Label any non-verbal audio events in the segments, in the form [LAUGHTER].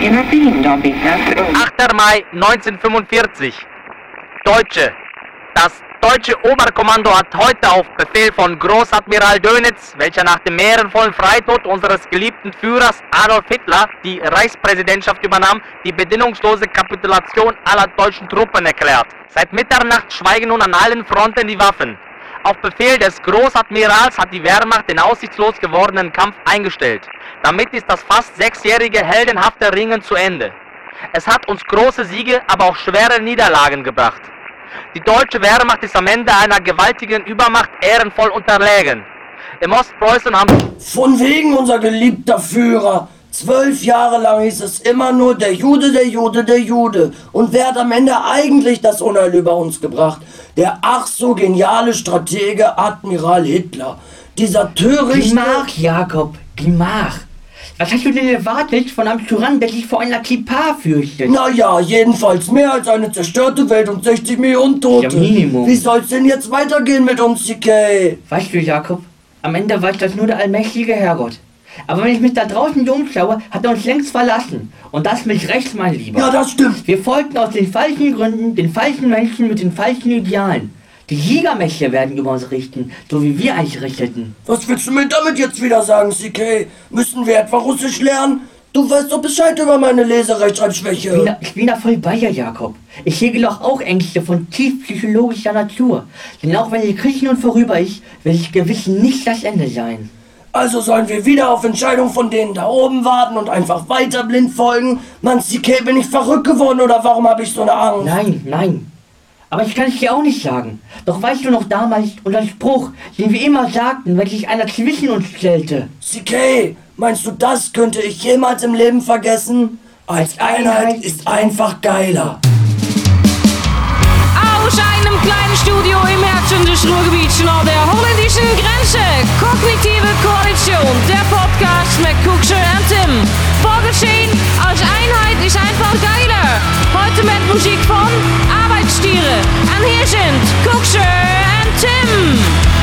intervene, bitte. 8. Mai 1945. Deutsche. Das deutsche Oberkommando hat heute auf Befehl von Großadmiral Dönitz, welcher nach dem ehrenvollen Freitod unseres geliebten Führers Adolf Hitler die Reichspräsidentschaft übernahm, die bedingungslose Kapitulation aller deutschen Truppen erklärt. Seit Mitternacht schweigen nun an allen Fronten die Waffen. Auf Befehl des Großadmirals hat die Wehrmacht den aussichtslos gewordenen Kampf eingestellt. Damit ist das fast sechsjährige heldenhafte Ringen zu Ende. Es hat uns große Siege, aber auch schwere Niederlagen gebracht. Die deutsche Wehrmacht ist am Ende einer gewaltigen Übermacht ehrenvoll unterlegen. Im Ostpreußen haben Von wegen unser geliebter Führer. Zwölf Jahre lang hieß es immer nur der Jude, der Jude, der Jude. Und wer hat am Ende eigentlich das Unheil über uns gebracht? Der ach so geniale Stratege Admiral Hitler. Dieser törichte... Gemach, Jakob, Gemach. Was hast du denn erwartet von einem Tyrann, der sich vor einer Kippa fürchtet? Naja, jedenfalls mehr als eine zerstörte Welt und 60 Millionen Tote. Ja, Minimum. Wie soll's denn jetzt weitergehen mit uns, CK? Weißt du, Jakob, am Ende weiß das nur der allmächtige Herrgott. Aber wenn ich mich da draußen umschaue, hat er uns längst verlassen. Und das mit Recht, mein Lieber. Ja, das stimmt. Wir folgten aus den falschen Gründen, den falschen Menschen mit den falschen Idealen. Die Jägermächte werden über uns richten, so wie wir eigentlich richteten. Was willst du mir damit jetzt wieder sagen, CK? Müssen wir etwa Russisch lernen? Du weißt doch Bescheid über meine Ich bin, Leserechtschreibschwäche. da, ich bin da voll bei dir, Jakob. Ich hege doch auch Ängste von tief psychologischer Natur. Denn auch wenn die Krieg nun vorüber ist, will ich gewiss nicht das Ende sein. Also sollen wir wieder auf Entscheidungen von denen da oben warten und einfach weiter blind folgen? Mann, CK, bin ich verrückt geworden oder warum habe ich so eine Angst? Nein, nein. Aber ich kann es dir auch nicht sagen. Doch weißt du noch damals unser Spruch, den wir immer sagten, wenn sich einer zwischen uns stellte? CK, meinst du, das könnte ich jemals im Leben vergessen? Als Einheit ist einfach geiler. Aus einem kleinen Studio im Herzen des Ruhrgebiets nahe der holländischen Grenze. Kognitive Koalition, der Podcast mit Kuxer und Tim. Vorgeschehen, als Einheit ist einfach geiler. Heute mit Musik von Arbeitstiere. Und hier sind Kuxer und Tim.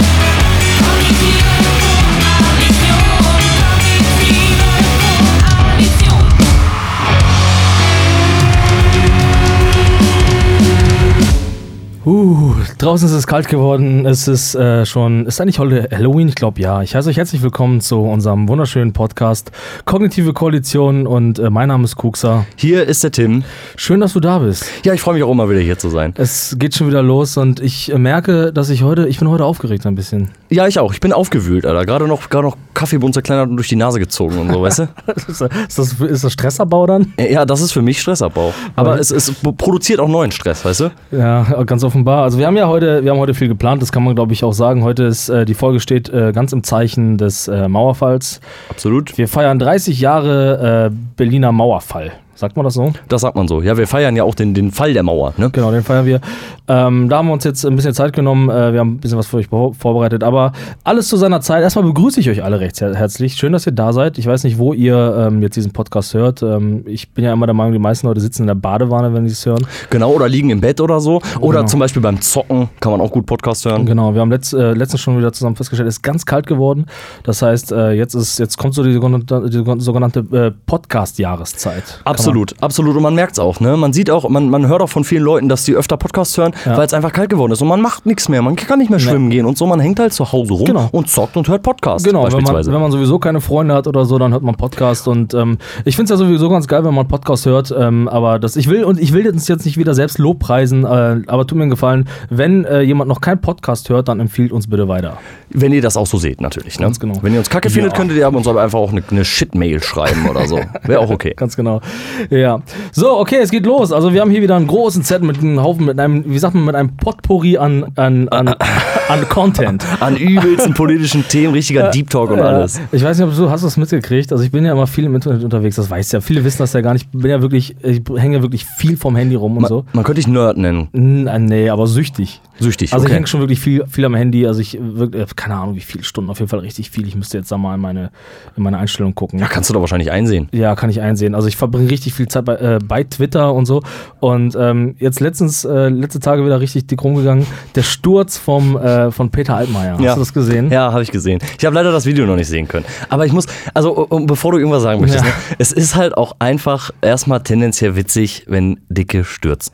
Uh, draußen ist es kalt geworden. Es ist äh, schon, ist eigentlich heute Halloween? Ich glaube ja. Ich heiße euch herzlich willkommen zu unserem wunderschönen Podcast Kognitive Koalition und äh, mein Name ist Kuxa. Hier ist der Tim. Schön, dass du da bist. Ja, ich freue mich auch immer wieder hier zu sein. Es geht schon wieder los und ich äh, merke, dass ich heute, ich bin heute aufgeregt ein bisschen. Ja, ich auch. Ich bin aufgewühlt, Alter. Gerade noch, gerade noch Kaffeebund zerkleinert und durch die Nase gezogen und so, weißt du? [LAUGHS] ist, das, ist, das, Stressabbau dann? Ja, das ist für mich Stressabbau. Aber Aber- es, es produziert auch neuen Stress, weißt du? Ja, ganz offenbar. Also wir haben ja heute, wir haben heute viel geplant, das kann man glaube ich auch sagen. Heute ist, äh, die Folge steht äh, ganz im Zeichen des äh, Mauerfalls. Absolut. Wir feiern 30 Jahre äh, Berliner Mauerfall. Sagt man das so? Das sagt man so. Ja, wir feiern ja auch den, den Fall der Mauer, ne? Genau, den feiern wir. Ähm, da haben wir uns jetzt ein bisschen Zeit genommen. Äh, wir haben ein bisschen was für euch vor- vorbereitet. Aber alles zu seiner Zeit. Erstmal begrüße ich euch alle recht her herzlich. Schön, dass ihr da seid. Ich weiß nicht, wo ihr ähm, jetzt diesen Podcast hört. Ähm, ich bin ja immer der Meinung, die meisten Leute sitzen in der Badewanne, wenn sie es hören. Genau, oder liegen im Bett oder so. Oder Genau. zum Beispiel beim Zocken kann man auch gut Podcast hören. Genau, wir haben letzt, äh, letztens schon wieder zusammen festgestellt, es ist ganz kalt geworden. Das heißt, äh, jetzt, ist, jetzt kommt so die sogenannte, die sogenannte äh, Podcast-Jahreszeit. Absolut, absolut. Und man merkt es auch, ne? Man sieht auch, man, man hört auch von vielen Leuten, dass die öfter Podcasts hören, Ja. weil es einfach kalt geworden ist. Und man macht nichts mehr. Man kann nicht mehr schwimmen gehen und so. Man hängt halt zu Hause rum Genau. und zockt und hört Podcasts. Genau, wenn man, wenn man sowieso keine Freunde hat oder so, dann hört man Podcast und ähm, ich finde es ja sowieso ganz geil, wenn man Podcast hört, ähm, aber das, ich will und ich will uns jetzt nicht wieder selbst lobpreisen, äh, aber tut mir einen Gefallen, wenn äh, jemand noch keinen Podcast hört, dann empfiehlt uns bitte weiter. Wenn ihr das auch so seht, natürlich. Ne? Ganz genau. Wenn ihr uns kacke Ja. findet, könntet ihr uns aber einfach auch eine, eine Shit-Mail schreiben oder so. [LAUGHS] Wäre auch okay. Ganz genau. [LAUGHS] Ja. So, okay, es geht los. Also wir haben hier wieder einen großen Set mit einem Haufen, mit einem, wie sagt man, mit einem Potpourri an, an, an, [LAUGHS] an Content. [LAUGHS] An übelsten politischen Themen, richtiger Deep Talk und Ja, alles. Ich weiß nicht, ob du hast das mitgekriegt. Also ich bin ja immer viel im Internet unterwegs, das weißt du ja. Viele wissen das ja gar nicht. Ich bin ja wirklich, ich hänge ja wirklich viel vom Handy rum und Man, so. man könnte dich Nerd nennen. N- äh, Nee, aber süchtig. Süchtig, Also ich okay. hänge schon wirklich viel, viel am Handy. Also ich wirklich, keine Ahnung, wie viele Stunden, auf jeden Fall richtig viel. Ich müsste jetzt da mal in meine, in meine Einstellung gucken. Ja, kannst du doch wahrscheinlich einsehen. Ja, kann ich einsehen. Also ich verbringe richtig viel Zeit bei, äh, bei Twitter und so. Und ähm, jetzt letztens, äh, letzte Tage wieder richtig dick rumgegangen. Der Sturz vom, äh, äh, von Peter Altmaier. Hast du das gesehen? Ja, habe ich gesehen. Ich habe leider das Video noch nicht sehen können. Aber ich muss, also bevor du irgendwas sagen möchtest, Ja. ne, es ist halt auch einfach erstmal tendenziell witzig, wenn Dicke stürzen.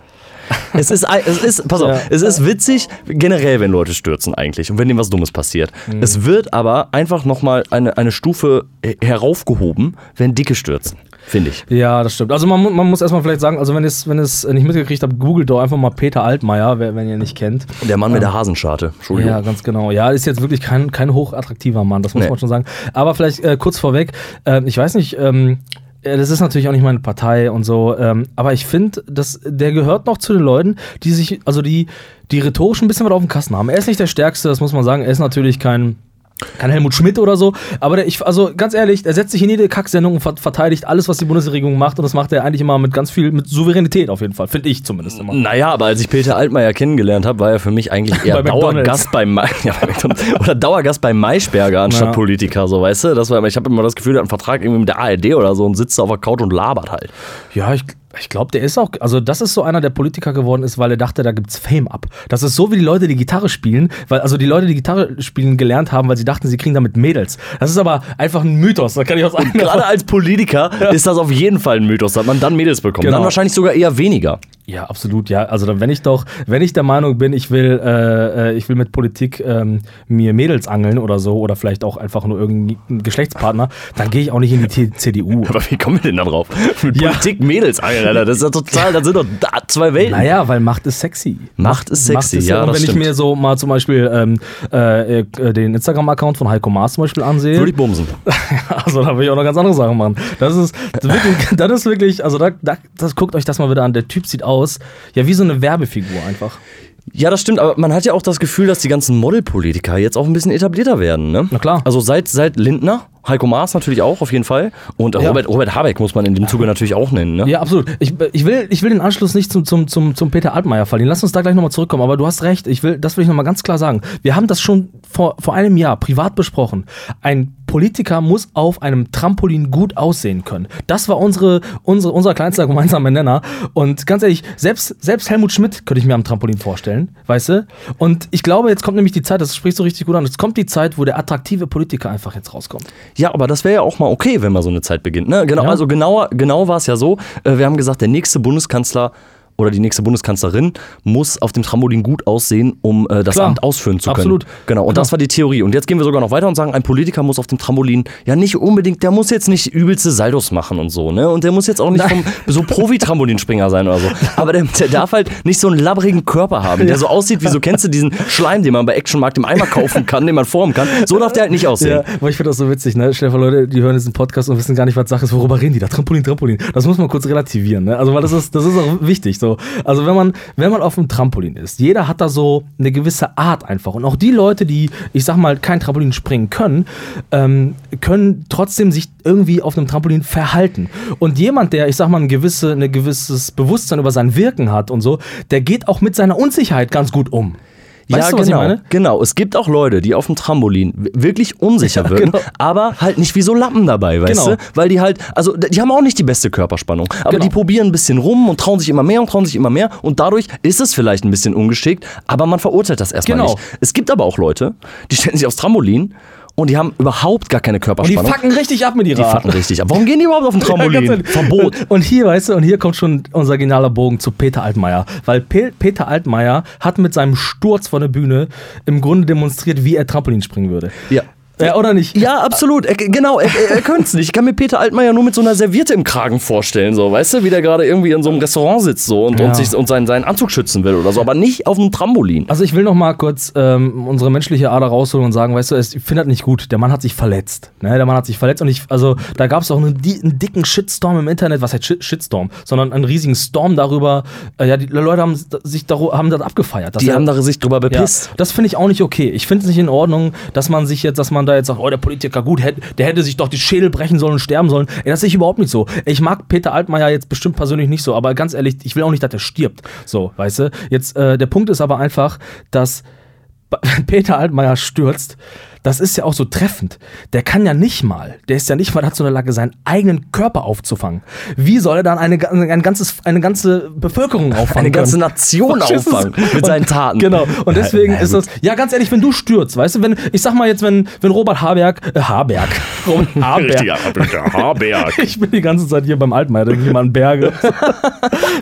Es ist, es ist, pass auf, Ja. es ist witzig generell, wenn Leute stürzen eigentlich und wenn dem was Dummes passiert. Mhm. Es wird aber einfach nochmal eine, eine Stufe heraufgehoben, wenn Dicke stürzen, finde ich. Ja, das stimmt. Also man, man muss erstmal vielleicht sagen, also wenn ihr es wenn nicht mitgekriegt habt, googelt doch einfach mal Peter Altmaier, wenn ihr ihn nicht kennt. Der Mann mit der Hasenscharte, Entschuldigung. Ja, ganz genau. Ja, ist jetzt wirklich kein, kein hochattraktiver Mann, das muss Nee. man schon sagen. Aber vielleicht äh, kurz vorweg, ähm, ich weiß nicht, ähm, äh, das ist natürlich auch nicht meine Partei und so, ähm, aber ich finde, dass der gehört noch zu den Leuten, die sich, also die, die rhetorisch ein bisschen was auf dem Kasten haben. Er ist nicht der Stärkste, das muss man sagen. Er ist natürlich kein kein Helmut Schmidt oder so, aber der, ich, also ganz ehrlich, er setzt sich in jede Kacksendung und ver- verteidigt alles, was die Bundesregierung macht und das macht er eigentlich immer mit ganz viel, mit Souveränität auf jeden Fall, finde ich zumindest immer. Naja, aber als ich Peter Altmaier kennengelernt habe, war er für mich eigentlich [LAUGHS] eher Bei. Dauergast bei, Ma [LAUGHS] ja, bei oder Dauergast bei Maischberger anstatt Ja. Politiker, so weißt du. Das war, ich habe immer das Gefühl, er hat einen Vertrag irgendwie mit der ARD oder so und sitzt da auf der Couch und labert halt. Ja, ich, ich glaube, der ist auch, also das ist so einer, der Politiker geworden ist, weil er dachte, da gibt's Fame ab. Das ist so, wie die Leute, die Gitarre spielen, weil also die Leute, die Gitarre spielen gelernt haben, weil sie dachten, sie kriegen damit Mädels. Das ist aber einfach ein Mythos, da kann ich auch sagen. Gerade als Politiker ist das auf jeden Fall ein Mythos, dass man dann Mädels bekommt. Genau. Dann wahrscheinlich sogar eher weniger. Ja, absolut, ja. Also dann, wenn ich doch, wenn ich der Meinung bin, ich will, äh, äh, ich will mit Politik ähm, mir Mädels angeln oder so, oder vielleicht auch einfach nur irgendeinen Geschlechtspartner, dann gehe ich auch nicht in die CDU. [LAUGHS] Aber wie kommen wir denn da drauf? [LAUGHS] Mit Ja. Politik Mädels angeln, Alter. Das ist ja total, das sind doch zwei Welten. Naja, weil Macht ist sexy. Macht ist sexy, ja, und wenn stimmt. ich mir so mal zum Beispiel ähm, äh, äh, den Instagram-Account von Heiko Maas zum Beispiel ansehe, Würde ich bumsen. [LAUGHS] also da will ich auch noch ganz andere Sachen machen. Das ist das ist wirklich, das ist wirklich also da, da, das guckt euch das mal wieder an. Der Typ sieht aus, ja wie so eine Werbefigur einfach. Ja, das stimmt, aber man hat ja auch das Gefühl, dass die ganzen Modelpolitiker jetzt auch ein bisschen etablierter werden, ne? Na klar. Also seit, seit Lindner, Heiko Maas natürlich auch, auf jeden Fall. Und Ja. Robert, Robert Habeck muss man in dem Zuge natürlich auch nennen, ne? Ja, absolut. Ich, ich, will, ich will den Anschluss nicht zum, zum, zum, zum Peter Altmaier verlieren. Lass uns da gleich nochmal zurückkommen. Aber du hast recht. Ich will, das will ich nochmal ganz klar sagen. Wir haben das schon vor, vor einem Jahr privat besprochen. Ein Politiker muss auf einem Trampolin gut aussehen können. Das war unsere, unsere, unser kleinster gemeinsamer Nenner. Und ganz ehrlich, selbst, selbst Helmut Schmidt könnte ich mir am Trampolin vorstellen. Weißt du? Und ich glaube, jetzt kommt nämlich die Zeit, das sprichst du richtig gut an. Jetzt kommt die Zeit, wo der attraktive Politiker einfach jetzt rauskommt. Ja, aber das wäre ja auch mal okay, wenn mal so eine Zeit beginnt. Ne? Genau, Ja. Also genauer, genau war es ja so. äh, Wir haben gesagt, der nächste Bundeskanzler oder die nächste Bundeskanzlerin muss auf dem Trampolin gut aussehen, um äh, das Klar. Amt ausführen zu können. Absolut. Genau, und Genau. das war die Theorie. Und jetzt gehen wir sogar noch weiter und sagen, ein Politiker muss auf dem Trampolin ja nicht unbedingt, der muss jetzt nicht übelste Saldos machen und so, ne? Und der muss jetzt auch nicht vom, so Profi-Trampolinspringer sein oder so. [LAUGHS] Aber der, der darf halt nicht so einen labbrigen Körper haben, der so aussieht wie so, kennst du diesen Schleim, den man bei Actionmarkt im Eimer kaufen kann, den man formen kann? So darf der halt nicht aussehen. Ja, aber ich finde das so witzig, ne? Vor, Leute, die hören diesen Podcast und wissen gar nicht, was Sache ist. Worüber reden die da? Trampolin, Trampolin. Das muss man kurz relativieren, ne? Also, weil das ist, das ist auch wichtig, so. Also, wenn man, wenn man auf dem Trampolin ist, jeder hat da so eine gewisse Art einfach. Und auch die Leute, die, ich sag mal, kein Trampolin springen können, ähm, können trotzdem sich irgendwie auf einem Trampolin verhalten. Und jemand, der, ich sag mal, ein, gewisse, ein gewisses Bewusstsein über sein Wirken hat und so, der geht auch mit seiner Unsicherheit ganz gut um. Weißt ja, du, genau. Genau. Es gibt auch Leute, die auf dem Trampolin wirklich unsicher [LAUGHS] Ja, wirken, genau. aber halt nicht wie so Lappen dabei, weißt Genau. du? Weil die halt, also die haben auch nicht die beste Körperspannung, aber Genau. die probieren ein bisschen rum und trauen sich immer mehr und trauen sich immer mehr und dadurch ist es vielleicht ein bisschen ungeschickt, aber man verurteilt das erstmal Genau. nicht. Es gibt aber auch Leute, die stellen sich aufs Trampolin und die haben überhaupt gar keine Und die Körperspannung. fucken richtig ab mit ihrer Die fucken richtig ab. Warum gehen die überhaupt auf [LAUGHS] Ja, Trampolin? Verbot. Und, und hier, weißt du, und hier kommt schon unser genialer Bogen zu Peter Altmaier. Weil Pe Peter Altmaier hat mit seinem Sturz von der Bühne im Grunde demonstriert, wie er Trampolin springen würde. Ja. Ja, oder nicht? Ja, absolut. Er, genau, er, er, er könnte es nicht. Ich kann mir Peter Altmaier nur mit so einer Serviette im Kragen vorstellen, so, weißt du, wie der gerade irgendwie in so einem Restaurant sitzt so und, Ja. und, sich, und seinen, seinen Anzug schützen will oder so, aber nicht auf einem Trampolin. Also ich will noch mal kurz ähm, unsere menschliche Ader rausholen und sagen, weißt du, es- ich finde das nicht gut. Der Mann hat sich verletzt. Ne? Der Mann hat sich verletzt und ich, also da gab es auch einen, einen dicken Shitstorm im Internet, was heißt Shit- Shitstorm, sondern einen riesigen Storm darüber. Äh, ja, die Leute haben sich haben das abgefeiert. Die er- haben da sich drüber Ja, bepisst. das finde ich auch nicht okay. Ich finde es nicht in Ordnung, dass man sich jetzt, dass man da jetzt sagt, oh, der Politiker, gut, der hätte sich doch die Schädel brechen sollen und sterben sollen. Ey, das sehe ich überhaupt nicht so. Ich mag Peter Altmaier jetzt bestimmt persönlich nicht so, aber ganz ehrlich, ich will auch nicht, dass er stirbt. So, weißt du? Jetzt, äh, der Punkt ist aber einfach, dass [LAUGHS] Peter Altmaier stürzt, das ist ja auch so treffend. Der kann ja nicht mal, der ist ja nicht mal dazu in der Lage, seinen eigenen Körper aufzufangen. Wie soll er dann eine, ein ganzes, eine ganze Bevölkerung [LAUGHS] auffangen? Eine ganze? Nation auffangen mit seinen Taten. Genau. Und Ja, deswegen na ist das, ja, ganz ehrlich, wenn du stürzt, weißt du, wenn, ich sag mal jetzt, wenn, wenn Robert Haberg, äh, Haberg, [LAUGHS] Robert Haberg, Haberg. [LAUGHS] ich bin die ganze Zeit hier beim Altmaier, denke ich mal an Berge.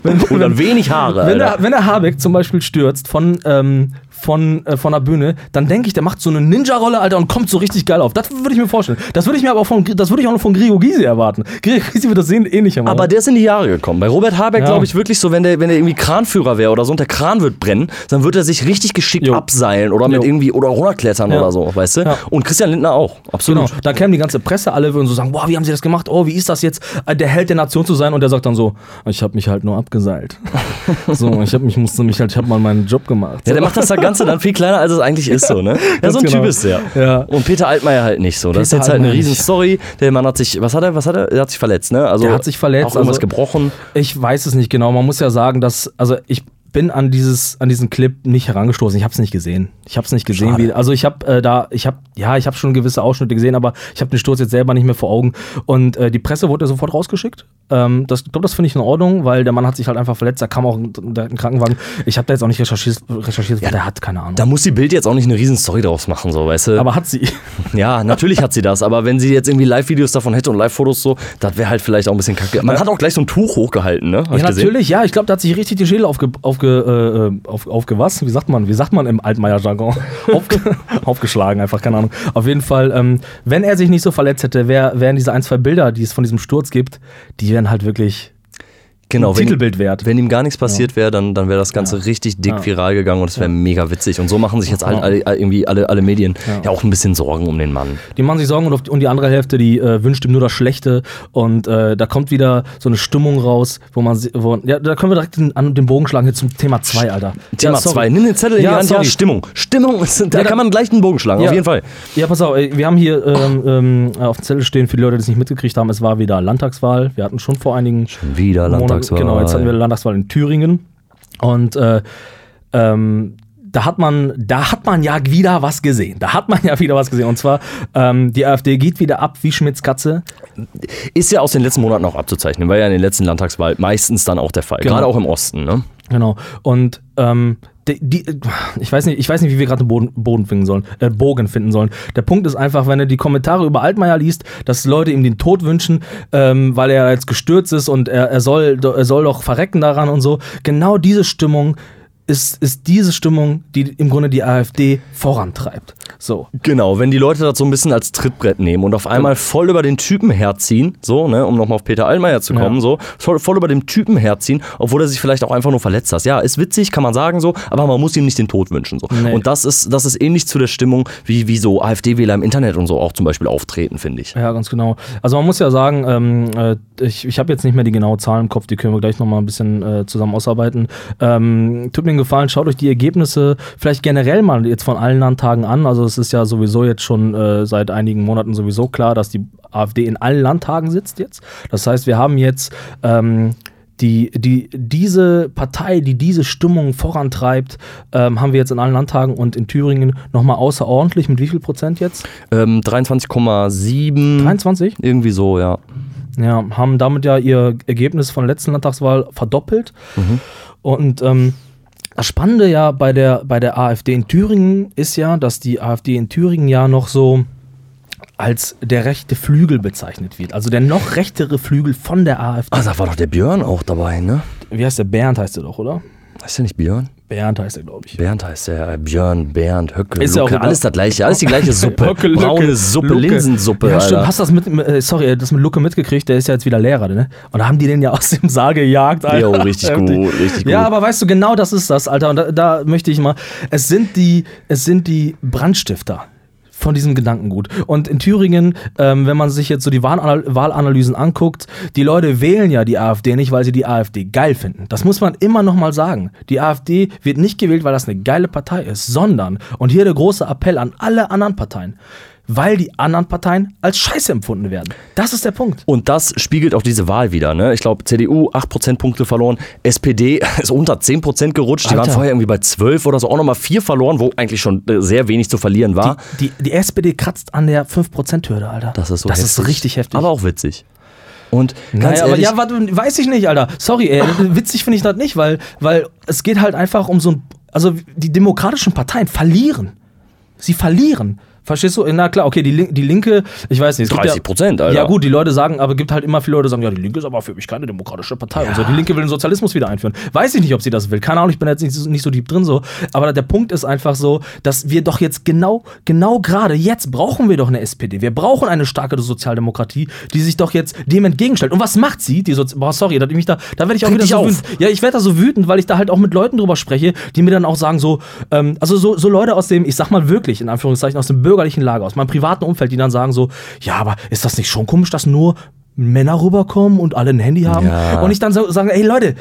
wenn, Und dann wenig Haare. wenn, der, wenn der Habeck zum Beispiel stürzt von, ähm, von, äh, von der Bühne, dann denke ich, der macht so eine Ninja-Rolle, Alter, und kommt so richtig geil auf. Das würde ich mir vorstellen. Das würde ich mir aber auch von, das würde ich auch noch von Gregor Gysi erwarten. Gregor Gysi wird das sehen, ähnlicher machen. Aber der ist in die Jahre gekommen. Bei Robert Habeck Ja. glaube ich wirklich so, wenn der, wenn der irgendwie Kranführer wäre oder so und der Kran wird brennen, dann wird er sich richtig geschickt Jo. abseilen oder mit Jo. irgendwie oder runterklettern Ja. oder so, weißt du? Ja. Und Christian Lindner auch, Genau, absolut. da käme die ganze Presse, alle würden so sagen, boah, wie haben sie das gemacht? Oh, wie ist das jetzt, äh, der Held der Nation zu sein? Und der sagt dann so, ich habe mich halt nur abgeseilt. [LAUGHS] so, ich habe mich musste mich halt, ich habe mal meinen Job gemacht. Ja, der macht das [LAUGHS] Ganze dann viel kleiner, als es eigentlich ist, so, ne? Ja, so ein genau. Typ ist der. Ja. Und Peter Altmaier halt nicht so. Das ist Peter jetzt halt eine riesen. Story. Der Mann hat sich, was hat er, was hat er? Er hat sich verletzt, ne? Also Der hat sich verletzt, Auch irgendwas also- gebrochen. Ich weiß es nicht genau. Man muss ja sagen, dass, also ich bin an dieses an diesen Clip nicht herangestoßen. Ich habe es nicht gesehen. Ich habe es nicht gesehen. Schade. Wie, also ich habe äh, da, ich habe ja, ich habe schon gewisse Ausschnitte gesehen, aber ich habe den Sturz jetzt selber nicht mehr vor Augen. Und äh, die Presse wurde ja sofort rausgeschickt. Ähm, das, ich glaube, das finde ich in Ordnung, weil der Mann hat sich halt einfach verletzt. Da kam auch ein, Krankenwagen. Ich habe da jetzt auch nicht recherchiert, recherchiert weil der hat keine Ahnung. Da muss die Bild jetzt auch nicht eine riesen Story draus machen, so, weißt du? aber hat sie. [LAUGHS] Ja, natürlich hat sie das, aber wenn sie jetzt irgendwie Live-Videos davon hätte und Live-Fotos so, das wäre halt vielleicht auch ein bisschen kacke. Man hat auch gleich so ein Tuch hochgehalten, ne? Hab Ja, natürlich, ja. Ich glaube, da hat sich richtig die Schädel aufge, aufge, äh, auf, aufgewas. Wie sagt man? Wie sagt man im Altmaier-Jargon? [LAUGHS] Aufge, aufgeschlagen, einfach, keine Ahnung. Auf jeden Fall, ähm, wenn er sich nicht so verletzt hätte, wär, wären diese ein, zwei Bilder, die es von diesem Sturz gibt, die wären halt wirklich Genau, Titelbild wert. wenn ihm gar nichts passiert wäre, dann, dann wäre das Ganze richtig dick Ja. viral gegangen und es wäre mega witzig. Und so machen sich jetzt alle, alle, irgendwie alle, alle Medien ja. auch ein bisschen Sorgen um den Mann. Die machen sich Sorgen und, die, und die andere Hälfte, die äh, wünscht ihm nur das Schlechte. Und äh, da kommt wieder so eine Stimmung raus, wo man. Wo, ja, da können wir direkt den, an den Bogen schlagen hier zum Thema 2, Alter. Thema Ja, sorry. 2. Nimm den Zettel in Ja, die Hand. Ja. Stimmung. Stimmung, ist, da Ja, kann man gleich einen Bogen schlagen, Ja. auf jeden Fall. Ja, pass auf, wir haben hier ähm, ähm, auf dem Zettel stehen, für die Leute, die es nicht mitgekriegt haben, es war wieder Landtagswahl. Wir hatten schon vor einigen Wieder Monaten- Landtagswahl. Genau, jetzt hatten wir Landtagswahl in Thüringen. Und äh, ähm, da hat man, da hat man ja wieder was gesehen. Da hat man ja wieder was gesehen. Und zwar, ähm, die AfD geht wieder ab wie Schmitz Katze. Ist ja aus den letzten Monaten auch abzuzeichnen, war ja in den letzten Landtagswahl meistens dann auch der Fall. Genau. Gerade auch im Osten, ne? Genau. Und ähm, die, die, ich, weiß nicht, ich weiß nicht, wie wir gerade Boden, Boden sollen, äh, Bogen finden sollen. Der Punkt ist einfach, wenn du die Kommentare über Altmaier liest, dass Leute ihm den Tod wünschen, ähm, weil er jetzt gestürzt ist und er, er, soll, er soll doch verrecken daran und so. Genau diese Stimmung ist, ist diese Stimmung, die im Grunde die AfD vorantreibt. So. Genau, wenn die Leute das so ein bisschen als Trittbrett nehmen und auf einmal voll über den Typen herziehen, so, ne, um nochmal auf Peter Allmeier zu kommen, Ja. so, voll, voll über den Typen herziehen, obwohl er sich vielleicht auch einfach nur verletzt hat. Ja, ist witzig, kann man sagen so, aber man muss ihm nicht den Tod wünschen, so. Nee. Und das ist, das ist ähnlich zu der Stimmung, wie, wie so AfD-Wähler im Internet und so auch zum Beispiel auftreten, finde ich. Ja, ganz genau. Also man muss ja sagen, ähm, äh, ich, ich habe jetzt nicht mehr die genauen Zahlen im Kopf, die können wir gleich nochmal ein bisschen äh, zusammen ausarbeiten. Ähm, tut mir einen Gefallen, schaut euch die Ergebnisse vielleicht generell mal jetzt von allen Landtagen an. Also es ist ja sowieso jetzt schon äh, seit einigen Monaten sowieso klar, dass die AfD in allen Landtagen sitzt jetzt. Das heißt, wir haben jetzt ähm, die, die, diese Partei, die diese Stimmung vorantreibt, ähm, haben wir jetzt in allen Landtagen und in Thüringen nochmal außerordentlich. Mit wie viel Prozent jetzt? Ähm, 23,7. 23? Irgendwie so, ja. Ja, haben damit ja ihr Ergebnis von der letzten Landtagswahl verdoppelt. Und ähm, das Spannende ja bei der, bei der AfD in Thüringen ist ja, dass die AfD in Thüringen ja noch so als der rechte Flügel bezeichnet wird. Also der noch rechtere Flügel von der AfD. Ah, da war doch der Björn auch dabei, ne? Wie heißt der? Bernd heißt der doch, oder? Heißt der nicht Björn? Bernd heißt er, glaube ich. Bernd heißt der, äh, Björn, Bernd, Höcke, Ist Lucke, alles das gleiche, alles die gleiche [LAUGHS] Suppe. Höcke, Lucke, Braune Suppe, Lucke. Linsensuppe, Ja, stimmt. Alter. Hast du das mit, äh, sorry, das mit Lucke mitgekriegt? Der ist ja jetzt wieder Lehrer, ne? Und da haben die den ja aus dem Saal gejagt, Alter. Jo, richtig gut, richtig gut. Ja, aber weißt du, genau das ist das, Alter. Und da, da möchte ich mal, es sind die, es sind die Brandstifter von diesem Gedankengut. Und in Thüringen, ähm, wenn man sich jetzt so die Wahlanal Wahlanalysen anguckt, die Leute wählen ja die AfD nicht, weil sie die AfD geil finden. Das muss man immer noch mal sagen. Die AfD wird nicht gewählt, weil das eine geile Partei ist, sondern, und hier der große Appell an alle anderen Parteien, weil die anderen Parteien als Scheiße empfunden werden. Das ist der Punkt. Und das spiegelt auch diese Wahl wieder. Ne? Ich glaube, CDU 8 Prozentpunkte verloren, SPD [LAUGHS] ist unter 10 Prozent gerutscht. Die Alter. waren vorher irgendwie bei 12 oder so, auch nochmal 4 verloren, wo eigentlich schon äh, sehr wenig zu verlieren war. Die, die, die SPD kratzt an der 5%-Hürde, Alter. das ist so Das heftig. ist richtig heftig. Aber auch witzig. Und ganz Naja, aber ehrlich, ja, warte, weiß ich nicht, Alter. Sorry, ey, [LAUGHS] witzig finde ich das nicht, weil, weil es geht halt einfach um so ein. Also die demokratischen Parteien verlieren. Sie verlieren. Verstehst du? Na klar, okay, die, Lin die Linke, ich weiß nicht. es gibt 30%, ja, Alter. Ja, gut, die Leute sagen, aber gibt halt immer viele Leute, die sagen, ja, die Linke ist aber für mich keine demokratische Partei. Und so. Die Linke will den Sozialismus wieder einführen. Weiß ich nicht, ob sie das will. Keine Ahnung, ich bin jetzt nicht, so- nicht so deep drin so. Aber der Punkt ist einfach so, dass wir doch jetzt genau, genau gerade jetzt brauchen wir doch eine SPD. Wir brauchen eine starke Sozialdemokratie, die sich doch jetzt dem entgegenstellt. Und was macht sie? Die Sozi Boah, sorry, da, mich da, da werde ich auch Reg wieder so auf. wütend. Ja, ich werde da so wütend, weil ich da halt auch mit Leuten drüber spreche, die mir dann auch sagen so, ähm, also so, so Leute aus dem, ich sag mal wirklich, in Anführungszeichen, aus dem bürgerlichen Lager, aus meinem privaten Umfeld, die dann sagen so, ja, aber ist das nicht schon komisch, dass nur Männer rüberkommen und alle ein Handy haben Ja. und ich dann so sagen, ey Leute,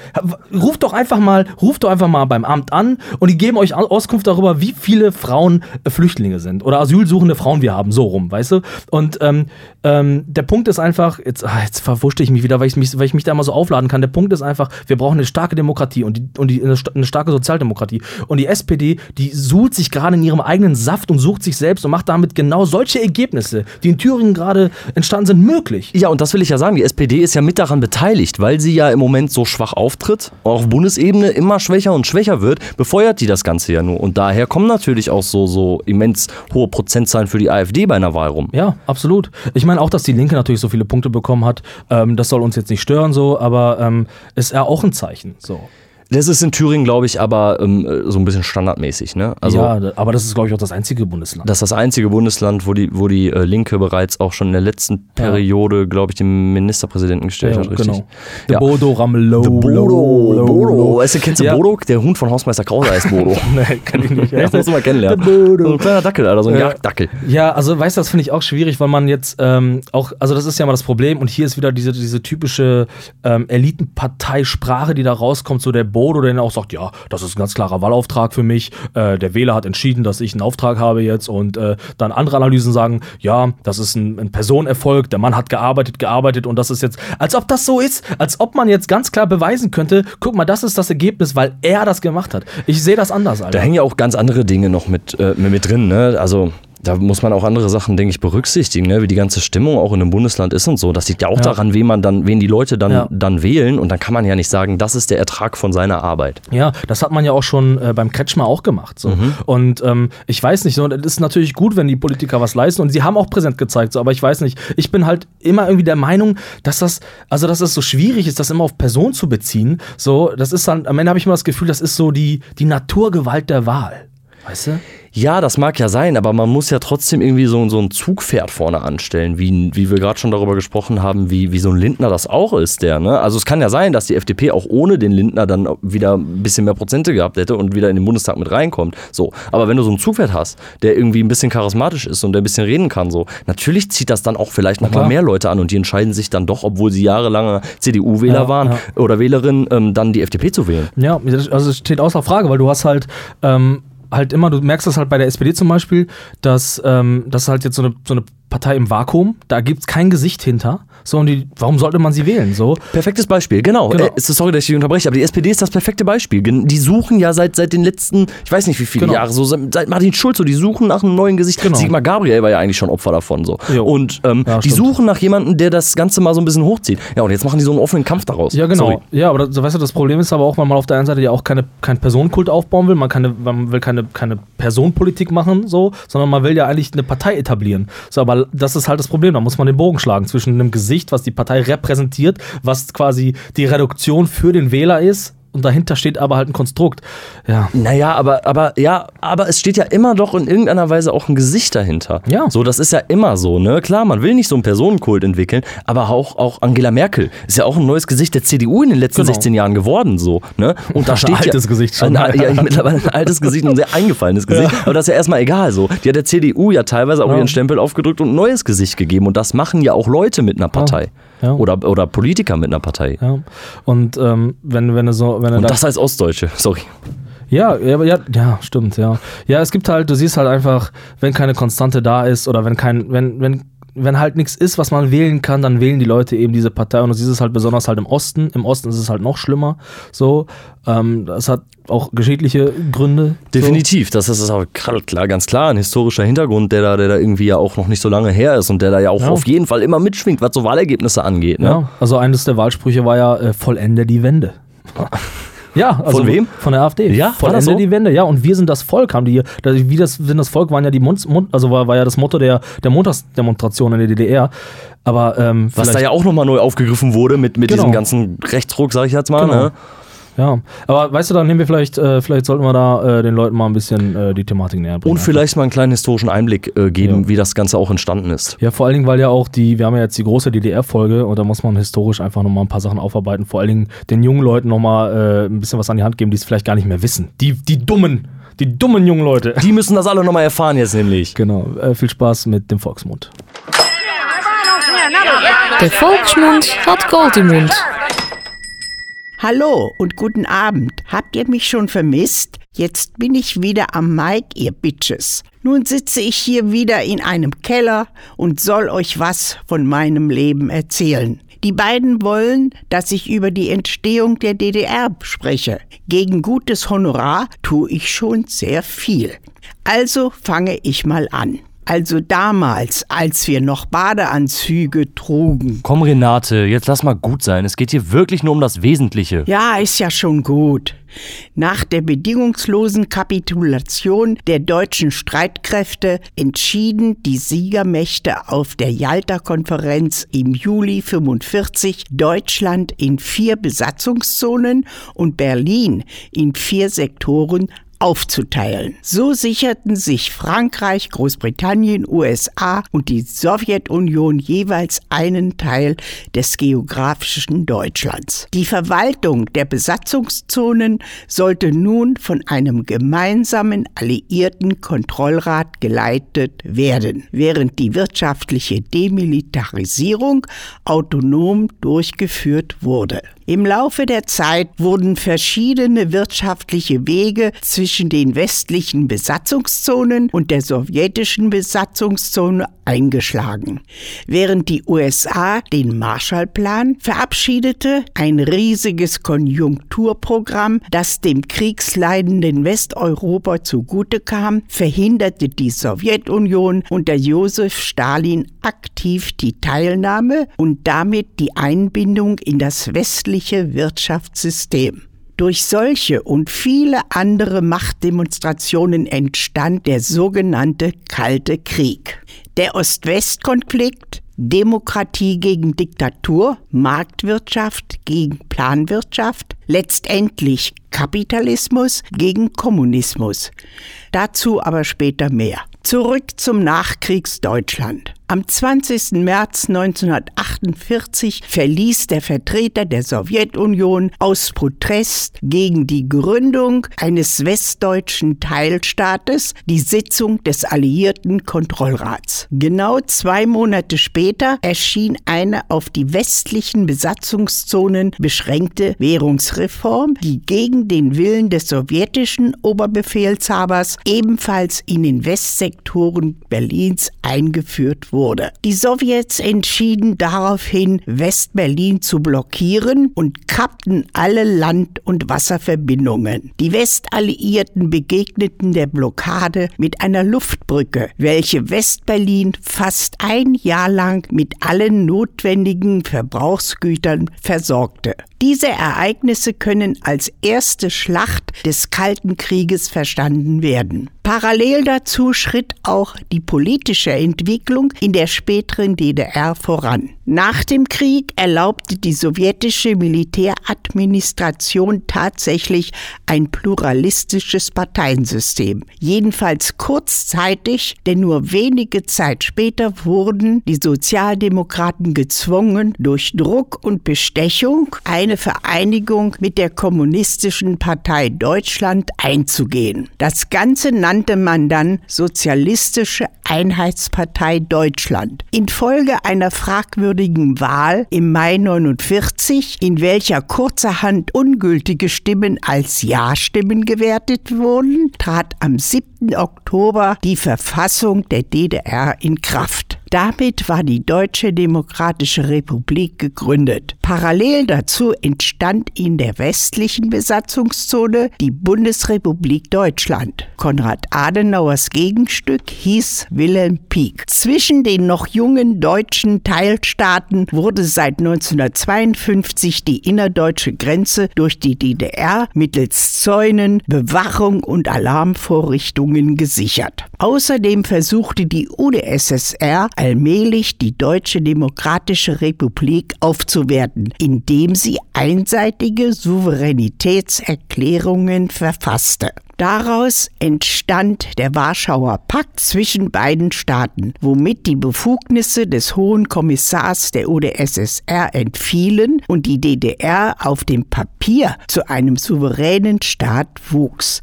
ruft doch einfach mal, ruft doch einfach mal beim Amt an und die geben euch Au- Auskunft darüber, wie viele Frauen äh, Flüchtlinge sind oder asylsuchende Frauen wir haben, so rum, weißt du? Und ähm, ähm, der Punkt ist einfach, jetzt, ah, jetzt verwuschte ich mich wieder, weil ich mich, weil ich mich da immer so aufladen kann. Der Punkt ist einfach, wir brauchen eine starke Demokratie und, die, und die, eine starke Sozialdemokratie. Und die SPD, die sucht sich gerade in ihrem eigenen Saft und sucht sich selbst und macht damit genau solche Ergebnisse, die in Thüringen gerade entstanden sind, möglich. Ja, und das will ich ja sagen. Die SPD ist ja mit daran beteiligt, weil sie ja im Moment so schwach auftritt, auf Bundesebene immer schwächer und schwächer wird, befeuert die das Ganze ja nur. Und daher kommen natürlich auch so, so immens hohe Prozentzahlen für die AfD bei einer Wahl rum. Ja, absolut. Ich meine auch, dass die Linke natürlich so viele Punkte bekommen hat. Ähm, das soll uns jetzt nicht stören, so, aber ähm, ist ja auch ein Zeichen. So. Das ist in Thüringen, glaube ich, aber ähm, so ein bisschen standardmäßig. Ne? Also, ja, aber das ist, glaube ich, auch das einzige Bundesland. Das ist das einzige Bundesland, wo die, wo die äh, Linke bereits auch schon in der letzten Periode, glaube ich, den Ministerpräsidenten gestellt ja, hat, richtig? genau. Der Ja. Bodo Ramelow. Der Bodo, Bodo. Weißt du, kennst du. Bodo? Der Hund von Hausmeister Krause heißt Bodo. [LAUGHS] nee, kann ich nicht. Das musst du mal kennenlernen. Der Bodo. So ein kleiner Dackel, Alter, so ein Ja. Jagddackel. Ja, also weißt du, das finde ich auch schwierig, weil man jetzt ähm, auch, also das ist ja mal das Problem und hier ist wieder diese, diese typische ähm, Elitenparteisprache, die da rauskommt, so der Bodo, der dann auch sagt, ja, das ist ein ganz klarer Wahlauftrag für mich, äh, der Wähler hat entschieden, dass ich einen Auftrag habe jetzt und äh, dann andere Analysen sagen, ja, das ist ein, ein Personenerfolg, der Mann hat gearbeitet, gearbeitet und das ist jetzt, als ob das so ist, als ob man jetzt ganz klar beweisen könnte, guck mal, das ist das Ergebnis, weil er das gemacht hat. Ich sehe das anders, Alter. Da hängen ja auch ganz andere Dinge noch mit, äh, mit drin, ne? Also. Da muss man auch andere Sachen, denke ich, berücksichtigen, ne? wie die ganze Stimmung auch in einem Bundesland ist und so. Das liegt ja auch Ja. daran, wen man dann, wen die Leute dann, Ja. dann wählen. Und dann kann man ja nicht sagen, das ist der Ertrag von seiner Arbeit. Ja, das hat man ja auch schon äh, beim Kretschmer auch gemacht. So. Und ähm, ich weiß nicht, so, das ist natürlich gut, wenn die Politiker was leisten und sie haben auch präsent gezeigt, so, aber ich weiß nicht, ich bin halt immer irgendwie der Meinung, dass das, also dass es so schwierig ist, das immer auf Person zu beziehen. So, das ist dann, am Ende habe ich immer das Gefühl, das ist so die, die Naturgewalt der Wahl. Weißt du? Ja, das mag ja sein, aber man muss ja trotzdem irgendwie so, so ein Zugpferd vorne anstellen, wie, wie wir gerade schon darüber gesprochen haben, wie, wie so ein Lindner das auch ist, der, ne? Also es kann ja sein, dass die FDP auch ohne den Lindner dann wieder ein bisschen mehr Prozente gehabt hätte und wieder in den Bundestag mit reinkommt. So. Aber wenn du so ein Zugpferd hast, der irgendwie ein bisschen charismatisch ist und der ein bisschen reden kann, so, natürlich zieht das dann auch vielleicht noch klar. mal mehr Leute an und die entscheiden sich dann doch, obwohl sie jahrelange CDU-Wähler Ja, waren ja. oder Wählerin, ähm, dann die FDP zu wählen. Ja, also es steht außer Frage, weil du hast halt ähm, halt immer, du merkst das halt bei der SPD zum Beispiel, dass ähm, das halt jetzt so eine, so eine Partei im Vakuum, da gibt es kein Gesicht hinter. So, und die, warum sollte man sie wählen? So, Perfektes Beispiel, genau. Genau. Äh, sorry, dass ich dich unterbreche, aber die SPD ist das perfekte Beispiel. Die suchen ja seit, seit den letzten, ich weiß nicht wie viele Genau. Jahre, so seit seit Martin Schulz, so, die suchen nach einem neuen Gesicht. Genau. Sigmar Gabriel war ja eigentlich schon Opfer davon. So. Jo. Und ähm, Ja, die stimmt. suchen nach jemandem, der das Ganze mal so ein bisschen hochzieht. Ja, und jetzt machen die so einen offenen Kampf daraus. Ja, genau. Sorry. Ja, aber das, weißt du, das Problem ist aber auch, weil man auf der einen Seite ja auch keine, keinen Personenkult aufbauen will, man, keine, man will keine, keine Personenpolitik machen, so, sondern man will ja eigentlich eine Partei etablieren. So, aber das ist halt das Problem. Da muss man den Bogen schlagen zwischen einem Gesicht, was die Partei repräsentiert, was quasi die Reduktion für den Wähler ist. Und dahinter steht aber halt ein Konstrukt. Ja. Naja, aber, aber, ja, aber es steht ja immer doch in irgendeiner Weise auch ein Gesicht dahinter. Ja. So, das ist ja immer so, ne? Klar, man will nicht so einen Personenkult entwickeln, aber auch, auch Angela Merkel ist ja auch ein neues Gesicht der CDU in den letzten Genau. 16 Jahren geworden, so, ne? Und da [LAUGHS] steht altes ja, Gesicht schon. Ein, ja, [LAUGHS] mittlerweile ein altes Gesicht und ein sehr eingefallenes Gesicht. Aber das ist ja erstmal egal, so. Die hat der CDU ja teilweise auch Ja. ihren Stempel aufgedrückt und ein neues Gesicht gegeben. Und das machen ja auch Leute mit einer Partei. Ja. Oder, oder Politiker mit einer Partei. ja. Und ähm, wenn, wenn du so, wenn du Und da- das als Ostdeutsche, [LAUGHS] sorry. Ja, ja, ja, ja, stimmt, ja. Ja, es gibt halt, du siehst halt einfach, wenn keine Konstante da ist oder wenn kein, wenn, wenn, wenn halt nichts ist, was man wählen kann, dann wählen die Leute eben diese Partei und du siehst es halt besonders halt im Osten. Im Osten ist es halt noch schlimmer. So, ähm, das hat auch geschichtliche Gründe. Definitiv, das ist auch klar, ganz klar ein historischer Hintergrund, der da, der da irgendwie ja auch noch nicht so lange her ist und der da ja auch Ja. auf jeden Fall immer mitschwingt, was so Wahlergebnisse angeht. So. Ne? Ja, also eines der Wahlsprüche war ja, äh, vollende die Wende. [LAUGHS] Ja, also Von wem? Von der AfD. Ja, vollende das so? die Wende. Ja, und wir sind das Volk, haben die hier. Wie das sind das Volk waren ja die Mund, also war, war ja das Motto der, der Montagsdemonstration in der DDR. Aber ähm, Was da ja auch nochmal neu aufgegriffen wurde mit, mit Genau. diesem ganzen Rechtsruck, sag ich jetzt mal. Genau. Ne? Ja, aber weißt du, dann nehmen wir vielleicht, äh, vielleicht sollten wir da äh, den Leuten mal ein bisschen äh, die Thematik näher bringen. Und vielleicht mal einen kleinen historischen Einblick äh, geben, Ja. wie das Ganze auch entstanden ist. Ja, vor allen Dingen, weil ja auch die, wir haben ja jetzt die große DDR-Folge und da muss man historisch einfach nochmal ein paar Sachen aufarbeiten. Vor allen Dingen den jungen Leuten nochmal äh, ein bisschen was an die Hand geben, die es vielleicht gar nicht mehr wissen. Die, die dummen, die dummen jungen Leute. Die müssen das alle nochmal erfahren jetzt nämlich. Genau, äh, viel Spaß mit dem Volksmund. Der Volksmund hat Gold im Mund. Hallo und guten Abend. Habt ihr mich schon vermisst? Jetzt bin ich wieder am Mic, ihr Bitches. Nun sitze ich hier wieder in einem Keller und soll euch was von meinem Leben erzählen. Die beiden wollen, dass ich über die Entstehung der DDR spreche. Gegen gutes Honorar tue ich schon sehr viel. Also fange ich mal an. Also damals, als wir noch Badeanzüge trugen, Komm, Renate, jetzt lass mal gut sein. Es geht hier wirklich nur um das Wesentliche. Ja, ist ja schon gut. Nach der bedingungslosen Kapitulation der deutschen Streitkräfte entschieden die Siegermächte auf der Jalta-Konferenz im Juli 45 Deutschland in vier Besatzungszonen und Berlin in vier Sektoren aufzuteilen. So sicherten sich Frankreich, Großbritannien, USA und die Sowjetunion jeweils einen Teil des geografischen Deutschlands. Die Verwaltung der Besatzungszonen sollte nun von einem gemeinsamen alliierten Kontrollrat geleitet werden, während die wirtschaftliche Demilitarisierung autonom durchgeführt wurde. Im Laufe der Zeit wurden verschiedene wirtschaftliche Wege zwischen den westlichen Besatzungszonen und der sowjetischen Besatzungszone eingeschlagen. Während die USA den Marshallplan verabschiedete, ein riesiges Konjunkturprogramm, das dem kriegsleidenden Westeuropa zugute kam, verhinderte die Sowjetunion unter Josef Stalin aktiv die Teilnahme und damit die Einbindung in das westliche Wirtschaftssystem. Durch solche und viele andere Machtdemonstrationen entstand der sogenannte Kalte Krieg. Der Ost-West-Konflikt, Demokratie gegen Diktatur, Marktwirtschaft gegen Planwirtschaft, letztendlich Kapitalismus gegen Kommunismus. Dazu aber später mehr. Zurück zum Nachkriegsdeutschland. Am 20. März 1948 verließ der Vertreter der Sowjetunion aus Protest gegen die Gründung eines westdeutschen Teilstaates die Sitzung des Alliierten Kontrollrats. Genau zwei Monate später erschien eine auf die westlichen Besatzungszonen beschränkte Währungsreform, die gegen den Willen des sowjetischen Oberbefehlshabers ebenfalls in den Westsektoren Berlins eingeführt wurde. Die Sowjets entschieden daraufhin, Westberlin zu blockieren und kappten alle Land- und Wasserverbindungen. Die Westalliierten begegneten der Blockade mit einer Luftbrücke, welche Westberlin fast ein Jahr lang mit allen notwendigen Verbrauchsgütern versorgte. Diese Ereignisse können als erste Schlacht des Kalten Krieges verstanden werden. Parallel dazu schritt auch die politische Entwicklung in der späteren DDR voran. Nach dem Krieg erlaubte die sowjetische Militäradministration tatsächlich ein pluralistisches Parteiensystem. Jedenfalls kurzzeitig, denn nur wenige Zeit später wurden die Sozialdemokraten gezwungen, durch Druck und Bestechung eine eine Vereinigung mit der Kommunistischen Partei Deutschland einzugehen. Das Ganze nannte man dann Sozialistische Einheitspartei Deutschland. Infolge einer fragwürdigen Wahl im Mai 49, in welcher kurzerhand ungültige Stimmen als Ja-Stimmen gewertet wurden, trat am 7. Oktober die Verfassung der DDR in Kraft. Damit war die Deutsche Demokratische Republik gegründet. Parallel dazu entstand in der westlichen Besatzungszone die Bundesrepublik Deutschland. Konrad Adenauers Gegenstück hieß Wilhelm Pieck. Zwischen den noch jungen deutschen Teilstaaten wurde seit 1952 die innerdeutsche Grenze durch die DDR mittels Zäunen, Bewachung und Alarmvorrichtungen gesichert. Außerdem versuchte die UdSSR allmählich die Deutsche Demokratische Republik aufzuwerten, indem sie einseitige Souveränitätserklärungen verfasste. Daraus entstand der Warschauer Pakt zwischen beiden Staaten, womit die Befugnisse des Hohen Kommissars der UdSSR entfielen und die DDR auf dem Papier zu einem souveränen Staat wuchs.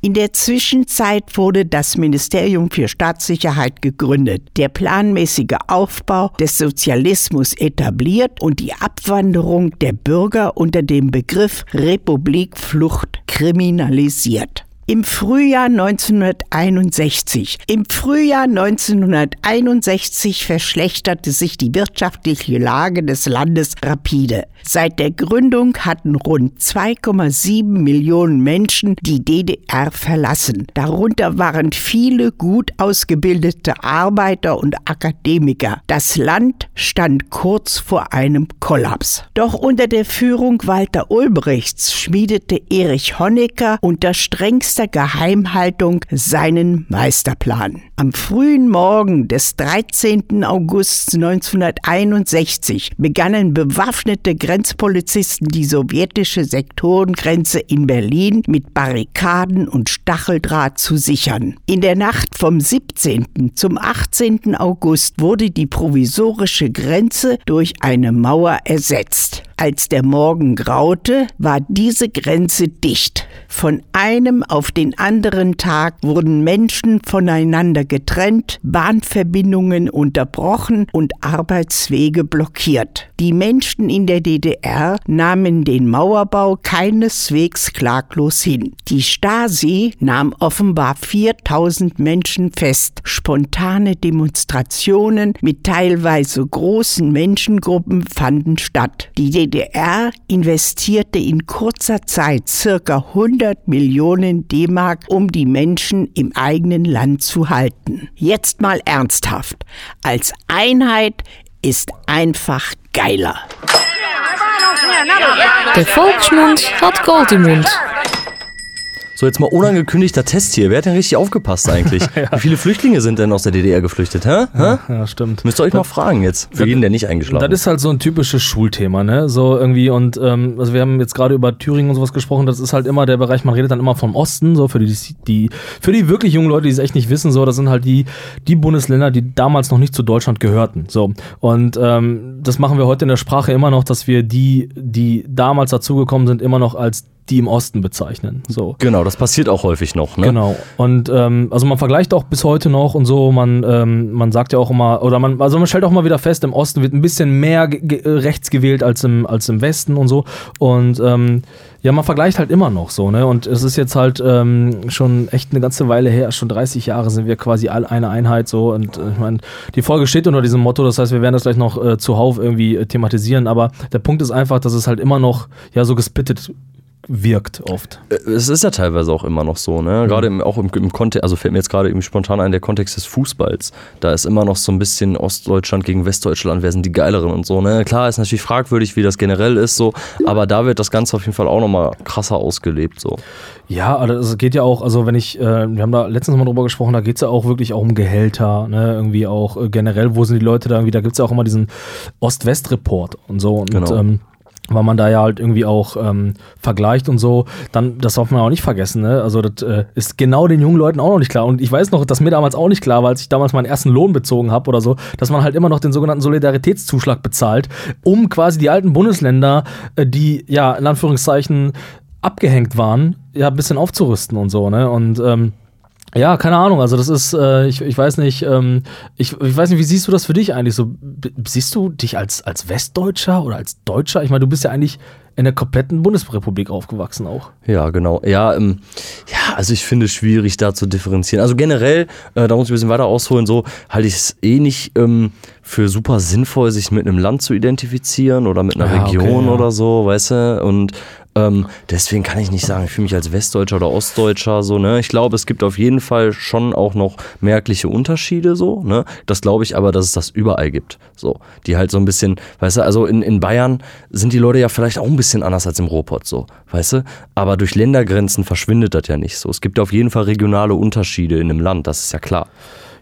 In der Zwischenzeit wurde das Ministerium für Staatssicherheit gegründet, der planmäßige Aufbau des Sozialismus etabliert und die Abwanderung der Bürger unter dem Begriff Republikflucht kriminalisiert. Im Frühjahr 1961. Im Frühjahr 1961 verschlechterte sich die wirtschaftliche Lage des Landes rapide. Seit der Gründung hatten rund 2,7 Millionen Menschen die DDR verlassen. Darunter waren viele gut ausgebildete Arbeiter und Akademiker. Das Land stand kurz vor einem Kollaps. Doch unter der Führung Walter Ulbrichts schmiedete Erich Honecker unter strengster Geheimhaltung seinen Meisterplan. Am frühen Morgen des 13. August 1961 begannen bewaffnete Grenzpolizisten die sowjetische Sektorengrenze in Berlin mit Barrikaden und Stacheldraht zu sichern. In der Nacht vom 17. zum 18. August wurde die provisorische Grenze durch eine Mauer ersetzt. Als der Morgen graute, war diese Grenze dicht. Von einem auf den anderen Tag wurden Menschen voneinander getrennt, Bahnverbindungen unterbrochen und Arbeitswege blockiert. Die Menschen in der DDR nahmen den Mauerbau keineswegs klaglos hin. Die Stasi nahm offenbar 4000 Menschen fest. Spontane Demonstrationen mit teilweise großen Menschengruppen fanden statt. Die DDR investierte in kurzer Zeit circa 100 Millionen D-Mark, um die Menschen im eigenen Land zu halten. Jetzt mal ernsthaft. Als Einheit ist einfach geiler. Der Volksmund hat Gold im Mund. So, jetzt mal unangekündigter Test hier. Wer hat denn richtig aufgepasst eigentlich? [LAUGHS] Wie viele Flüchtlinge sind denn aus der DDR geflüchtet? Hä? Hä? Ja, stimmt. Müsst ihr euch mal fragen jetzt. Für jeden, der nicht eingeschlafen Das ist halt so ein typisches Schulthema, ne? So irgendwie und ähm, also wir haben jetzt gerade über Thüringen und sowas gesprochen. Das ist halt immer der Bereich. Man redet dann immer vom Osten, so für die, die für die wirklich jungen Leute, die es echt nicht wissen. So, das sind halt die die Bundesländer, die damals noch nicht zu Deutschland gehörten. So und ähm, das machen wir heute in der Sprache immer noch, dass wir die, die damals dazugekommen sind, immer noch als die im Osten bezeichnen. So. Genau, das passiert auch häufig noch, ne? Genau. Und ähm, also man vergleicht auch bis heute noch und so, man, ähm, man sagt ja auch immer, oder man, also man stellt auch mal wieder fest, im Osten wird ein bisschen mehr ge- ge- rechts gewählt als im, als im Westen und so. Und ähm, ja, man vergleicht halt immer noch so, ne? Und es ist jetzt halt ähm, schon echt eine ganze Weile her, schon 30 Jahre sind wir quasi all eine Einheit so. Und äh, ich meine, die Folge steht unter diesem Motto, das heißt, wir werden das gleich noch äh, zuhauf irgendwie äh, thematisieren, aber der Punkt ist einfach, dass es halt immer noch ja so gespittet wirkt oft. Äh, Es ist ja teilweise auch immer noch so, ne? Gerade im, auch im, im Kontext, also fällt mir jetzt gerade eben spontan ein, der Kontext des Fußballs. Da ist immer noch so ein bisschen Ostdeutschland gegen Westdeutschland, wer sind die geileren und so, ne? Klar, ist natürlich fragwürdig, wie das generell ist, so, aber da wird das Ganze auf jeden Fall auch nochmal krasser ausgelebt, so. Ja, also es geht ja auch, also wenn ich, äh, wir haben da letztens mal drüber gesprochen, da geht es ja auch wirklich auch um Gehälter, ne, irgendwie auch äh, generell, wo sind die Leute da irgendwie, da gibt es ja auch immer diesen Ost-West-Report und so und Genau. ähm, weil man da ja halt irgendwie auch ähm, vergleicht und so, dann, das darf man auch nicht vergessen, ne? Also das äh, ist genau den jungen Leuten auch noch nicht klar. Und ich weiß noch, dass mir damals auch nicht klar war, als ich damals meinen ersten Lohn bezogen habe oder so, dass man halt immer noch den sogenannten Solidaritätszuschlag bezahlt, um quasi die alten Bundesländer, äh, die ja in Anführungszeichen abgehängt waren, ja, ein bisschen aufzurüsten und so, ne? Und ähm, ja, keine Ahnung. Also das ist, äh, ich, ich weiß nicht, ähm, ich, ich weiß nicht, wie siehst du das für dich eigentlich? So, siehst du dich als, als Westdeutscher oder als Deutscher? Ich meine, du bist ja eigentlich in der kompletten Bundesrepublik aufgewachsen auch. Ja, genau. Ja, ähm, ja, also ich finde es schwierig, da zu differenzieren. Also generell, äh, da muss ich ein bisschen weiter ausholen, so halte ich es eh nicht ähm, für super sinnvoll, sich mit einem Land zu identifizieren oder mit einer Ja, okay, Region ja. oder so, weißt du? Und ähm, deswegen kann ich nicht sagen, ich fühle mich als Westdeutscher oder Ostdeutscher so, ne? Ich glaube, es gibt auf jeden Fall schon auch noch merkliche Unterschiede so, ne? Das glaube ich aber, dass es das überall gibt. So, die halt so ein bisschen, weißt du, also in, in Bayern sind die Leute ja vielleicht auch ein bisschen anders als im Ruhrpott so, weißt du? Aber durch Ländergrenzen verschwindet das ja nicht so. Es gibt auf jeden Fall regionale Unterschiede in einem Land, das ist ja klar.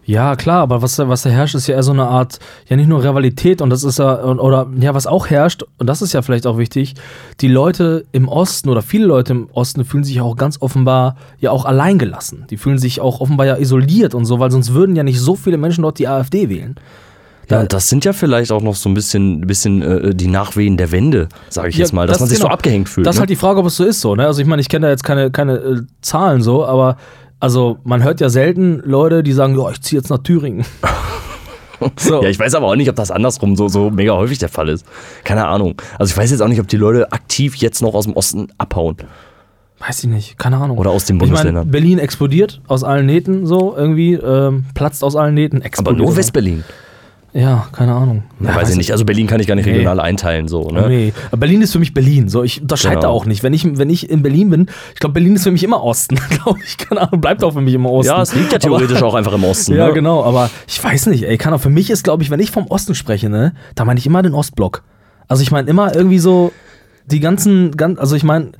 Ja, klar, aber was, da- was da herrscht, ist ja eher so eine Art, ja nicht nur Rivalität und das ist ja, oder ja, was auch herrscht, und das ist ja vielleicht auch wichtig, die Leute im Osten oder viele Leute im Osten fühlen sich auch ganz offenbar ja auch alleingelassen. Die fühlen sich auch offenbar ja isoliert und so, weil sonst würden ja nicht so viele Menschen dort die AfD wählen. Ja, das sind ja vielleicht auch noch so ein bisschen, bisschen äh, die Nachwehen der Wende, sage ich Ja, jetzt mal, dass das- man sich so genau. abgehängt fühlt. Das ist ne? halt die Frage, ob es so ist so, ne? Also ich meine, ich kenne da jetzt keine, keine äh, Zahlen so, aber also man hört ja selten Leute, die sagen, ja, ich ziehe jetzt nach Thüringen. [LAUGHS] so. Ja, ich weiß aber auch nicht, ob das andersrum so, so mega häufig der Fall ist. Keine Ahnung. Also ich weiß jetzt auch nicht, ob die Leute aktiv jetzt noch aus dem Osten abhauen. Weiß ich nicht, keine Ahnung. Oder aus den Ich meine, Bundesländern. Berlin explodiert aus allen Nähten so irgendwie, ähm, platzt aus allen Nähten, Aber explodiert. nur Westberlin. Ja, keine Ahnung. Ja, weiß ich nicht. Also Berlin kann ich gar nicht Nee. regional einteilen, so, ne? Nee, aber Berlin ist für mich Berlin. So, ich unterscheide Genau. auch nicht. Wenn ich, wenn ich in Berlin bin, ich glaube, Berlin ist für mich immer Osten. [LAUGHS] glaube ich, keine Ahnung, bleibt auch für mich immer Osten. Ja, es liegt ja theoretisch auch einfach im Osten. [LAUGHS] Ja, ne? genau, aber ich weiß nicht, ey, kann auch für mich ist, glaube ich, wenn ich vom Osten spreche, ne, da meine ich immer den Ostblock. Also ich meine immer irgendwie so die ganzen, ganz, also ich meine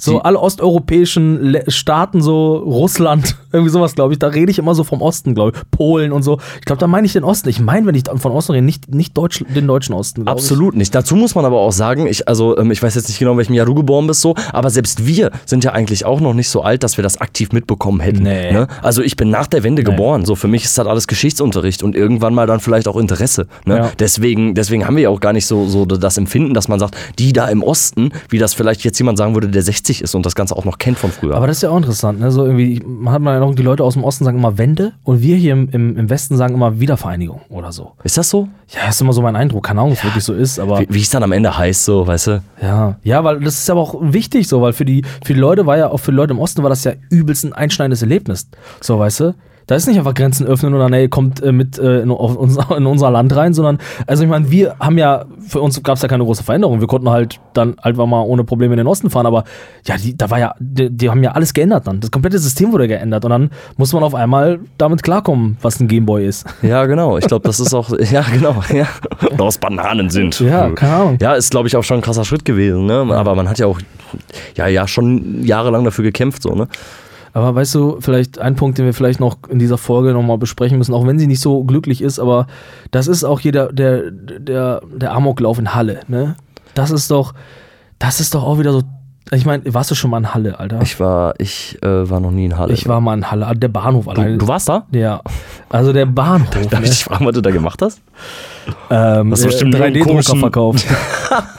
so Die- alle osteuropäischen Le Staaten, so Russland, [LAUGHS] irgendwie sowas, glaube ich, da rede ich immer so vom Osten, glaube ich, Polen und so. Ich glaube, da meine ich den Osten. Ich meine, wenn ich von Osten rede, nicht, nicht Deutsch, den deutschen Osten, glaube ich. Absolut nicht. Dazu muss man aber auch sagen, ich, also, ähm, ich weiß jetzt nicht genau, in welchem Jahr du geboren bist, so, aber selbst wir sind ja eigentlich auch noch nicht so alt, dass wir das aktiv mitbekommen hätten. Nee. Ne? Also ich bin nach der Wende geboren. So, für mich ist das alles Geschichtsunterricht und irgendwann mal dann vielleicht auch Interesse. Ne? Ja. Deswegen, deswegen haben wir ja auch gar nicht so, so das Empfinden, dass man sagt, die da im Osten, wie das vielleicht jetzt jemand sagen würde, der 60 ist und das Ganze auch noch kennt von früher. Aber das ist ja auch interessant, ne? So irgendwie, man hat mal noch, die Leute aus dem Osten sagen immer Wende und wir hier im, im, im Westen sagen immer Wiedervereinigung oder so. ist das so? Ja, ist immer so mein Eindruck. Keine Ahnung, ob es wirklich so ist, aber. Wie, wie es dann am Ende heißt, so, weißt du? Ja, ja, weil das ist aber auch wichtig so, weil für die, für die Leute war ja, auch für die Leute im Osten war das ja übelst ein einschneidendes Erlebnis. So, weißt du? Da ist nicht einfach Grenzen öffnen oder nee, kommt äh, mit äh, in, auf unser, [LAUGHS] in unser Land rein, sondern, also ich meine, wir haben ja, für uns gab es ja keine große Veränderung. Wir konnten halt dann einfach mal ohne Probleme in den Osten fahren, aber ja, die, da war ja, die, die haben ja alles geändert dann. Das komplette System wurde geändert und dann muss man auf einmal damit klarkommen, was ein Gameboy ist. [LAUGHS] Ja, genau. Ich glaube, das ist auch, [LAUGHS] ja, genau, ja. Oder aus Bananen sind. Ja, keine Ahnung. Ja, ist, glaube ich, auch schon ein krasser Schritt gewesen, ne? Aber man hat ja auch, ja, ja, schon jahrelang dafür gekämpft, so, ne? Aber weißt du, vielleicht ein Punkt, den wir vielleicht noch in dieser Folge nochmal besprechen müssen, auch wenn sie nicht so glücklich ist, aber das ist auch hier der, der, der, der Amoklauf in Halle, ne? Das ist doch, das ist doch auch wieder so. Ich meine, warst du schon mal in Halle, Alter? Ich war, ich äh, war noch nie in Halle. Ich war mal in Halle, der Bahnhof du, allein. du warst da? Ja, also der Bahnhof. [LAUGHS] Darf ne? ich dich fragen, was du da gemacht hast? Ähm, Hast du bestimmt einen 3D-Drucker komischen- verkauft. [LAUGHS]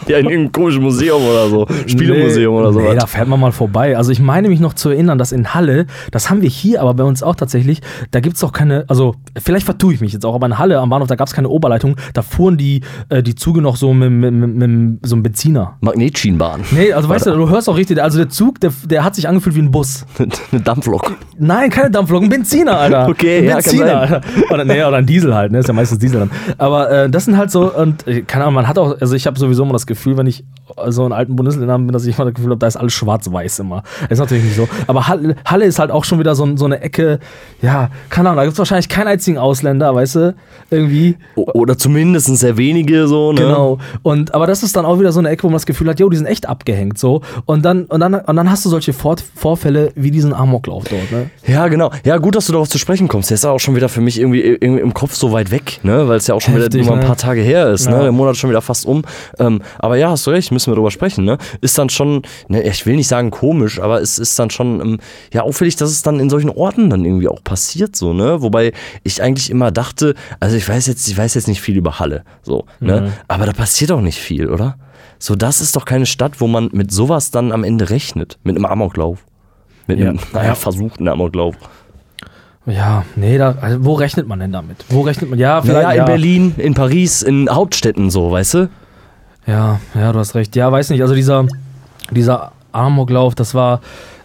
Ja, in irgendeinem komischen Museum oder so. Spielemuseum nee, oder so. Nee, da fährt man mal vorbei. Also ich meine mich noch zu erinnern, dass in Halle, das haben wir hier aber bei uns auch tatsächlich, da gibt es auch keine, also vielleicht vertue ich mich jetzt auch, aber in Halle am Bahnhof, da gab es keine Oberleitung, da fuhren die, äh, die Züge noch so mit, mit, mit, mit so einem Benziner. Magnetschienbahn. Nee, also weißt du, du hörst auch richtig, also der Zug, der, der hat sich angefühlt wie ein Bus. [LAUGHS] Eine Dampflok. Nein, keine Dampflok, ein Benziner, Alter. [LAUGHS] Okay, ein ja, kann Benziner, sein. Oder, nee, oder ein Diesel halt, ne? Ist ja meistens Diesel dann. Aber äh, das sind halt so, und äh, keine Ahnung, man hat auch, also ich habe sowieso immer das Gefühl, wenn ich so in alten Bundesländern bin, dass ich immer das Gefühl habe, da ist alles schwarz-weiß immer. Ist natürlich nicht so. Aber Halle, Halle ist halt auch schon wieder so, so eine Ecke, ja, keine Ahnung, da gibt es wahrscheinlich keinen einzigen Ausländer, weißt du? Irgendwie. Oder zumindest sehr wenige so, ne? Genau. Und aber das ist dann auch wieder so eine Ecke, wo man das Gefühl hat, jo, die sind echt abgehängt so. Und dann und dann und dann hast du solche Vor Vorfälle wie diesen Amoklauf dort, ne? Ja, genau. Ja, gut, dass du darauf zu sprechen kommst. Der ist auch schon wieder für mich irgendwie, irgendwie im Kopf so weit weg, ne? Weil es ja auch schon Heftig, wieder nur mal ein ne? paar Tage her ist, Ja. ne? Der Monat ist schon wieder fast um. Ähm, aber ja, hast du recht, müssen wir drüber sprechen, ne? Ist dann schon, ne, ich will nicht sagen komisch, aber es ist dann schon ähm, ja auffällig, dass es dann in solchen Orten dann irgendwie auch passiert, so, ne? Wobei ich eigentlich immer dachte, also ich weiß jetzt, ich weiß jetzt nicht viel über Halle, so, ne? Mhm. Aber da passiert auch nicht viel, oder? So, das ist doch keine Stadt, wo man mit sowas dann am Ende rechnet. Mit einem Amoklauf. Mit Ja. einem, [LAUGHS] naja, versuchten Amoklauf. Ja, nee, da, also wo rechnet man denn damit? Wo rechnet man? Ja, vielleicht. Naja, in ja. Berlin, in Paris, in Hauptstädten so, weißt du? Ja, ja, du hast recht. Ja, weiß nicht. Also dieser, dieser Amoklauf, das war.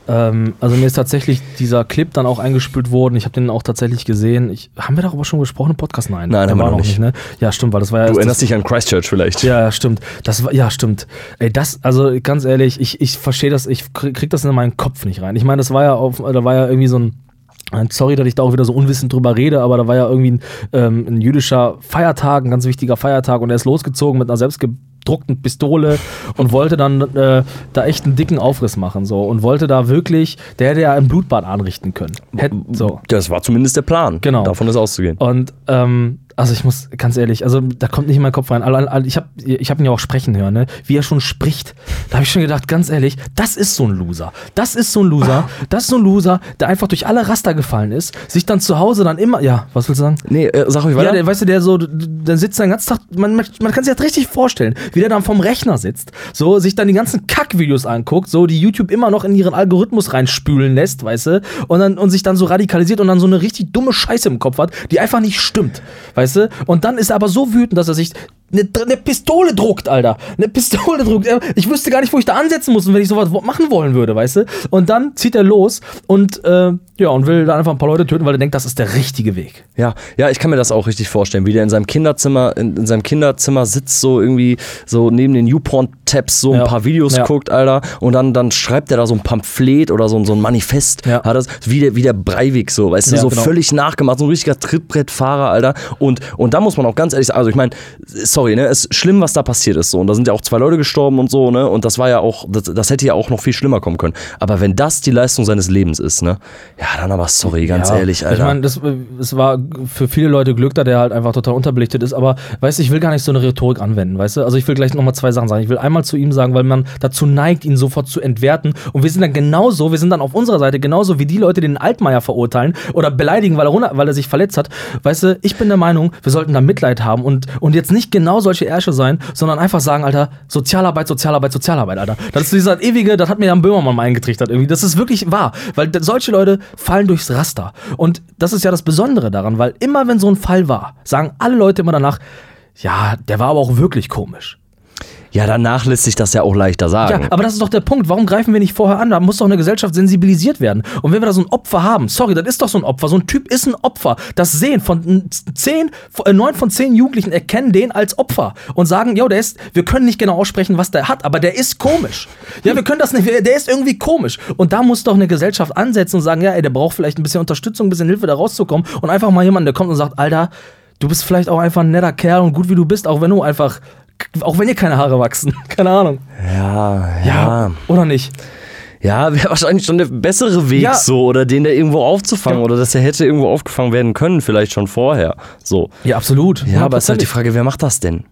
Ähm, also mir ist tatsächlich dieser Clip dann auch eingespült worden. Ich habe den auch tatsächlich gesehen. Ich, haben wir darüber schon gesprochen im Podcast? Nein, Nein, haben wir noch nicht. ne? Ja, stimmt, weil das war ja. Du erinnerst dich an Christchurch vielleicht. Ja, stimmt. Das war, ja, stimmt. Ey, das, also ganz ehrlich, ich, ich verstehe das, ich krieg das in meinen Kopf nicht rein. Ich meine, das war ja auf, da war ja irgendwie so ein. Sorry, dass ich da auch wieder so unwissend drüber rede, aber da war ja irgendwie ein, ähm, ein jüdischer Feiertag, ein ganz wichtiger Feiertag und er ist losgezogen mit einer selbstgedruckten Pistole und wollte dann äh, da echt einen dicken Aufriss machen so und wollte da wirklich, der hätte ja ein Blutbad anrichten können. Hätt, so. Das war zumindest der Plan. Genau. Davon ist auszugehen. Und ähm, also ich muss ganz ehrlich, also da kommt nicht in meinen Kopf rein. Ich habe ich hab ihn ja auch sprechen hören, ne? wie er schon spricht. Da habe ich schon gedacht, ganz ehrlich, das ist so ein Loser. Das ist so ein Loser. [LAUGHS] Das ist so ein Loser, der einfach durch alle Raster gefallen ist, sich dann zu Hause dann immer, ja, was willst du sagen? Nee, äh, sag euch weiter. Ja, der, weißt du, der so, der sitzt den ganzen Tag, man, man, man kann sich das richtig vorstellen, wie der dann vom Rechner sitzt, so sich dann die ganzen Kackvideos anguckt, so die YouTube immer noch in ihren Algorithmus reinspülen lässt, weißt du, und dann und sich dann so radikalisiert und dann so eine richtig dumme Scheiße im Kopf hat, die einfach nicht stimmt, weißt du? Und dann ist er aber so wütend, dass er sich eine, eine Pistole druckt, Alter. Eine Pistole [LAUGHS] druckt. Ich wüsste gar nicht, wo ich da ansetzen muss, wenn ich sowas machen wollen würde, weißt du? Und dann zieht er los und äh, ja, und will da einfach ein paar Leute töten, weil er denkt, das ist der richtige Weg. Ja, ja, ich kann mir das auch richtig vorstellen, wie der in seinem Kinderzimmer, in, in seinem Kinderzimmer sitzt, so irgendwie so neben den YouPorn-Tabs so ein Ja. paar Videos Ja. guckt, Alter, und dann, dann schreibt er da so ein Pamphlet oder so, ein- so ein Manifest, Ja. hat das, wie der, wie der Breivik so, weißt du, so genau. völlig nachgemacht, so ein richtiger Trittbrettfahrer, Alter, und, und da muss man auch ganz ehrlich sagen, also ich meine, sorry, ne, es ist schlimm, was da passiert ist, so, und da sind ja auch zwei Leute gestorben und so, ne, und das war ja auch, das, das hätte ja auch noch viel schlimmer kommen können, aber wenn das die Leistung seines Lebens ist, ne, ja, dann aber sorry, ganz Ja, ehrlich, Alter. Ich meine, das, es war für viele Leute Glück, da der halt einfach total unterbelichtet ist, aber weißt du, ich will gar nicht so eine Rhetorik anwenden, weißt du? Also ich will gleich nochmal zwei Sachen sagen. Ich will einmal zu ihm sagen, weil man dazu neigt, ihn sofort zu entwerten und wir sind dann genauso, wir sind dann auf unserer Seite genauso wie die Leute, die den Altmaier verurteilen oder beleidigen, weil er, weil er sich verletzt hat. Weißt du, ich bin der Meinung, wir sollten da Mitleid haben und, und jetzt nicht genau solche Ärsche sein, sondern einfach sagen, Alter, Sozialarbeit, Sozialarbeit, Sozialarbeit, Alter. Das ist dieser ewige, das hat mir Jan Böhmermann mal eingetrichtert irgendwie. Das ist wirklich wahr, weil solche Leute fallen durchs Raster. Und das ist ja das Besondere daran, weil immer wenn so ein Fall war, sagen alle Leute immer danach, ja, der war aber auch wirklich komisch. Ja, danach lässt sich das ja auch leichter Ja, sagen. aber das ist doch der Punkt. Warum greifen wir nicht vorher an? Da muss doch eine Gesellschaft sensibilisiert werden. Und wenn wir da so ein Opfer haben, sorry, das ist doch so ein Opfer. So ein Typ ist ein Opfer. Das sehen von zehn, äh, neun von zehn Jugendlichen erkennen den als Opfer und sagen, jo, der ist, wir können nicht genau aussprechen, was der hat, aber der ist komisch. Ja, wir können das nicht, der ist irgendwie komisch. Und da muss doch eine Gesellschaft ansetzen und sagen, ja, ey, der braucht vielleicht ein bisschen Unterstützung, ein bisschen Hilfe, da rauszukommen. Und einfach mal jemanden, der kommt und sagt, Alter, du bist vielleicht auch einfach ein netter Kerl und gut wie du bist, auch wenn du einfach, auch wenn dir keine Haare wachsen. [LAUGHS] Keine Ahnung. Ja, ja. Oder nicht? Ja, wäre wahrscheinlich schon der bessere Weg Ja. so, oder den da irgendwo aufzufangen, Ja. oder dass er hätte irgendwo aufgefangen werden können, vielleicht schon vorher. So. Ja, absolut. Ja, aber es ist halt die. Frage, wer macht das denn?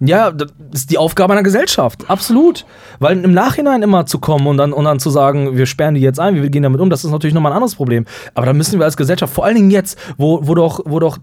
Ja, das ist die Aufgabe einer Gesellschaft. Absolut. Weil im Nachhinein immer zu kommen und dann, und dann zu sagen, wir sperren die jetzt ein, wir gehen damit um, das ist natürlich nochmal ein anderes Problem. Aber da müssen wir als Gesellschaft, vor allen Dingen jetzt, wo, wo doch, wo doch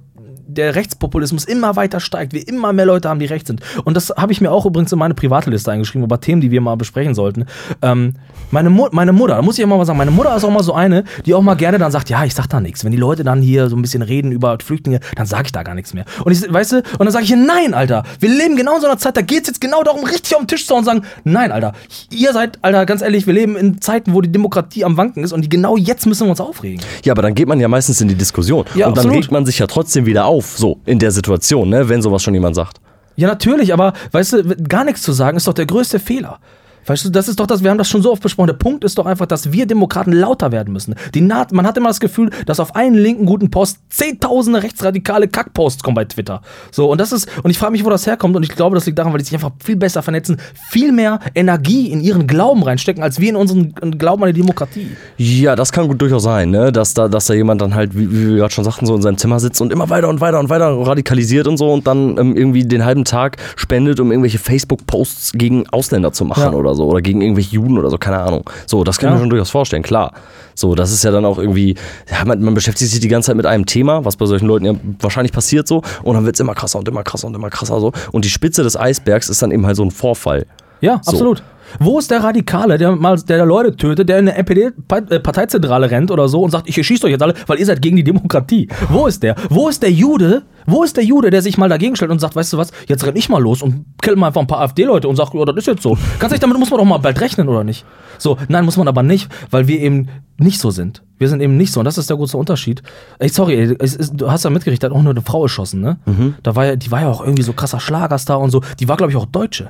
der Rechtspopulismus immer weiter steigt, wir immer mehr Leute haben, die rechts sind. Und das habe ich mir auch übrigens in meine private Liste eingeschrieben, über Themen, die wir mal besprechen sollten. Ähm, meine, Mu meine Mutter, da muss ich immer mal sagen, meine Mutter ist auch mal so eine, die auch mal gerne dann sagt, ja, ich sag da nichts. Wenn die Leute dann hier so ein bisschen reden über Flüchtlinge, dann sage ich da gar nichts mehr. Und ich, weißt du, und dann sage ich, nein, Alter, wir leben genau in so einer Zeit, da geht es jetzt genau darum, richtig auf den Tisch zu und sagen, nein, Alter, ihr seid, Alter, ganz ehrlich, wir leben in Zeiten, wo die Demokratie am Wanken ist und die genau jetzt müssen wir uns aufregen. Ja, aber dann geht man ja meistens in die Diskussion. Ja, und dann absolut. regt man sich ja trotzdem wieder auf, so, in der Situation, ne, wenn sowas schon jemand sagt. Ja, natürlich, aber weißt du, gar nichts zu sagen ist doch der größte Fehler. Weißt du, das ist doch das, wir haben das schon so oft besprochen. Der Punkt ist doch einfach, dass wir Demokraten lauter werden müssen. Die Na man hat immer das Gefühl, dass auf einen linken guten Post zehntausende rechtsradikale Kackposts kommen bei Twitter. So, und das ist, und ich frage mich, wo das herkommt, und ich glaube, das liegt daran, weil die sich einfach viel besser vernetzen, viel mehr Energie in ihren Glauben reinstecken, als wir in unseren Glauben an die Demokratie. Ja, das kann gut durchaus sein, ne? dass, da, dass da jemand dann halt, wie, wie wir gerade schon sagten, so in seinem Zimmer sitzt und immer weiter und weiter und weiter radikalisiert und so und dann ähm, irgendwie den halben Tag spendet, um irgendwelche Facebook-Posts gegen Ausländer zu machen Ja. oder so oder gegen irgendwelche Juden oder so, keine Ahnung. So, das kann ich Ja. mir schon durchaus vorstellen, klar. So, das ist ja dann auch irgendwie, ja, man, man beschäftigt sich die ganze Zeit mit einem Thema, was bei solchen Leuten ja wahrscheinlich passiert so und dann wird es immer krasser und immer krasser und immer krasser so und die Spitze des Eisbergs ist dann eben halt so ein Vorfall. Ja, So. absolut. Wo ist der Radikale, der mal der, Leute tötet, der in eine NPD-Parteizentrale rennt oder so und sagt, ich erschießt euch jetzt alle, weil ihr seid gegen die Demokratie? Wo ist der? Wo ist der Jude? Wo ist der Jude, der sich mal dagegen stellt und sagt, weißt du was, jetzt renn ich mal los und kill mal einfach ein paar AfD-Leute und sag, ja, das ist jetzt so. Ganz ehrlich, damit muss man doch mal bald rechnen, oder nicht? So, nein, muss man aber nicht, weil wir eben nicht so sind. Wir sind eben nicht so und das ist der große Unterschied. Ey, sorry, ey, ist, du hast ja mitgekriegt, da hat auch nur eine Frau erschossen, ne? Da war ja, die war ja auch irgendwie so krasser Schlagerstar und so. Die war, glaube ich, auch Deutsche.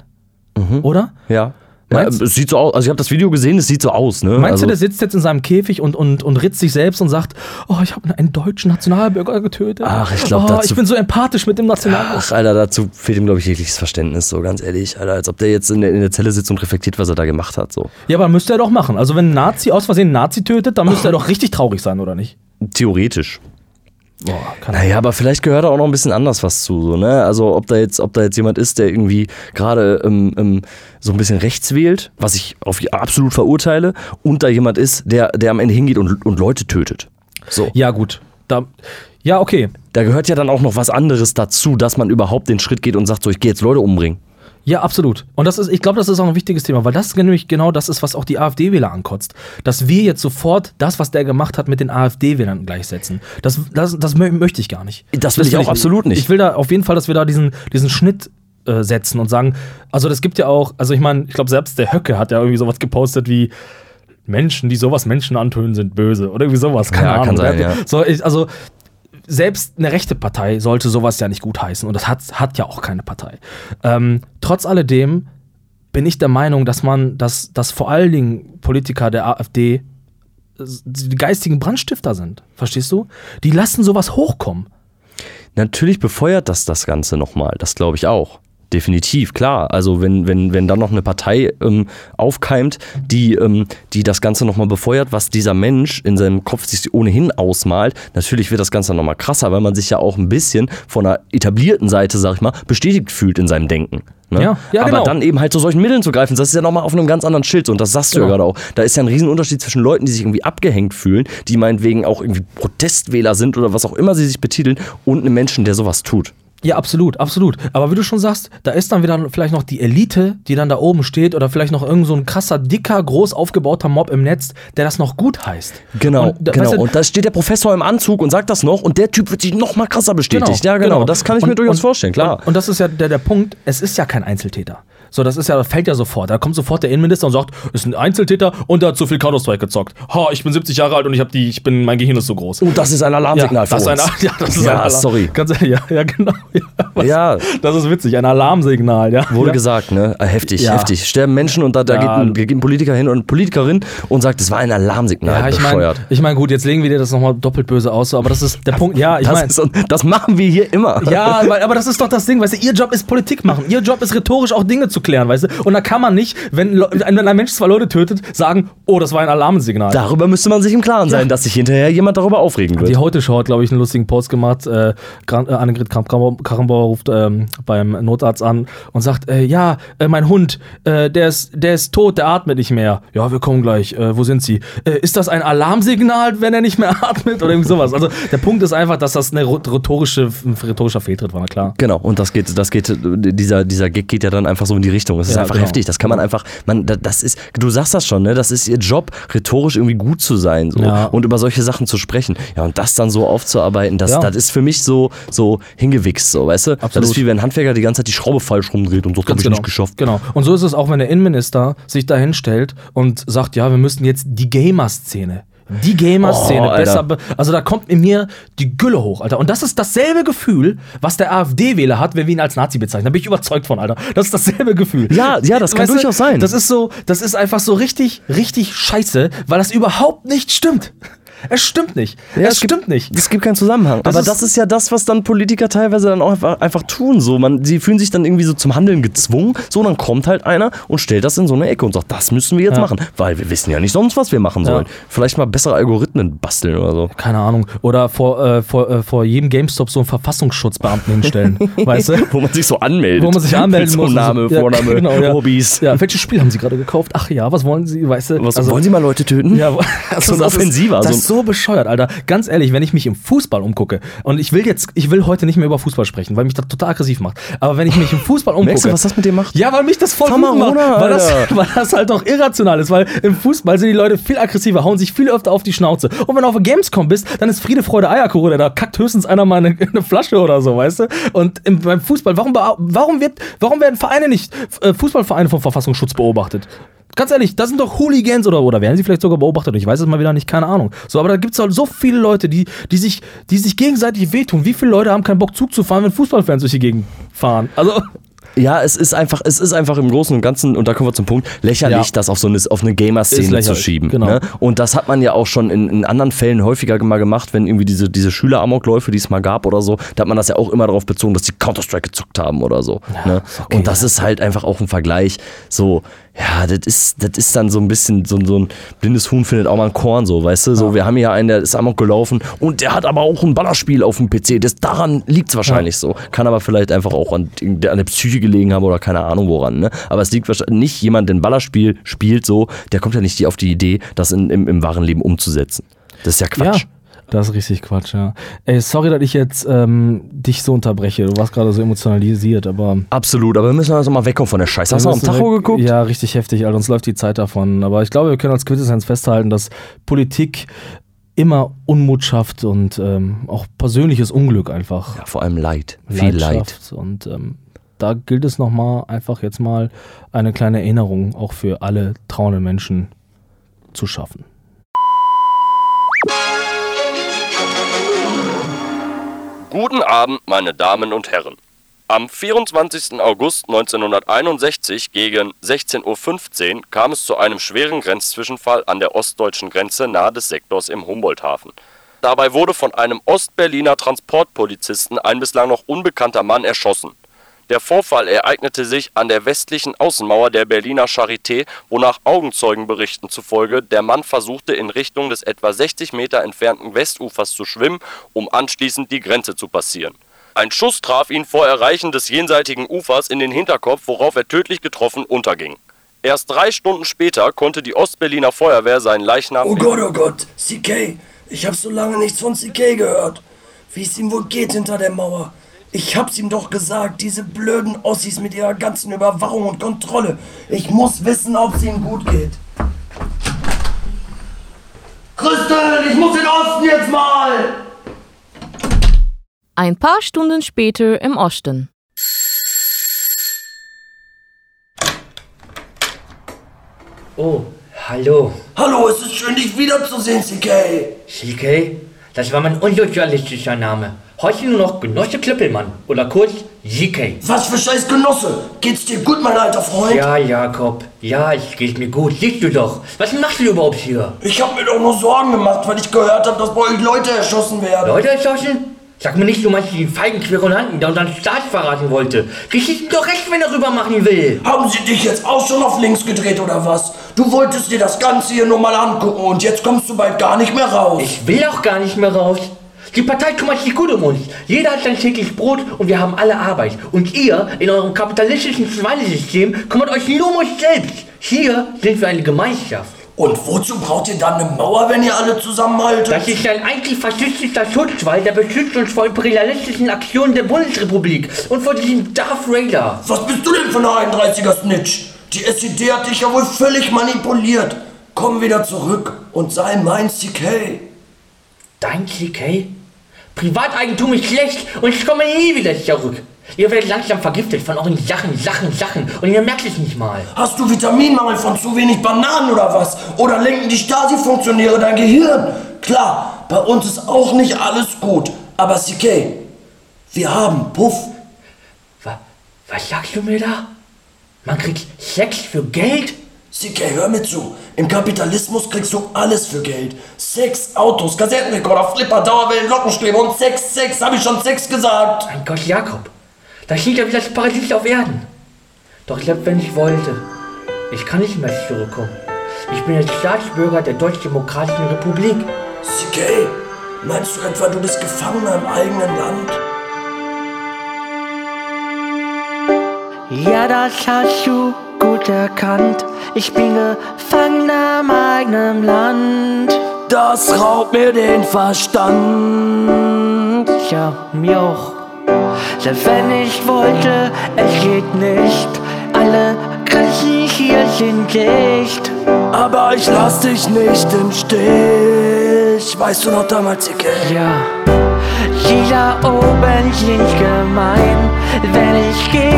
Oder? Ja. Meinst- ja, sieht so aus, also ich habe das Video gesehen, es sieht so aus, ne? Meinst also, du, der sitzt jetzt in seinem Käfig und, und, und ritzt sich selbst und sagt, oh, ich habe einen deutschen Nationalbürger getötet. Ach, ich glaub, oh, dazu- ich bin so empathisch mit dem Nationalbürger. Ach, Alter, dazu fehlt ihm, glaube ich, jegliches Verständnis, so ganz ehrlich. Alter, als ob der jetzt in der, in der Zelle sitzt und reflektiert, was er da gemacht hat, so. Ja, aber müsste er doch machen. Also wenn ein Nazi aus Versehen einen Nazi tötet, dann müsste er doch richtig traurig sein, oder nicht? Theoretisch. Boah, Naja, aber vielleicht gehört da auch noch ein bisschen anders was zu, so, ne? Also, ob da jetzt, ob da jetzt jemand ist, der irgendwie gerade ähm, ähm, so ein bisschen rechts wählt, was ich auf absolut verurteile, und da jemand ist, der, der am Ende hingeht und, und Leute tötet. So. Ja, gut. Da, ja, okay. Da gehört ja dann auch noch was anderes dazu, dass man überhaupt den Schritt geht und sagt, so, ich gehe jetzt Leute umbringen. Ja, absolut. Und das ist, ich glaube, das ist auch ein wichtiges Thema, weil das nämlich genau das ist, was auch die AfD-Wähler ankotzt. Dass wir jetzt sofort das, was der gemacht hat, mit den AfD-Wählern gleichsetzen. Das, das, das mö möchte ich gar nicht. Das will ich auch absolut nicht. Ich will da auf jeden Fall, dass wir da diesen, diesen Schnitt äh, setzen und sagen, also das gibt ja auch, also ich meine, ich glaube, selbst der Höcke hat ja irgendwie sowas gepostet wie Menschen, die sowas Menschen antun, sind böse oder irgendwie sowas. Keine Ja, Ahnung. kann sein, ja. So, ich, also selbst eine rechte Partei sollte sowas ja nicht gutheißen und das hat, hat ja auch keine Partei. Ähm, trotz alledem bin ich der Meinung, dass man, dass, dass vor allen Dingen Politiker der AfD die geistigen Brandstifter sind. Verstehst du? Die lassen sowas hochkommen. Natürlich befeuert das das Ganze nochmal, das glaube ich auch. Definitiv, klar. Also wenn, wenn, wenn dann noch eine Partei ähm, aufkeimt, die, ähm, die das Ganze nochmal befeuert, was dieser Mensch in seinem Kopf sich ohnehin ausmalt, natürlich wird das Ganze nochmal krasser, weil man sich ja auch ein bisschen von einer etablierten Seite, sag ich mal, bestätigt fühlt in seinem Denken. Ne? Ja, ja, Aber genau. dann eben halt zu solchen Mitteln zu greifen, das ist ja nochmal auf einem ganz anderen Schild. Und das sagst du ja Genau. gerade auch. Da ist ja ein Riesenunterschied zwischen Leuten, die sich irgendwie abgehängt fühlen, die meinetwegen auch irgendwie Protestwähler sind oder was auch immer sie sich betiteln, und einem Menschen, der sowas tut. Ja, absolut, absolut. Aber wie du schon sagst, da ist dann wieder vielleicht noch die Elite, die dann da oben steht, oder vielleicht noch irgend so ein krasser, dicker, groß aufgebauter Mob im Netz, der das noch gut heißt. Genau, Und genau. weißt du, und da steht der Professor im Anzug und sagt das noch und der Typ wird sich noch mal krasser bestätigt. ja, genau. Das kann ich mir Und- durchaus und- vorstellen, klar. Und, und das ist ja der, der Punkt, es ist ja kein Einzeltäter. So, das ist ja, das fällt ja sofort. Da kommt sofort der Innenminister und sagt, ist ein Einzeltäter und der hat zu viel Counter-Strike gezockt. Ha, ich bin 70 Jahre alt und ich habe die, ich bin, mein Gehirn ist so groß. und das ist ein Alarmsignal das für ist uns. ein, [LAUGHS] ja, das ist Ja, ein Alarm. sorry. Ganz, ja, ja, genau. [LAUGHS] Ja, was- Ja. Das ist witzig, ein Alarmsignal, ja. Wurde ja. gesagt, ne? Äh, Heftig, Ja. heftig. Sterben Menschen und da, da Ja. geht, ein, geht ein Politiker hin und Politikerin und sagt, es war ein Alarmsignal. Ja, ich meine, ich mein, gut, jetzt legen wir dir das nochmal doppelt böse aus, aber das ist der Punkt. Ja, ich das, meine. das machen wir hier immer. Ja, aber das ist doch das Ding, weißt du, ihr Job ist Politik machen. Ihr Job ist rhetorisch auch Dinge zu klären, weißt du? Und da kann man nicht, wenn, wenn ein Mensch zwei Leute tötet, sagen, oh, das war ein Alarmsignal. Darüber müsste man sich im Klaren sein, dass sich hinterher jemand darüber aufregen wird. Die Heute Show hat, glaube ich, einen lustigen Post gemacht. Äh, äh, Annegret Kramp-Karrenbauer ruft ähm, beim Notarzt an und sagt, äh, ja, äh, mein Hund, äh, der, ist, der ist tot, der atmet nicht mehr. Ja, wir kommen gleich. Äh, wo sind Sie? Äh, ist das ein Alarmsignal, wenn er nicht mehr [LAUGHS] atmet? Oder irgendwie sowas. Also der Punkt ist einfach, dass das eine rhetorische, ein rhetorischer Fehltritt war, na klar. Genau, und das geht, das geht, dieser, dieser Gag geht ja dann einfach so in die Richtung. Es ist Ja, einfach genau. heftig. Das kann man einfach, man, da- das ist, du sagst das schon, ne? Das ist ihr Job, rhetorisch irgendwie gut zu sein so, Ja. und über solche Sachen zu sprechen. Ja, und das dann so aufzuarbeiten, das, Ja. das ist für mich so, so hingewichst, so, weißt du? Das Absolut. ist wie wenn ein Handwerker die ganze Zeit die Schraube falsch rumdreht und so habe ich nicht geschafft. Genau. Und so ist es auch, wenn der Innenminister sich da hinstellt und sagt, ja, wir müssen jetzt die Gamer-Szene. Die Gamer-Szene Oh, besser. Be also da kommt in mir die Gülle hoch, Alter. Und das ist dasselbe Gefühl, was der AfD-Wähler hat, wenn wir ihn als Nazi bezeichnen. Da bin ich überzeugt von, Alter. Das ist dasselbe Gefühl. Ja, ja, das kann Weißt du, durchaus sein. Das ist so, das ist einfach so richtig, richtig scheiße, weil das überhaupt nicht stimmt. Es stimmt nicht. Ja, es, es gibt- stimmt nicht. Es gibt keinen Zusammenhang. Das Aber ist- das ist ja das, was dann Politiker teilweise dann auch einfach, einfach tun. So, man, sie fühlen sich dann irgendwie so zum Handeln gezwungen. So, dann kommt halt einer und stellt das in so eine Ecke und sagt, das müssen wir jetzt Ja. machen. Weil wir wissen ja nicht sonst, was wir machen sollen. Vielleicht mal bessere Algorithmen basteln oder so. Keine Ahnung. Oder vor, äh, vor, äh, vor jedem GameStop so einen Verfassungsschutzbeamten hinstellen. [LAUGHS] weißt du? Wo man sich so anmeldet. Wo man sich anmelden so muss. Name, Ja, Vorname, genau, ja. Hobbys. Ja, welches Spiel haben Sie gerade gekauft? Ach ja, was wollen Sie? Weißt du? Was, Also- wollen Sie mal Leute töten? Ja, [LAUGHS] So ein Offensiver, Ist, das so so bescheuert, Alter. Ganz ehrlich, wenn ich mich im Fußball umgucke und ich will jetzt, ich will heute nicht mehr über Fußball sprechen, weil mich das total aggressiv macht. Aber wenn ich mich im Fußball umgucke. Merkst du, was das mit dir macht? Ja, weil mich das voll wütend macht, weil, das, [LAUGHS] weil das halt auch irrational ist, weil im Fußball sind die Leute viel aggressiver, hauen sich viel öfter auf die Schnauze. Und wenn du auf Gamescom bist, dann ist Friede, Freude, Eierkuchen, da kackt höchstens einer mal eine, [LAUGHS] eine Flasche oder so, weißt du? Und im, beim Fußball, warum, warum, wird, warum werden Vereine nicht, äh, Fußballvereine vom Verfassungsschutz beobachtet? Ganz ehrlich, das sind doch Hooligans oder, oder werden sie vielleicht sogar beobachtet? Ich weiß es mal wieder nicht, keine Ahnung. So, aber da gibt es halt so viele Leute, die, die, sich, die sich gegenseitig wehtun. Wie viele Leute haben keinen Bock Zug zu fahren, wenn Fußballfans durch die Gegend fahren? Also, [LAUGHS] Ja, es ist einfach, es ist einfach im Großen und Ganzen, und da kommen wir zum Punkt, lächerlich, Ja. das auf so eine, auf eine Gamer-Szene zu schieben. genau. Ne? Und das hat man ja auch schon in, in anderen Fällen häufiger mal gemacht, wenn irgendwie diese, diese Schüler-Amokläufe, die es mal gab oder so, da hat man das ja auch immer darauf bezogen, dass die Counter-Strike gezockt haben oder so. ne? okay, und das ist halt einfach auch ein Vergleich, so, ja, das ist, das ist dann so ein bisschen, so, so ein blindes Huhn findet auch mal ein Korn, so, weißt du, so, wir haben hier einen, der ist Amok gelaufen und der hat aber auch ein Ballerspiel auf dem PC, das, daran liegt es wahrscheinlich so, kann aber vielleicht einfach auch an, an der Psyche gelegen haben oder keine Ahnung woran, ne? aber es liegt wahrscheinlich nicht jemand, der ein Ballerspiel spielt so, der kommt ja nicht auf die Idee, das in, im, im wahren Leben umzusetzen. Das ist ja Quatsch. Ja, das ist richtig Quatsch, ja. Ey, sorry, dass ich jetzt ähm, dich so unterbreche. Du warst gerade so emotionalisiert, aber. Absolut, aber wir müssen also mal wegkommen von der Scheiße. Hast du müssen Tacho geguckt? Ja, richtig heftig, Alter. Uns läuft die Zeit davon. Aber ich glaube, wir können als Quintessenz festhalten, dass Politik immer Unmut schafft und ähm, auch persönliches Unglück einfach. Ja, vor allem Leid. Viel Leid. Und ähm, da gilt es nochmal, einfach jetzt mal eine kleine Erinnerung auch für alle trauenden Menschen zu schaffen. Guten Abend, meine Damen und Herren. Am 24. August 1961 gegen 16.15 Uhr kam es zu einem schweren Grenzzwischenfall an der ostdeutschen Grenze nahe des Sektors im Humboldthafen. Dabei wurde von einem Ostberliner Transportpolizisten ein bislang noch unbekannter Mann erschossen. Der Vorfall ereignete sich an der westlichen Außenmauer der Berliner Charité, wonach Augenzeugenberichten zufolge der Mann versuchte in Richtung des etwa 60 Meter entfernten Westufers zu schwimmen, um anschließend die Grenze zu passieren. Ein Schuss traf ihn vor Erreichen des jenseitigen Ufers in den Hinterkopf, worauf er tödlich getroffen unterging. Erst drei Stunden später konnte die Ostberliner Feuerwehr seinen Leichnam Oh Gott, oh Gott, CK. Ich hab so lange nichts von CK gehört. Wie es ihm wohl geht hinter der Mauer. Ich hab's ihm doch gesagt, diese blöden Ossis mit ihrer ganzen Überwachung und Kontrolle. Ich muss wissen, ob es ihm gut geht. Christel, ich muss in den Osten jetzt mal! Ein paar Stunden später im Osten. Oh, hallo. Hallo, es ist schön, dich wiederzusehen, CK. CK? Das war mein unsozialistischer Name. Heute nur noch Genosse Klippelmann oder kurz CK. Was für scheiß Genosse. Geht's dir gut, mein alter Freund? Ja, Jakob. Ja, es geht mir gut. Siehst du doch. Was machst du überhaupt hier? Ich hab mir doch nur Sorgen gemacht, weil ich gehört hab, dass bei euch Leute erschossen werden. Leute erschossen? Sag mir nicht, du meinst den feigen Querulanten, der unseren Staat verraten wollte. Geschichten doch recht, wenn er rüber machen will. Haben sie dich jetzt auch schon auf links gedreht oder was? Du wolltest dir das Ganze hier nur mal angucken und jetzt kommst du bald gar nicht mehr raus. Ich will auch gar nicht mehr raus. Die Partei kümmert sich gut um uns. Jeder hat sein täglich Brot und wir haben alle Arbeit. Und ihr, in eurem kapitalistischen Schweinesystem, kümmert euch nur um euch selbst. Hier sind wir eine Gemeinschaft. Und wozu braucht ihr dann eine Mauer, wenn ihr alle zusammenhaltet? Das ist ein antifaschistischer Schutzwall, der beschützt uns vor imperialistischen Aktionen der Bundesrepublik und vor diesem Darth Raider. Was bist du denn für eine 31er Snitch? Die SED hat dich ja wohl völlig manipuliert. Komm wieder zurück und sei mein CK. Dein CK? Privateigentum ist schlecht und ich komme nie wieder zurück. Ihr werdet langsam vergiftet von euren Sachen, Sachen, Sachen. Und ihr merkt es nicht mal. Hast du Vitaminmangel von zu wenig Bananen oder was? Oder lenken die Stasi-Funktionäre dein Gehirn? Klar, bei uns ist auch nicht alles gut. Aber CK, wir haben Puff. Was, was sagst du mir da? Man kriegt Sex für Geld? CK, hör mir zu. Im Kapitalismus kriegst du alles für Geld. Sex, Autos, Kassettenrekorder, Flipper, Dauerwellen, Lockenstäbe und Sex, Sex, hab ich schon Sex gesagt. Mein Gott, Jakob. Das klingt ja wie das Paradies auf Erden. Doch selbst wenn ich wollte, ich kann nicht mehr zurückkommen. Ich bin jetzt Staatsbürger der Deutsch-Demokratischen Republik. CK, meinst du etwa, du bist Gefangener im eigenen Land? Ja, das hast du gut erkannt. Ich bin Gefangener im eigenen Land. Das raubt mir den Verstand. Ja, mir auch. Selbst wenn ich wollte, es geht nicht. Alle Grenzen hier sind dicht. Aber ich lass dich nicht im Stich. Weißt du noch damals, CK? Ja, die da oben sind gemein. Wenn ich gehe,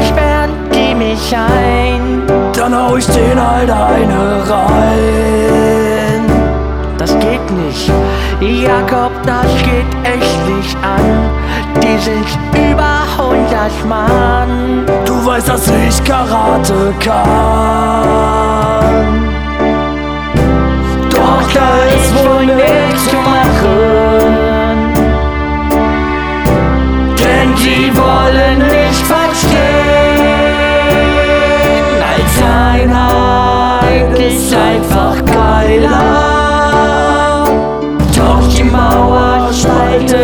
mich ein. Dann hau ich den halt eine rein. Das geht nicht, Jakob, das geht echt nicht an. Die sind über 100 Mann. Du weißt, dass ich Karate kann.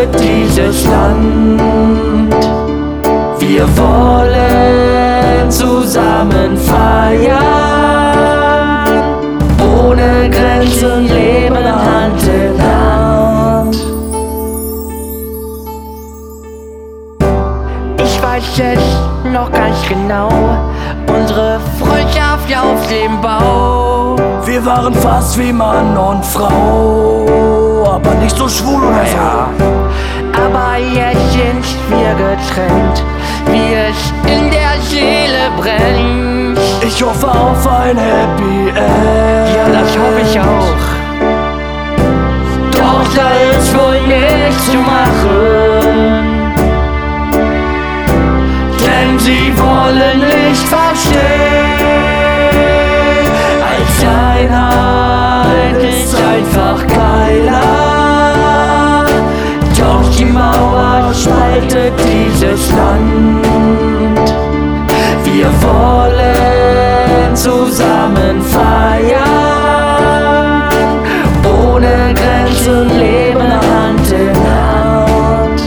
Dieses Land. Wir wollen zusammen feiern. Ohne Grenzen leben Hand in Hand. Ich weiß es noch ganz genau. Unsere Freundschaft auf dem Bau. Wir waren fast wie Mann und Frau. Aber nicht so schwul oder so. Aber jetzt sind wir getrennt, wie es in der Seele brennt. Ich hoffe auf ein Happy End. Ja, das hoffe ich auch. Doch da ist wohl nichts zu machen. Denn sie wollen nicht verstehen. Als Einheit ist einfach geiler. Die Mauer spaltet dieses Land. Wir wollen zusammen feiern. Ohne Grenzen leben Hand in Hand.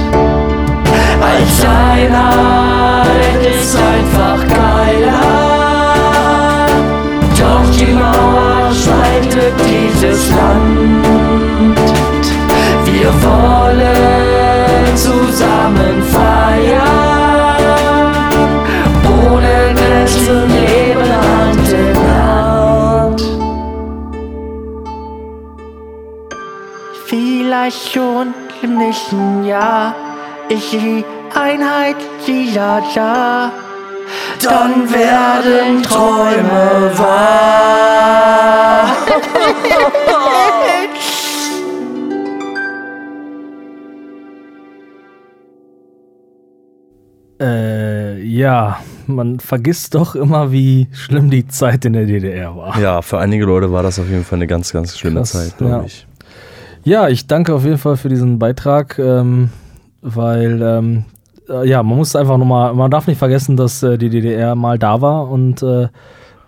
Als Einheit ist einfach geiler. Doch die Mauer spaltet dieses Land. Wir wollen zusammen feiern. Ohne Grenzen leben Hand in Hand. Vielleicht schon im nächsten Jahr ist die Einheit wieder da. Dann werden Träume wahr. [LAUGHS] ja, man vergisst doch immer, wie schlimm die Zeit in der DDR war. Ja, für einige Leute war das auf jeden Fall eine ganz, ganz schlimme Krass, Zeit, glaube ja. ich. Ja, ich danke auf jeden Fall für diesen Beitrag, ähm, weil, ähm, äh, ja, man muss einfach nochmal, man darf nicht vergessen, dass äh, die DDR mal da war und äh,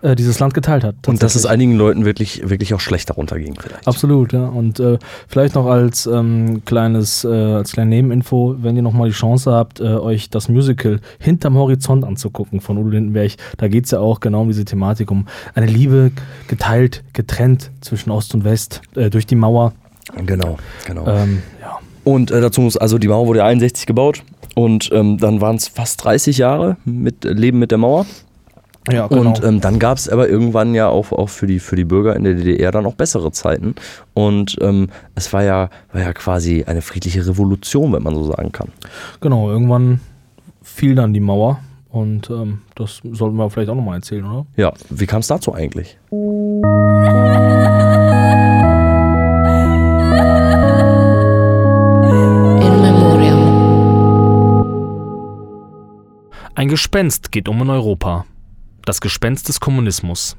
äh, dieses Land geteilt hat. Und dass es einigen Leuten wirklich, wirklich auch schlecht darunter ging vielleicht. Absolut, ja. Und äh, vielleicht noch als ähm, kleines, äh, als kleine Nebeninfo, wenn ihr nochmal die Chance habt, äh, euch das Musical Hinterm Horizont anzugucken von Udo Lindenberg, da geht es ja auch genau um diese Thematik, um eine Liebe geteilt, getrennt zwischen Ost und West äh, durch die Mauer. Genau, genau. Ähm, ja. Und dazu muss, also die Mauer wurde ja 61 gebaut und ähm, dann waren es fast 30 Jahre mit Leben mit der Mauer. Ja, genau. Und ähm, dann gab es aber irgendwann ja auch, auch für, die, für die Bürger in der DDR dann auch bessere Zeiten. Und ähm, es war ja, war ja quasi eine friedliche Revolution, wenn man so sagen kann. Genau, irgendwann fiel dann die Mauer. Und ähm, das sollten wir vielleicht auch nochmal erzählen, oder? Ja, wie kam es dazu eigentlich? In Memoriam. Ein Gespenst geht um in Europa. Das Gespenst des Kommunismus.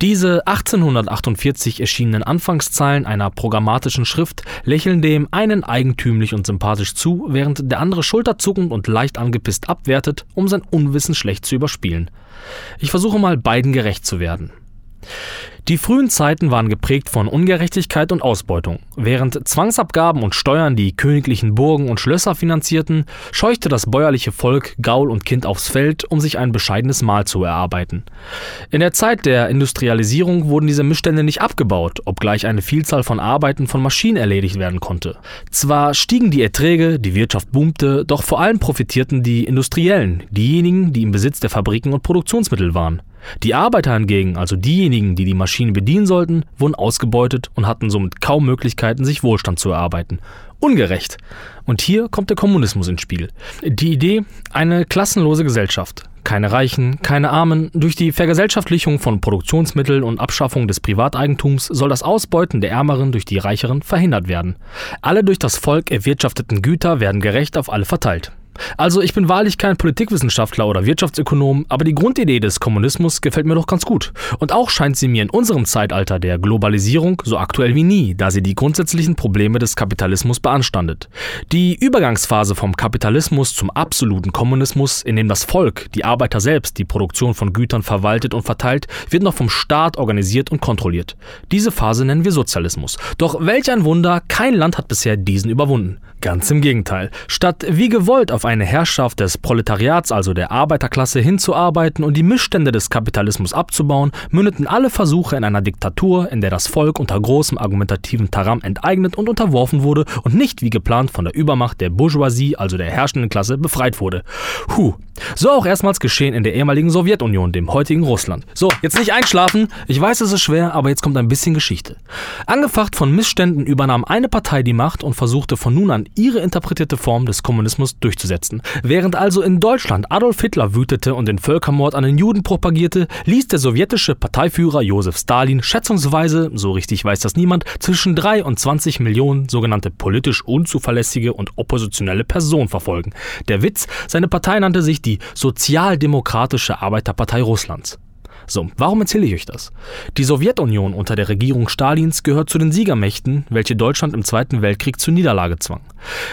Diese 1848 erschienenen Anfangszeilen einer programmatischen Schrift lächeln dem einen eigentümlich und sympathisch zu, während der andere schulterzuckend und leicht angepisst abwertet, um sein Unwissen schlecht zu überspielen. Ich versuche mal beiden gerecht zu werden. Die frühen Zeiten waren geprägt von Ungerechtigkeit und Ausbeutung. Während Zwangsabgaben und Steuern die königlichen Burgen und Schlösser finanzierten, scheuchte das bäuerliche Volk Gaul und Kind aufs Feld, um sich ein bescheidenes Mahl zu erarbeiten. In der Zeit der Industrialisierung wurden diese Missstände nicht abgebaut, obgleich eine Vielzahl von Arbeiten von Maschinen erledigt werden konnte. Zwar stiegen die Erträge, die Wirtschaft boomte, doch vor allem profitierten die Industriellen, diejenigen, die im Besitz der Fabriken und Produktionsmittel waren. Die Arbeiter hingegen, also diejenigen, die die Maschinen bedienen sollten, wurden ausgebeutet und hatten somit kaum Möglichkeiten, sich Wohlstand zu erarbeiten. Ungerecht. Und hier kommt der Kommunismus ins Spiel. Die Idee, eine klassenlose Gesellschaft. Keine Reichen, keine Armen. Durch die Vergesellschaftlichung von Produktionsmitteln und Abschaffung des Privateigentums soll das Ausbeuten der Ärmeren durch die Reicheren verhindert werden. Alle durch das Volk erwirtschafteten Güter werden gerecht auf alle verteilt. Also ich bin wahrlich kein Politikwissenschaftler oder Wirtschaftsökonom, aber die Grundidee des Kommunismus gefällt mir doch ganz gut. Und auch scheint sie mir in unserem Zeitalter der Globalisierung so aktuell wie nie, da sie die grundsätzlichen Probleme des Kapitalismus beanstandet. Die Übergangsphase vom Kapitalismus zum absoluten Kommunismus, in dem das Volk, die Arbeiter selbst, die Produktion von Gütern verwaltet und verteilt, wird noch vom Staat organisiert und kontrolliert. Diese Phase nennen wir Sozialismus. Doch welch ein Wunder, kein Land hat bisher diesen überwunden. Ganz im Gegenteil. Statt wie gewollt auf eine Herrschaft des Proletariats, also der Arbeiterklasse, hinzuarbeiten und die Missstände des Kapitalismus abzubauen, mündeten alle Versuche in einer Diktatur, in der das Volk unter großem argumentativen Taram enteignet und unterworfen wurde und nicht wie geplant von der Übermacht der Bourgeoisie, also der herrschenden Klasse, befreit wurde. Huh. So auch erstmals geschehen in der ehemaligen Sowjetunion, dem heutigen Russland. So, jetzt nicht einschlafen. Ich weiß, es ist schwer, aber jetzt kommt ein bisschen Geschichte. Angefacht von Missständen übernahm eine Partei die Macht und versuchte von nun an ihre interpretierte Form des Kommunismus durchzusetzen. Während also in Deutschland Adolf Hitler wütete und den Völkermord an den Juden propagierte, ließ der sowjetische Parteiführer Josef Stalin schätzungsweise, so richtig weiß das niemand, zwischen 3 und 20 Millionen sogenannte politisch unzuverlässige und oppositionelle Personen verfolgen. Der Witz, seine Partei nannte sich die Sozialdemokratische Arbeiterpartei Russlands. So, warum erzähle ich euch das? Die Sowjetunion unter der Regierung Stalins gehört zu den Siegermächten, welche Deutschland im Zweiten Weltkrieg zur Niederlage zwang.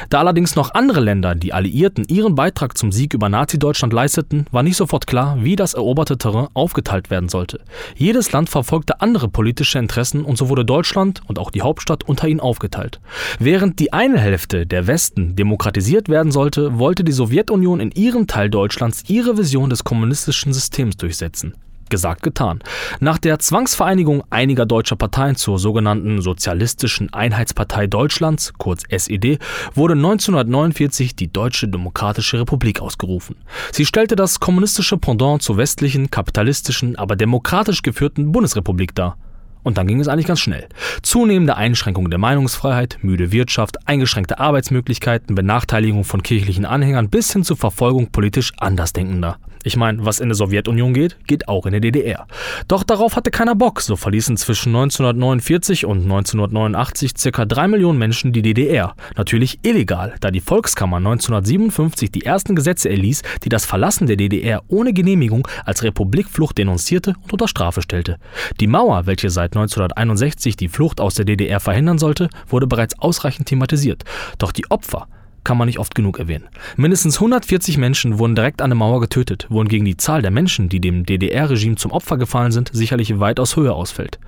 Da allerdings noch andere Länder, die Alliierten, ihren Beitrag zum Sieg über Nazi-Deutschland leisteten, war nicht sofort klar, wie das eroberte Terrain aufgeteilt werden sollte. Jedes Land verfolgte andere politische Interessen und so wurde Deutschland und auch die Hauptstadt unter ihnen aufgeteilt. Während die eine Hälfte, der Westen, demokratisiert werden sollte, wollte die Sowjetunion in ihrem Teil Deutschlands ihre Vision des kommunistischen Systems durchsetzen. Gesagt, getan. Nach der Zwangsvereinigung einiger deutscher Parteien zur sogenannten Sozialistischen Einheitspartei Deutschlands, kurz SED, wurde 1949 die Deutsche Demokratische Republik ausgerufen. Sie stellte das kommunistische Pendant zur westlichen, kapitalistischen, aber demokratisch geführten Bundesrepublik dar. Und dann ging es eigentlich ganz schnell. Zunehmende Einschränkungen der Meinungsfreiheit, müde Wirtschaft, eingeschränkte Arbeitsmöglichkeiten, Benachteiligung von kirchlichen Anhängern bis hin zur Verfolgung politisch Andersdenkender. Ich meine, was in der Sowjetunion geht, geht auch in der DDR. Doch darauf hatte keiner Bock, so verließen zwischen 1949 und 1989 circa drei Millionen Menschen die DDR. Natürlich illegal, da die Volkskammer 1957 die ersten Gesetze erließ, die das Verlassen der DDR ohne Genehmigung als Republikflucht denunzierte und unter Strafe stellte. Die Mauer, welche seit 1961 die Flucht aus der DDR verhindern sollte, wurde bereits ausreichend thematisiert. Doch die Opfer kann man nicht oft genug erwähnen. Mindestens 140 Menschen wurden direkt an der Mauer getötet, wohingegen die Zahl der Menschen, die dem DDR-Regime zum Opfer gefallen sind, sicherlich weitaus höher ausfällt.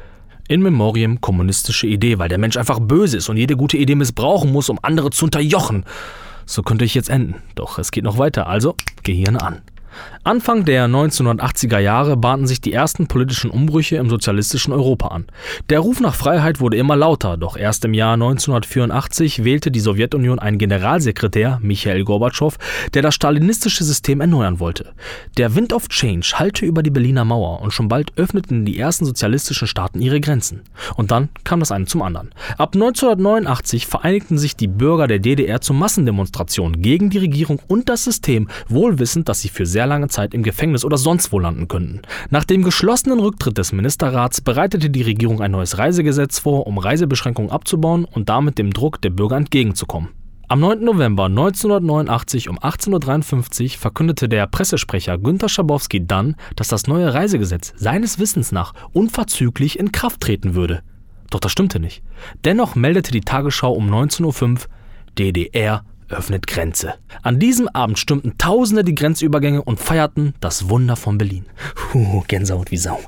In Memoriam kommunistische Idee, weil der Mensch einfach böse ist und jede gute Idee missbrauchen muss, um andere zu unterjochen. So könnte ich jetzt enden. Doch es geht noch weiter, also Gehirn an. Anfang der 1980er Jahre bahnten sich die ersten politischen Umbrüche im sozialistischen Europa an. Der Ruf nach Freiheit wurde immer lauter, doch erst im Jahr 1984 wählte die Sowjetunion einen Generalsekretär, Michael Gorbatschow, der das stalinistische System erneuern wollte. Der Wind of Change hallte über die Berliner Mauer und schon bald öffneten die ersten sozialistischen Staaten ihre Grenzen. Und dann kam das eine zum anderen. Ab 1989 vereinigten sich die Bürger der DDR zu Massendemonstrationen gegen die Regierung und das System, wohl wissend, dass sie für sehr lange Zeit im Gefängnis oder sonst wo landen könnten. Nach dem geschlossenen Rücktritt des Ministerrats bereitete die Regierung ein neues Reisegesetz vor, um Reisebeschränkungen abzubauen und damit dem Druck der Bürger entgegenzukommen. Am 9. November 1989 um 18.53 Uhr verkündete der Pressesprecher Günter Schabowski dann, dass das neue Reisegesetz seines Wissens nach unverzüglich in Kraft treten würde. Doch das stimmte nicht. Dennoch meldete die Tagesschau um 19.05 Uhr DDR öffnet Grenze. An diesem Abend stürmten Tausende die Grenzübergänge und feierten das Wunder von Berlin. Puh, Gänsehaut wie Sau.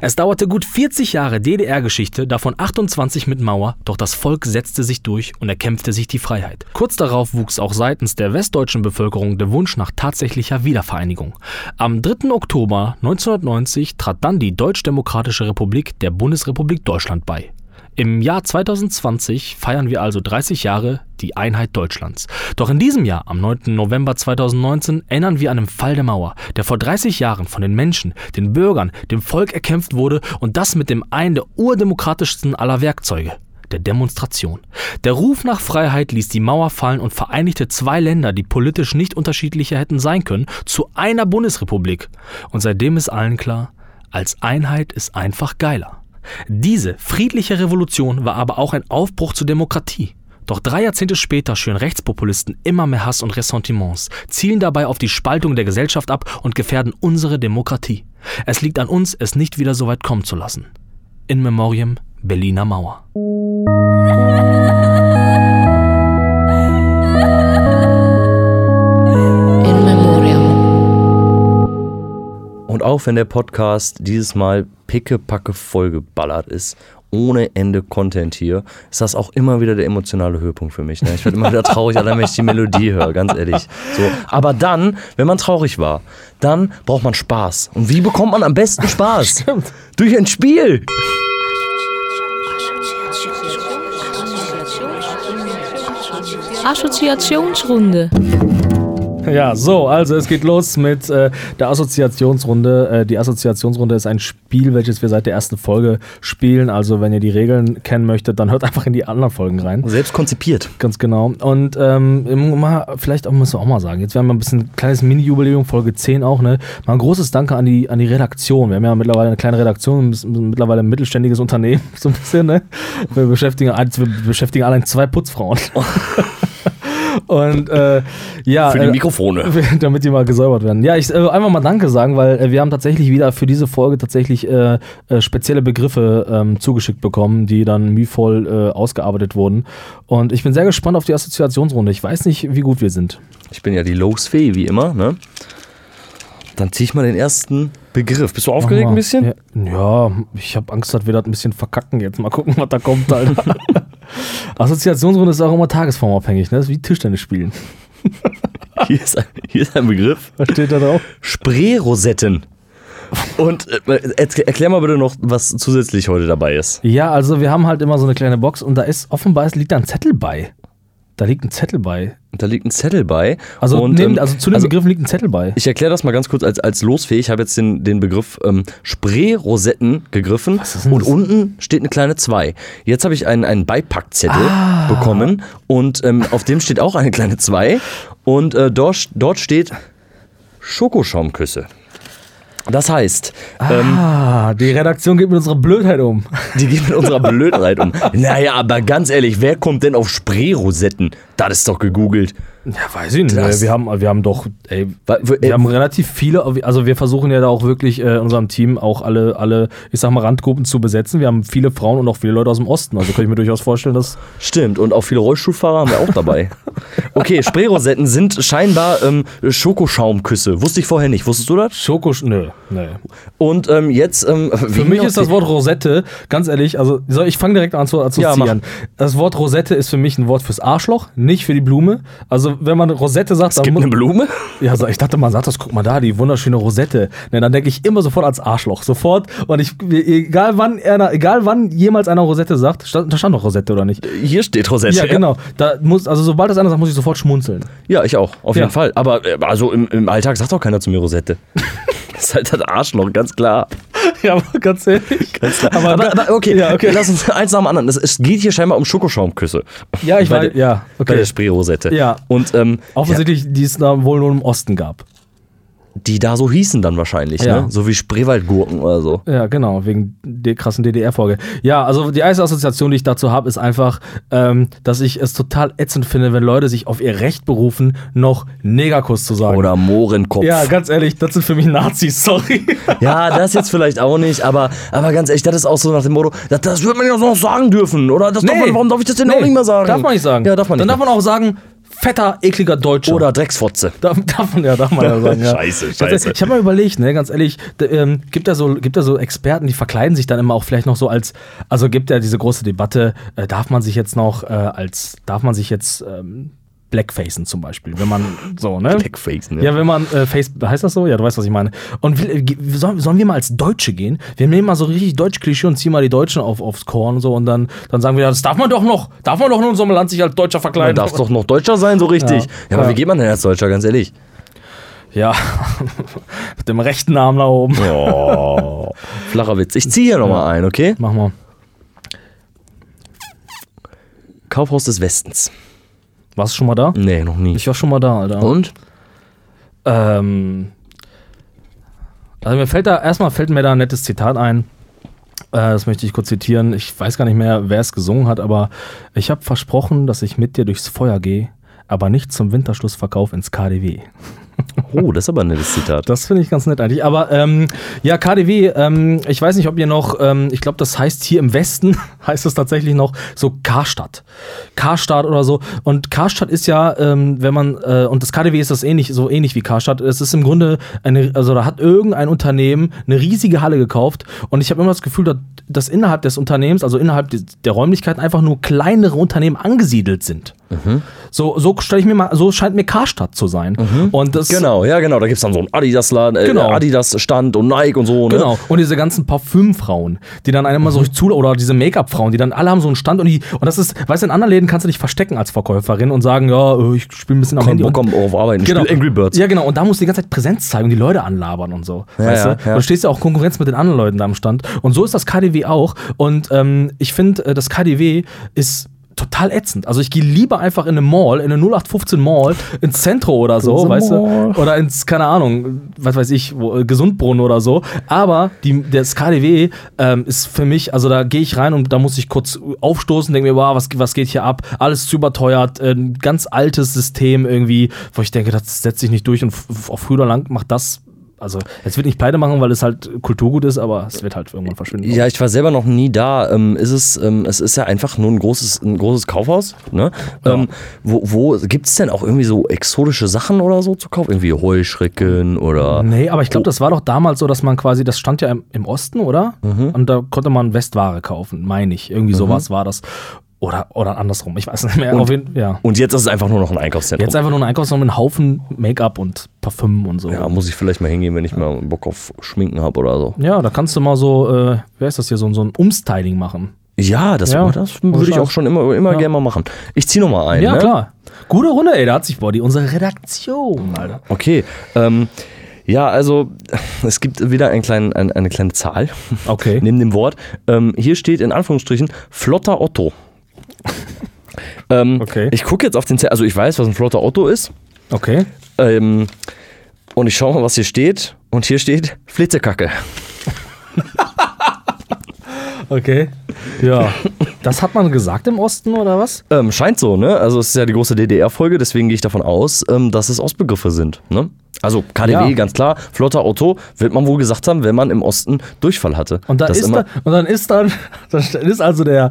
Es dauerte gut 40 Jahre DDR-Geschichte, davon 28 mit Mauer, doch das Volk setzte sich durch und erkämpfte sich die Freiheit. Kurz darauf wuchs auch seitens der westdeutschen Bevölkerung der Wunsch nach tatsächlicher Wiedervereinigung. Am 3. Oktober 1990 trat dann die Deutsch-Demokratische Republik der Bundesrepublik Deutschland bei. Im Jahr 2020 feiern wir also 30 Jahre die Einheit Deutschlands. Doch in diesem Jahr, am 9. November 2019, erinnern wir an den Fall der Mauer, der vor 30 Jahren von den Menschen, den Bürgern, dem Volk erkämpft wurde und das mit dem einen der urdemokratischsten aller Werkzeuge, der Demonstration. Der Ruf nach Freiheit ließ die Mauer fallen und vereinigte zwei Länder, die politisch nicht unterschiedlicher hätten sein können, zu einer Bundesrepublik. Und seitdem ist allen klar, als Einheit ist einfach geiler. Diese friedliche Revolution war aber auch ein Aufbruch zur Demokratie. Doch drei Jahrzehnte später schüren Rechtspopulisten immer mehr Hass und Ressentiments, zielen dabei auf die Spaltung der Gesellschaft ab und gefährden unsere Demokratie. Es liegt an uns, es nicht wieder so weit kommen zu lassen. In Memoriam Berliner Mauer. Und auch wenn der Podcast dieses Mal pickepacke vollgeballert ist, ohne Ende Content hier, ist das auch immer wieder der emotionale Höhepunkt für mich. Ne? Ich werde immer wieder traurig, allein wenn ich die Melodie höre, ganz ehrlich. So. Aber dann, wenn man traurig war, dann braucht man Spaß. Und wie bekommt man am besten Spaß? [LAUGHS] Durch ein Spiel. Assoziationsrunde. Ja, so, also es geht los mit äh, der Assoziationsrunde. Äh, die Assoziationsrunde ist ein Spiel, welches wir seit der ersten Folge spielen. Also wenn ihr die Regeln kennen möchtet, dann hört einfach in die anderen Folgen rein. Selbst konzipiert. Ganz genau. Und ähm, mal, vielleicht auch, müssen wir auch mal sagen, jetzt werden wir ein bisschen kleines Mini-Jubiläum, Folge 10 auch, ne? Mal ein großes Danke an die, an die Redaktion. Wir haben ja mittlerweile eine kleine Redaktion, mittlerweile ein mittelständiges Unternehmen, [LAUGHS] so ein bisschen, ne? Wir beschäftigen, wir beschäftigen allein zwei Putzfrauen. [LAUGHS] Und äh, ja. Für die äh, Mikrofone. [LAUGHS] damit die mal gesäubert werden. Ja, ich äh, einfach mal Danke sagen, weil äh, wir haben tatsächlich wieder für diese Folge tatsächlich äh, äh, spezielle Begriffe ähm, zugeschickt bekommen, die dann mühevoll äh, ausgearbeitet wurden. Und ich bin sehr gespannt auf die Assoziationsrunde. Ich weiß nicht, wie gut wir sind. Ich bin ja die Losfee, wie immer, ne? Dann ziehe ich mal den ersten Begriff. Bist du aufgeregt ein bisschen? Ja, ja ich habe Angst, dass wir das ein bisschen verkacken jetzt. Mal gucken, was da kommt, Alter. [LAUGHS] Assoziationsrunde ist auch immer tagesformabhängig, ne? Das ist wie Tischtennis spielen. [LAUGHS] Hier ist ein, hier ist ein Begriff. Was steht da drauf? Sprayrosetten. Und äh, erk- erklär mal bitte noch, was zusätzlich heute dabei ist. Ja, also wir haben halt immer so eine kleine Box und da ist offenbar es liegt da ein Zettel bei. Da liegt ein Zettel bei. Und da liegt ein Zettel bei. Also, und, neben, ähm, also zu den also Begriffen liegt ein Zettel bei. Ich erkläre das mal ganz kurz als, als losfähig. Ich habe jetzt den, den Begriff ähm, Sprayrosetten gegriffen und das? unten steht eine kleine 2. Jetzt habe ich einen, einen Beipackzettel Ah. bekommen und ähm, auf dem steht auch eine kleine 2 und äh, dort, dort steht Schokoschaumküsse. Das heißt, ähm, ah, die Redaktion geht mit unserer Blödheit um. die gehen mit unserer Blödheit um. Naja, aber ganz ehrlich, wer kommt denn auf Sprayrosetten? Das ist doch gegoogelt. Ja, weiß ich nicht. Das- Wir haben, wir haben doch, ey, wir haben relativ viele, also wir versuchen ja da auch wirklich äh, in unserem Team auch alle, alle, ich sag mal, Randgruppen zu besetzen. Wir haben viele Frauen und auch viele Leute aus dem Osten. Also kann ich mir durchaus vorstellen, dass. Stimmt, und auch viele Rollstuhlfahrer haben wir auch dabei. [LAUGHS] Okay, Sprayrosetten sind scheinbar ähm, Schokoschaumküsse. Wusste ich vorher nicht. Wusstest du das? Schoko, nö, nö. Und ähm, jetzt. Ähm, Für mich ist das Wort Rosette, ganz ehrlich, also ich fange direkt an zu assoziieren. das Wort Rosette ist für mich ein Wort fürs Arschloch, nicht für die Blume. Also wenn man Rosette sagt, Es gibt eine Blume? Ja, so, ich dachte, man sagt das, guck mal da, die wunderschöne Rosette. Ne, dann denke ich immer sofort als Arschloch. Sofort. Und ich, egal wann einer, egal wann jemals einer Rosette sagt, stand, da stand doch Rosette oder nicht? Hier steht Rosette. Ja, genau. Da muss, also sobald das einer sagt, muss ich sofort schmunzeln. Ja, ich auch, auf Ja. jeden Fall. Aber äh, also im, im Alltag sagt auch keiner zu mir Rosette. [LAUGHS] das ist halt das Arschloch, ganz klar. [LAUGHS] Ja, aber ganz ehrlich. Ganz klar. Aber, aber, okay, Ja, okay. lass uns eins nach dem anderen. Es, geht hier scheinbar um Schokoschaumküsse. Ja, ich weiß, der- ja, Bei der okay. Sprayrosette. Ja. Und ähm, Offensichtlich, die es da wohl nur im Osten gab. Die da so hießen dann wahrscheinlich, Ja. ne? So wie Spreewaldgurken oder so. Ja, genau, wegen der krassen DDR-Folge. Ja, also die erste Assoziation, die ich dazu habe, ist einfach, ähm, dass ich es total ätzend finde, wenn Leute sich auf ihr Recht berufen, noch Negerkuss zu sagen. Oder Mohrenkopf. ja, ganz ehrlich, das sind für mich Nazis, sorry. Ja, das jetzt vielleicht auch nicht, aber, aber ganz ehrlich, das ist auch so nach dem Motto, das, das würde man ja noch sagen dürfen. Oder das darf man, warum darf ich das denn auch Nee, nicht mehr sagen? Darf man nicht sagen. Ja, darf man nicht. Dann darf man auch sagen, fetter, ekliger Deutscher. Oder Drecksfotze. [LAUGHS] Darf, darf man ja, darf man ja sagen. Ja. [LAUGHS] Scheiße, scheiße. Ich habe mal überlegt, ne, ganz ehrlich, d- ähm, gibt da so, gibt da so Experten, die verkleiden sich dann immer auch vielleicht noch so als, also gibt ja diese große Debatte, äh, darf man sich jetzt noch äh, als, darf man sich jetzt ähm, Blackfacen zum Beispiel, wenn man so, ne? Blackface, ne? Ja, wenn man äh, Face, heißt das so? Ja, du weißt, was ich meine. Und will, äh, sollen, sollen wir mal als Deutsche gehen? Wir nehmen mal so richtig Deutsch-Klischee und ziehen mal die Deutschen auf, aufs Korn und so und dann, dann sagen wir, ja, das darf man doch noch, darf man doch in unserem Land sich als Deutscher Man verkleiden. darf doch noch Deutscher sein, so richtig. Ja, Ja. aber Ja. wie geht man denn als Deutscher, ganz ehrlich? Ja, [LAUGHS] mit dem rechten Arm nach oben. Oh, flacher Witz. Ich ziehe hier nochmal ein, okay? Mach mal. Kaufhaus des Westens. Warst du schon mal da? Nee, noch nie. Ich war schon mal da, Alter. Und? Ähm, also mir fällt da, erstmal fällt mir da ein nettes Zitat ein. Äh, das möchte ich kurz zitieren. Ich weiß gar nicht mehr, wer es gesungen hat, aber ich habe versprochen, dass ich mit dir durchs Feuer gehe, aber nicht zum Winterschlussverkauf ins KDW. Oh, das ist aber ein nettes Zitat. Das finde ich ganz nett eigentlich. Aber ähm, ja, KDW, ähm, ich weiß nicht, ob ihr noch, ähm, ich glaube, das heißt hier im Westen, [LAUGHS] heißt es tatsächlich noch so Karstadt. Karstadt oder so. Und Karstadt ist ja, ähm, wenn man, äh, und das KDW ist das ähnlich, so ähnlich wie Karstadt. Es ist im Grunde eine, also da hat irgendein Unternehmen eine riesige Halle gekauft. Und ich habe immer das Gefühl, dass, dass innerhalb des Unternehmens, also innerhalb der Räumlichkeiten, einfach nur kleinere Unternehmen angesiedelt sind. So, so stelle ich mir mal, so scheint mir Karstadt zu sein. Und das, Genau, ja, genau. Da gibt es dann so einen Adidas-Laden, äh, Genau. Adidas-Stand und Nike und so, ne? Genau. Und diese ganzen Parfümfrauen, die dann einem immer so zu, oder diese Make-up-Frauen, die dann alle haben so einen Stand und die, und das ist, weißt du, in anderen Läden kannst du dich verstecken als Verkäuferin und sagen, ja, äh, ich spiele ein bisschen am Komm, Handy. Und, auf Arbeiten. Ich genau. Angry Birds. Ja, genau. Und da musst du die ganze Zeit Präsenz zeigen und die Leute anlabern und so. Ja, weißt ja, du? ja. Und du stehst ja auch Konkurrenz mit den anderen Leuten da am Stand. Und so ist das KDW auch. Und ähm, ich finde, äh, das KDW ist total ätzend. Also ich gehe lieber einfach in eine Mall, in eine 0815 Mall, ins Zentro oder so, weißt Mall. du? Oder ins, keine Ahnung, was weiß ich, wo, äh, Gesundbrunnen oder so. Aber die, das KDW ähm, ist für mich, also da gehe ich rein und da muss ich kurz aufstoßen, denke mir, wow, was, was geht hier ab? Alles zu überteuert, äh, ein ganz altes System irgendwie, wo ich denke, das setzt sich nicht durch und f- auf früh oder lang macht das. Also, es wird nicht pleite machen, weil es halt Kulturgut ist, aber es wird halt irgendwann verschwinden. Ja, ich war selber noch nie da. Ähm, ist es, ähm, es ist ja einfach nur ein großes, ein großes Kaufhaus. Ne? Ähm, wo wo gibt es denn auch irgendwie so exotische Sachen oder so zu kaufen? Irgendwie Heuschrecken oder. Nee, aber ich glaube, das war doch damals so, dass man quasi, das stand ja im, im Osten, oder? Und da konnte man Westware kaufen, meine ich. Irgendwie sowas war das. Oder, oder andersrum, ich weiß nicht mehr. Auf jeden, ja. Und jetzt ist es einfach nur noch ein Einkaufszentrum. Jetzt einfach nur ein Einkaufsraum mit einem Haufen Make-up und Parfüm und so. ja, muss ich vielleicht mal hingehen, wenn ich mal Bock auf Schminken habe oder so. Ja, da kannst du mal so, äh, wer ist das hier, so, so ein Umstyling machen. Ja, das, Ja, das würde ich auch schon immer, immer Ja. gerne mal machen. Ich ziehe noch mal ein. Ja, ne? klar. Gute Runde, ey, da hat sich Body, unsere Redaktion, Alter. Okay. Ähm, ja, also es gibt wieder einen kleinen, ein, eine kleine Zahl Okay. [LAUGHS] neben dem Wort. Ähm, hier steht in Anführungsstrichen flotter Otto. Ähm, Okay. Ich gucke jetzt auf den Zettel, also ich weiß, was ein flotter Otto ist. Okay. Ähm, und ich schaue mal, was hier steht. Und hier steht Flitzekacke. [LAUGHS] Okay. Ja. Das hat man gesagt im Osten, oder was? Ähm, scheint so, ne? Also es ist ja die große DDR-Folge, deswegen gehe ich davon aus, ähm, dass es Ostbegriffe sind. Ne? Also KDW, Ja. ganz klar, flotter Auto, wird man wohl gesagt haben, wenn man im Osten Durchfall hatte. Und, da ist dann, und dann ist dann, [LAUGHS] dann ist also der,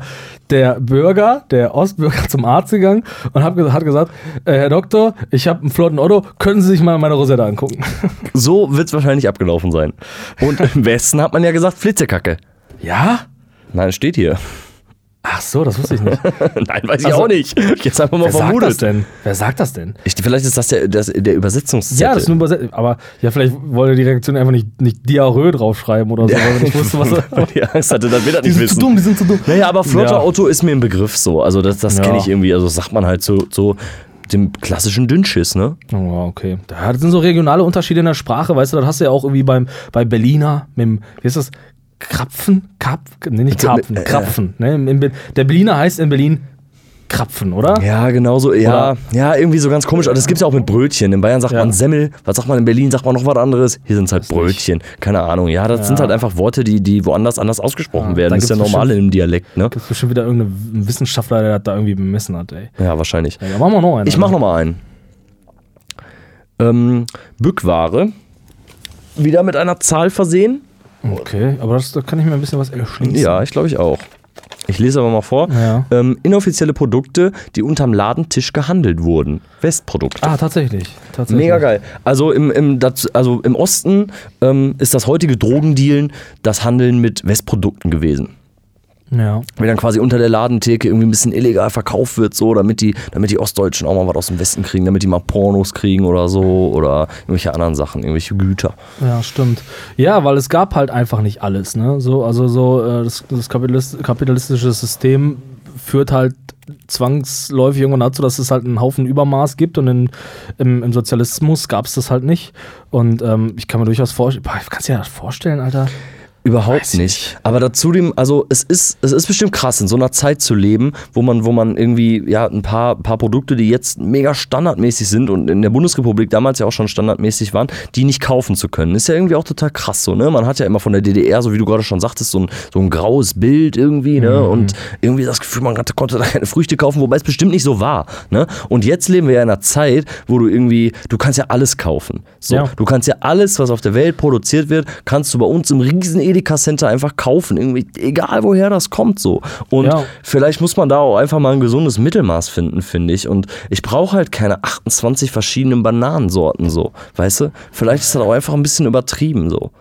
der Bürger, der Ostbürger [LAUGHS] zum Arzt gegangen und hat, hat gesagt, äh, Herr Doktor, ich habe einen flotten Auto, können Sie sich mal meine Rosette angucken? [LAUGHS] so wird es wahrscheinlich abgelaufen sein. Und im Westen hat man ja gesagt, Flitzekacke. Ja? Nein, steht hier. Ach so, das wusste ich nicht. [LAUGHS] Nein, weiß ich Also, auch nicht. Jetzt einfach mal Wer sagt das vermutet. denn? Wer sagt das denn? Ich, vielleicht ist das der, das, der Übersetzungszettel. Ja, das ist nur übersetzt. Aber ja, vielleicht wollte die Redaktion einfach nicht, nicht Diarrhoe draufschreiben oder so, weil sie nicht wusste, was [LAUGHS] Weil die Angst hatte, dann will er Die nicht sind wissen. zu dumm, die sind zu dumm. Naja, aber flotter Ja. Auto ist mir ein Begriff so. Also das, das Ja. kenne ich irgendwie. Also sagt man halt so, so dem klassischen Dünnschiss, ne? Oh, okay. Ja, das sind so regionale Unterschiede in der Sprache, weißt du, das hast du ja auch irgendwie beim, bei Berliner, mit dem, wie ist das? Krapfen? Krap, nee, nicht Krapfen, äh, Krapfen. Ne? In, der Berliner heißt in Berlin Krapfen, oder? Ja, genau so. Ja, ja, irgendwie so ganz komisch. Aber das gibt es ja auch mit Brötchen. In Bayern sagt Ja. man Semmel. Was sagt man in Berlin? Sagt man noch was anderes? Hier sind es halt Brötchen. Keine Ahnung. Ja, das sind halt einfach Worte, die, die woanders anders ausgesprochen Ja, werden. da Das ist ja normal im Dialekt, ne? Gibt bestimmt wieder irgendeinen Wissenschaftler, der das da irgendwie bemessen hat, ey. Ja, wahrscheinlich. Ja, machen wir noch einen. Ich mach noch mal einen. Ähm, Bückware. Wieder mit einer Zahl versehen. Okay, aber das, da kann ich mir ein bisschen was erschließen. Ja, ich glaube ich auch. Ich lese aber mal vor. Ja. Ähm, inoffizielle Produkte, die unterm Ladentisch gehandelt wurden. Westprodukte. Ah, tatsächlich. tatsächlich. Mega geil. Also im, im, das, also im Osten ähm, ist das heutige Drogendealen das Handeln mit Westprodukten gewesen. Ja. Wenn dann quasi unter der Ladentheke irgendwie ein bisschen illegal verkauft wird, so, damit die, damit die Ostdeutschen auch mal was aus dem Westen kriegen, damit die mal Pornos kriegen oder so oder irgendwelche anderen Sachen, irgendwelche Güter. Ja, stimmt. Ja, weil es gab halt einfach nicht alles, ne? So, also so, äh, das, das Kapitalist, kapitalistische System führt halt zwangsläufig irgendwann dazu, dass es halt einen Haufen Übermaß gibt und in, im, im Sozialismus gab es das halt nicht. Und ähm, ich kann mir durchaus vorstellen, kannst du dir das vorstellen, Alter? Überhaupt Weiß ich nicht. Aber dazu dem, also es ist, es ist bestimmt krass, in so einer Zeit zu leben, wo man, wo man irgendwie, ja, ein paar, paar Produkte, die jetzt mega standardmäßig sind und in der Bundesrepublik damals ja auch schon standardmäßig waren, die nicht kaufen zu können. Ist ja irgendwie auch total krass so, ne? Man hat ja immer von der DDR, so wie du gerade schon sagtest, so ein, so ein graues Bild irgendwie, ne? Mhm. Und irgendwie das Gefühl, man konnte, konnte da keine Früchte kaufen, wobei es bestimmt nicht so war, ne? Und jetzt leben wir ja in einer Zeit, wo du irgendwie, du kannst ja alles kaufen. So, Ja. Du kannst ja alles, was auf der Welt produziert wird, kannst du bei uns im riesen Edeka Center einfach kaufen. Irgendwie, egal woher das kommt so. Und Ja. vielleicht muss man da auch einfach mal ein gesundes Mittelmaß finden, finde ich. Und ich brauche halt keine 28 verschiedenen Bananensorten so. Weißt du? Vielleicht ist das auch einfach ein bisschen übertrieben so.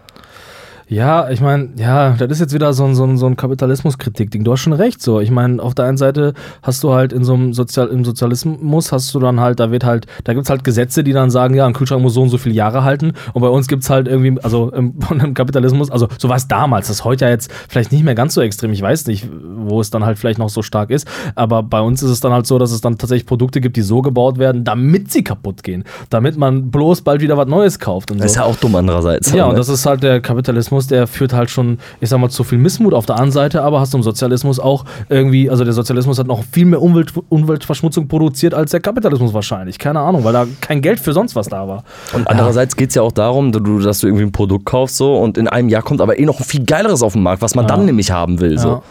Ja, ich meine, ja, das ist jetzt wieder so ein, so ein, so ein Kapitalismuskritik-Ding. Du hast schon recht, so. Ich meine, auf der einen Seite hast du halt in so einem Sozial im Sozialismus hast du dann halt, da wird halt, da gibt's halt Gesetze, die dann sagen, ja, ein Kühlschrank muss so und so viele Jahre halten. Und bei uns gibt's halt irgendwie, also im, [LAUGHS] dem Kapitalismus, also so war es damals, das ist heute ja jetzt vielleicht nicht mehr ganz so extrem. Ich weiß nicht, wo es dann halt vielleicht noch so stark ist. Aber bei uns ist es dann halt so, dass es dann tatsächlich Produkte gibt, die so gebaut werden, damit sie kaputt gehen. Damit man bloß bald wieder was Neues kauft. Und so. Das ist ja auch dumm andererseits. Ja, [LAUGHS] und das ist halt der Kapitalismus, der führt halt schon, ich sag mal, zu viel Missmut auf der anderen Seite, aber hast du im Sozialismus auch irgendwie, also der Sozialismus hat noch viel mehr Umwelt, Umweltverschmutzung produziert als der Kapitalismus wahrscheinlich. Keine Ahnung, weil da kein Geld für sonst was da war. Und andererseits geht es ja auch darum, dass du, irgendwie ein Produkt kaufst so und in einem Jahr kommt aber eh noch ein viel geileres auf den Markt, was man dann nämlich haben will. So.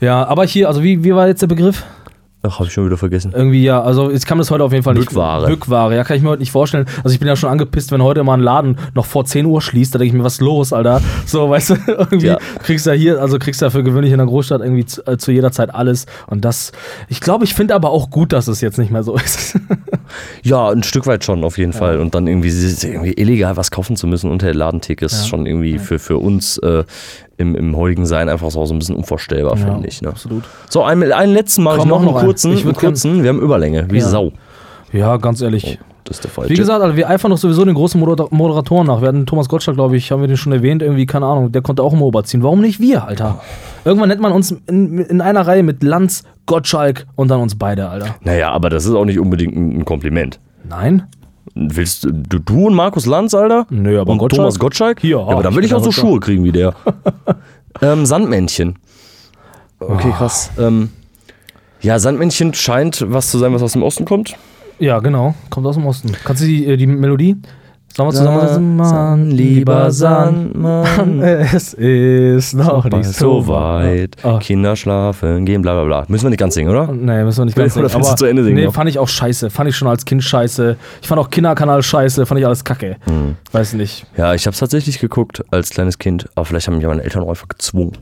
Ja. ja, aber hier, also wie, wie war jetzt der Begriff? Ach, hab ich schon wieder vergessen. Irgendwie ja, also jetzt kann das heute auf jeden Fall nicht. Bückware. Bückware, ja, kann ich mir heute nicht vorstellen. Also ich bin ja schon angepisst, wenn heute mal ein Laden noch vor 10 Uhr schließt, da denke ich mir, was ist los, Alter? So, weißt du, [LAUGHS] irgendwie Ja. kriegst du ja hier, also kriegst du ja für gewöhnlich in der Großstadt irgendwie zu, äh, zu jeder Zeit alles. Und das, ich glaube, ich finde aber auch gut, dass es jetzt nicht mehr so ist. [LAUGHS] Ja, ein Stück weit schon, auf jeden Fall. Und dann irgendwie, irgendwie illegal was kaufen zu müssen unter der Ladentheke ist Ja. schon irgendwie für, für uns äh, im, im heutigen Sein einfach so, so ein bisschen unvorstellbar, Ja, finde ich. Ne? absolut. So, einen, einen letzten mache ich noch, noch einen. kurzen. Ich einen kurzen. Wir haben Überlänge, wie Ja. Sau. ja, ganz ehrlich. Das ist der falsche. Wie gesagt, also wir eifern doch sowieso den großen Moder Moderatoren nach. Wir hatten Thomas Gottschalk, glaube ich, haben wir den schon erwähnt, irgendwie, keine Ahnung, der konnte auch immer oberziehen. Warum nicht wir, Alter? Irgendwann nennt man uns in, in einer Reihe mit Lanz, Gottschalk und dann uns beide, Alter. naja, aber das ist auch nicht unbedingt ein, ein Kompliment. Nein? Willst du, du, und Markus Lanz, Alter? Nö, aber und Gottschalk? Thomas Gottschalk? Hier, ja, aber ah, dann will ich auch so Schuhe kriegen wie der. [LAUGHS] ähm, Sandmännchen. Okay, krass. Ähm, ja, Sandmännchen scheint was zu sein, was aus dem Osten kommt. Ja, genau. Kommt aus dem Osten. Kannst du die, äh, die Melodie? Sollen wir zusammen Mann, lieber Sandmann. [LAUGHS] Es ist noch Nicht so weit. Oh. Kinder schlafen, gehen, bla bla bla. Müssen wir nicht ganz singen, oder? Nee, müssen wir nicht ganz Oder singen. du Aber zu Ende singen nee, noch? fand ich auch scheiße. Fand ich schon als Kind scheiße. Ich fand auch Kinderkanal scheiße. Fand ich alles kacke. Hm. Weiß nicht. Ja, ich habe es tatsächlich geguckt als kleines Kind, aber vielleicht haben mich meine Eltern auch einfach gezwungen.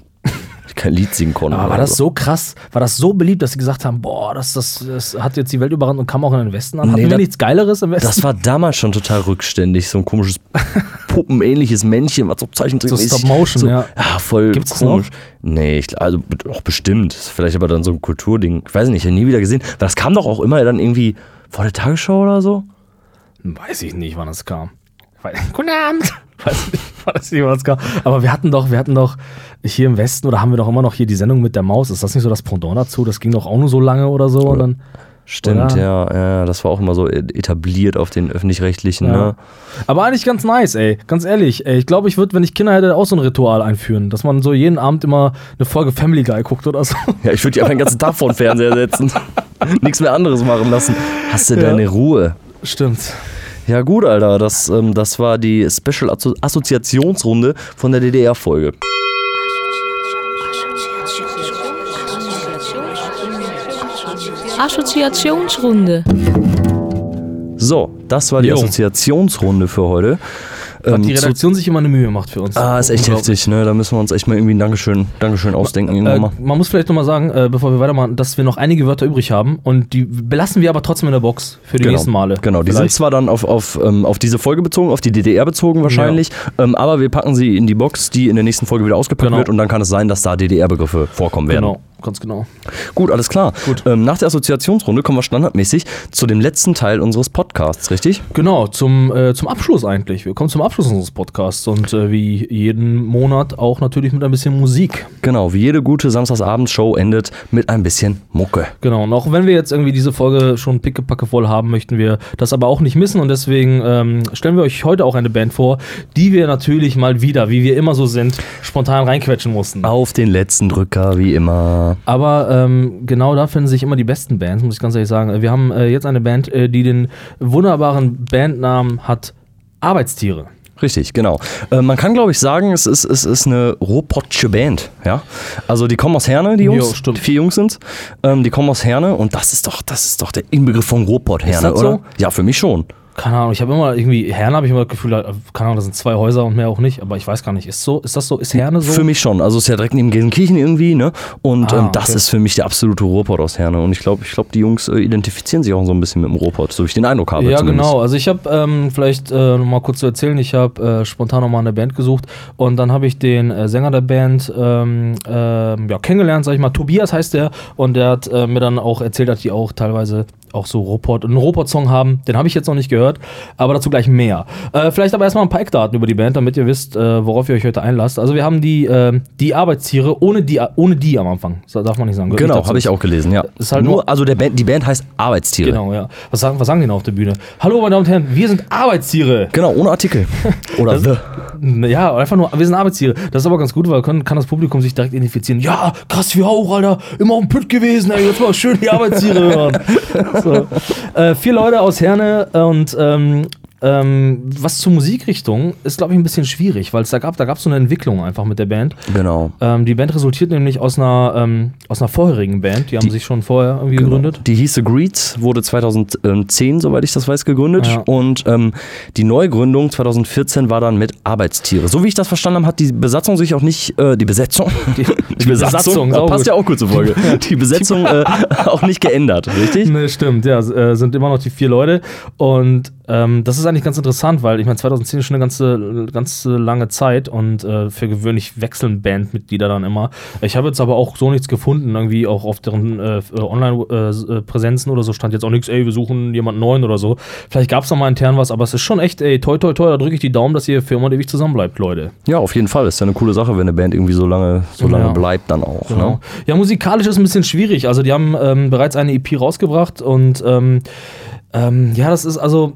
Kein Lied singen konnte. Aber war das so krass? War das so beliebt, dass sie gesagt haben, boah, das, das, das hat jetzt die Welt überrannt und kam auch in den Westen an? Hatten Nee, wir das- nichts Geileres im Westen? Das war damals schon total rückständig, so ein komisches [LAUGHS] puppenähnliches Männchen, was so Zeichentrickmäßig. So Stop-Motion, so, ja. Ja, voll Gibt's komisch. Nee, ich, also auch bestimmt. Ist vielleicht aber dann so ein Kulturding. Ich weiß nicht, ich habe nie wieder gesehen. Das kam doch auch immer dann irgendwie vor der Tagesschau oder so. Weiß ich nicht, wann das kam. [LAUGHS] Guten Abend. Weiß nicht, weiß nicht, kam. Aber wir hatten doch, wir hatten doch hier im Westen oder haben wir doch immer noch hier die Sendung mit der Maus. Ist das nicht so das Pendant dazu? Das ging doch auch nur so lange oder so und dann. Stimmt, ja, ja. Das war auch immer so etabliert auf den öffentlich-rechtlichen, Ja. ne? Aber eigentlich ganz nice, ey. Ganz ehrlich, ey. Ich glaube, ich würde, wenn ich Kinder hätte, auch so ein Ritual einführen, dass man so jeden Abend immer eine Folge Family Guy guckt oder so. [LAUGHS] Ja, ich würde die einfach den ganzen Tag vor den Fernseher setzen. [LAUGHS] Nichts mehr anderes machen lassen. Hast du Ja. deine Ruhe? Stimmt. Ja, gut, Alter. Das, ähm, das war die Special Asso- Assoziationsrunde von der DDR-Folge. Assoziationsrunde. So, das war die Jo. Assoziationsrunde für heute. Ähm, die Redaktion sich immer eine Mühe macht für uns. Ah, ist echt heftig, ne? Da müssen wir uns echt mal irgendwie ein Dankeschön, Dankeschön ausdenken Äh, mal. man muss vielleicht nochmal sagen, äh, bevor wir weitermachen, dass wir noch einige Wörter übrig haben und die belassen wir aber trotzdem in der Box für die nächsten Male. Genau, die sind Vielleicht- zwar dann auf, auf, ähm, auf diese Folge bezogen, auf die DDR bezogen wahrscheinlich, ähm, aber wir packen sie in die Box, die in der nächsten Folge wieder ausgepackt Genau. wird und dann kann es sein, dass da DDR-Begriffe vorkommen werden. Genau, ganz genau. Gut, alles klar. Ähm, nach der Assoziationsrunde kommen wir standardmäßig zu dem letzten Teil unseres Podcasts, richtig? Genau, zum, äh, zum Abschluss eigentlich. Wir kommen zum Abschluss unseres Podcasts und äh, wie jeden Monat auch natürlich mit ein bisschen Musik. Genau, wie jede gute Samstagsabendshow endet mit ein bisschen Mucke. Genau, und auch wenn wir jetzt irgendwie diese Folge schon pickepacke voll haben, möchten wir das aber auch nicht missen und deswegen ähm, stellen wir euch heute auch eine Band vor, die wir natürlich mal wieder, wie wir immer so sind, spontan reinquetschen mussten. Auf den letzten Drücker, wie immer. Aber ähm, genau da finden sich immer die besten Bands, muss ich ganz ehrlich sagen. Wir haben äh, jetzt eine Band, äh, die den wunderbaren Bandnamen hat Arbeitstiere. Richtig, genau. Äh, man kann, glaube ich, sagen, es ist, es ist eine Ropotsche Band. Ja? Also die kommen aus Herne, die Jungs. Jo, stimmt. Die vier Jungs sind. Ähm, die kommen aus Herne und das ist doch, das ist doch der Inbegriff von Robot Herne, oder? so? Ja, für mich schon. Keine Ahnung, ich habe immer irgendwie, Herne habe ich immer das Gefühl, keine Ahnung, das sind zwei Häuser und mehr auch nicht, aber ich weiß gar nicht, ist so, ist das so, ist Herne so? Für mich schon. Also es ist ja direkt neben Gelsenkirchen irgendwie, ne? Und Ah, ähm, das okay. ist für mich der absolute Ruhrpott aus Herne. Und ich glaube, ich glaube, die Jungs äh, identifizieren sich auch so ein bisschen mit dem Ruhrpott, so wie ich den Eindruck habe. Ja, zumindest. genau. Also ich habe ähm, vielleicht äh, noch mal kurz zu erzählen, ich habe äh, spontan nochmal eine Band gesucht und dann habe ich den äh, Sänger der Band ähm, ähm, ja, kennengelernt, sag ich mal. Tobias heißt der und der hat äh, mir dann auch erzählt, dass die auch teilweise auch so Robot, einen Robot-Song haben. Den habe ich jetzt noch nicht gehört, aber dazu gleich mehr. Äh, vielleicht aber erstmal ein paar Eckdaten über die Band, damit ihr wisst, äh, worauf ihr euch heute einlasst. Also wir haben die, äh, die Arbeitstiere ohne die, ohne die am Anfang. Das darf man nicht sagen. Genau, habe ich auch gelesen, ja. Ist halt Nur, nur- also der Band, die Band heißt Arbeitstiere. Genau, ja. Was sagen, was sagen die denn auf der Bühne? Hallo, meine Damen und Herren, wir sind Arbeitstiere. Genau, ohne Artikel. [LAUGHS] Oder The. Ja, einfach nur, wir sind Arbeitstiere. Das ist aber ganz gut, weil können, kann das Publikum sich direkt identifizieren. Ja, krass, wir auch, Alter. Immer auf dem Pütt gewesen, ey. Jetzt mal schön die Arbeitstiere hören. [LAUGHS] So. Äh, vier Leute aus Herne und ähm, ähm, was zur Musikrichtung ist, glaube ich, ein bisschen schwierig, weil es da gab, da gab es so eine Entwicklung einfach mit der Band. Genau. Ähm, die Band resultiert nämlich aus einer, ähm, aus einer vorherigen Band. Die haben sich schon vorher irgendwie gegründet. Die hieß The Greets, wurde 2010, soweit ich das weiß, gegründet. Ja. Und ähm, die Neugründung 2014 war dann mit Arbeitstiere. So wie ich das verstanden habe, hat die Besatzung sich auch nicht, äh, die Besetzung, [LAUGHS] die, Besatzung, ja, sau passt ja auch gut zur Folge, die Besetzung [LAUGHS] äh, [LAUGHS] auch nicht geändert, richtig? Ne, stimmt, ja, äh, sind immer noch die vier Leute. Und ähm, das ist eigentlich ganz interessant, weil ich meine, 2010 ist schon eine ganze, ganze lange Zeit und äh, für gewöhnlich wechseln Bandmitglieder dann immer. Ich habe jetzt aber auch so nichts gefunden, irgendwie auch auf deren äh, Online-Präsenzen oder so stand jetzt auch nichts, ey, wir suchen jemanden neuen oder so. Vielleicht gab es noch mal intern was, aber es ist schon echt, ey, toi, toi, toi, da drücke ich die Daumen, dass ihr für immer ewig zusammenbleibt, Leute. Ja, auf jeden Fall. Ist ja eine coole Sache, wenn eine Band irgendwie so lange, so lange Ja. bleibt dann auch. Genau. Ne? Ja, musikalisch ist ein bisschen schwierig. Also die haben ähm, bereits eine EP rausgebracht und ähm, ähm, ja, das ist also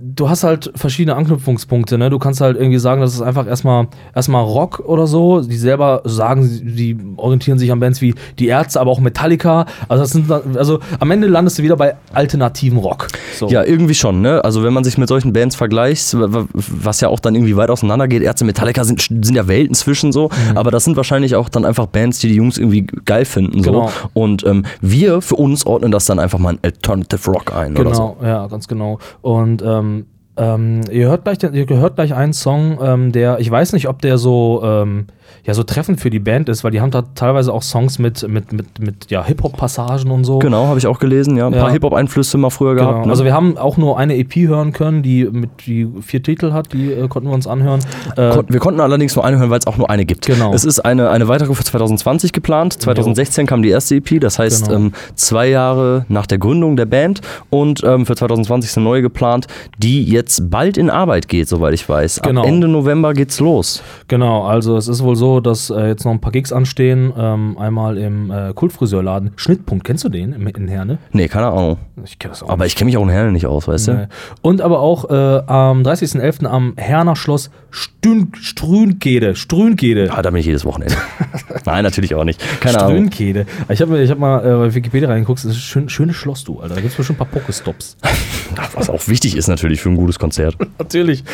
du hast halt verschiedene Anknüpfungspunkte, ne? Du kannst halt irgendwie sagen, das ist einfach erstmal erstmal Rock oder so. Die selber sagen, sie die orientieren sich an Bands wie die Ärzte, aber auch Metallica. Also das sind also am Ende landest du wieder bei alternativen Rock. So. Ja, irgendwie schon, ne? Also wenn man sich mit solchen Bands vergleicht, was ja auch dann irgendwie weit auseinander geht, Ärzte, Metallica sind, sind ja Welten zwischen so, Mhm. aber das sind wahrscheinlich auch dann einfach Bands, die die Jungs irgendwie geil finden so. Genau. Und ähm, wir für uns ordnen das dann einfach mal in Alternative Rock ein oder so. Genau, ja, ganz genau. Und ähm, ähm, ihr hört gleich, ihr hört gleich einen Song, ähm, der, ich weiß nicht, ob der so, ähm, ja, so treffend für die Band ist, weil die haben da teilweise auch Songs mit, mit, mit, mit ja, Hip-Hop-Passagen und so. Genau, habe ich auch gelesen, ja. Ein Ja. paar Hip-Hop-Einflüsse mal früher Genau. gehabt. Ne? Also wir haben auch nur eine EP hören können, die mit die vier Titel hat, die äh, konnten wir uns anhören. Äh, Kon wir konnten allerdings nur eine hören, weil es auch nur eine gibt. Genau. Es ist eine, eine weitere für 2020 geplant. 2016 kam die erste EP, das heißt Genau. ähm, zwei Jahre nach der Gründung der Band. Und ähm, für 2020 ist eine neue geplant, die jetzt bald in Arbeit geht, soweit ich weiß. Genau. Ab Ende November geht's los. Genau, also es ist wohl so, dass äh, jetzt noch ein paar Gigs anstehen. Ähm, einmal im äh, Kultfriseurladen Schnittpunkt, kennst du den im- in Herne? Nee, keine Ahnung. Ich kenne das auch Aber ich kenne mich auch in Herne nicht aus, weißt Nee. du? Und aber auch äh, am 30.11. am Herner Schloss Stün Strünkede. Strünkede. Ah, da bin ich jedes Wochenende. [LAUGHS] Nein, natürlich auch nicht. Keine Ahnung. Strünkede. Ich habe ich hab mal äh, bei Wikipedia reingeguckt, das ist ein schön, schönes Schloss, du, Alter. Da gibt es bestimmt ein paar Pokestops. [LAUGHS] Was auch wichtig ist natürlich für ein gutes Konzert. [LAUGHS] Natürlich.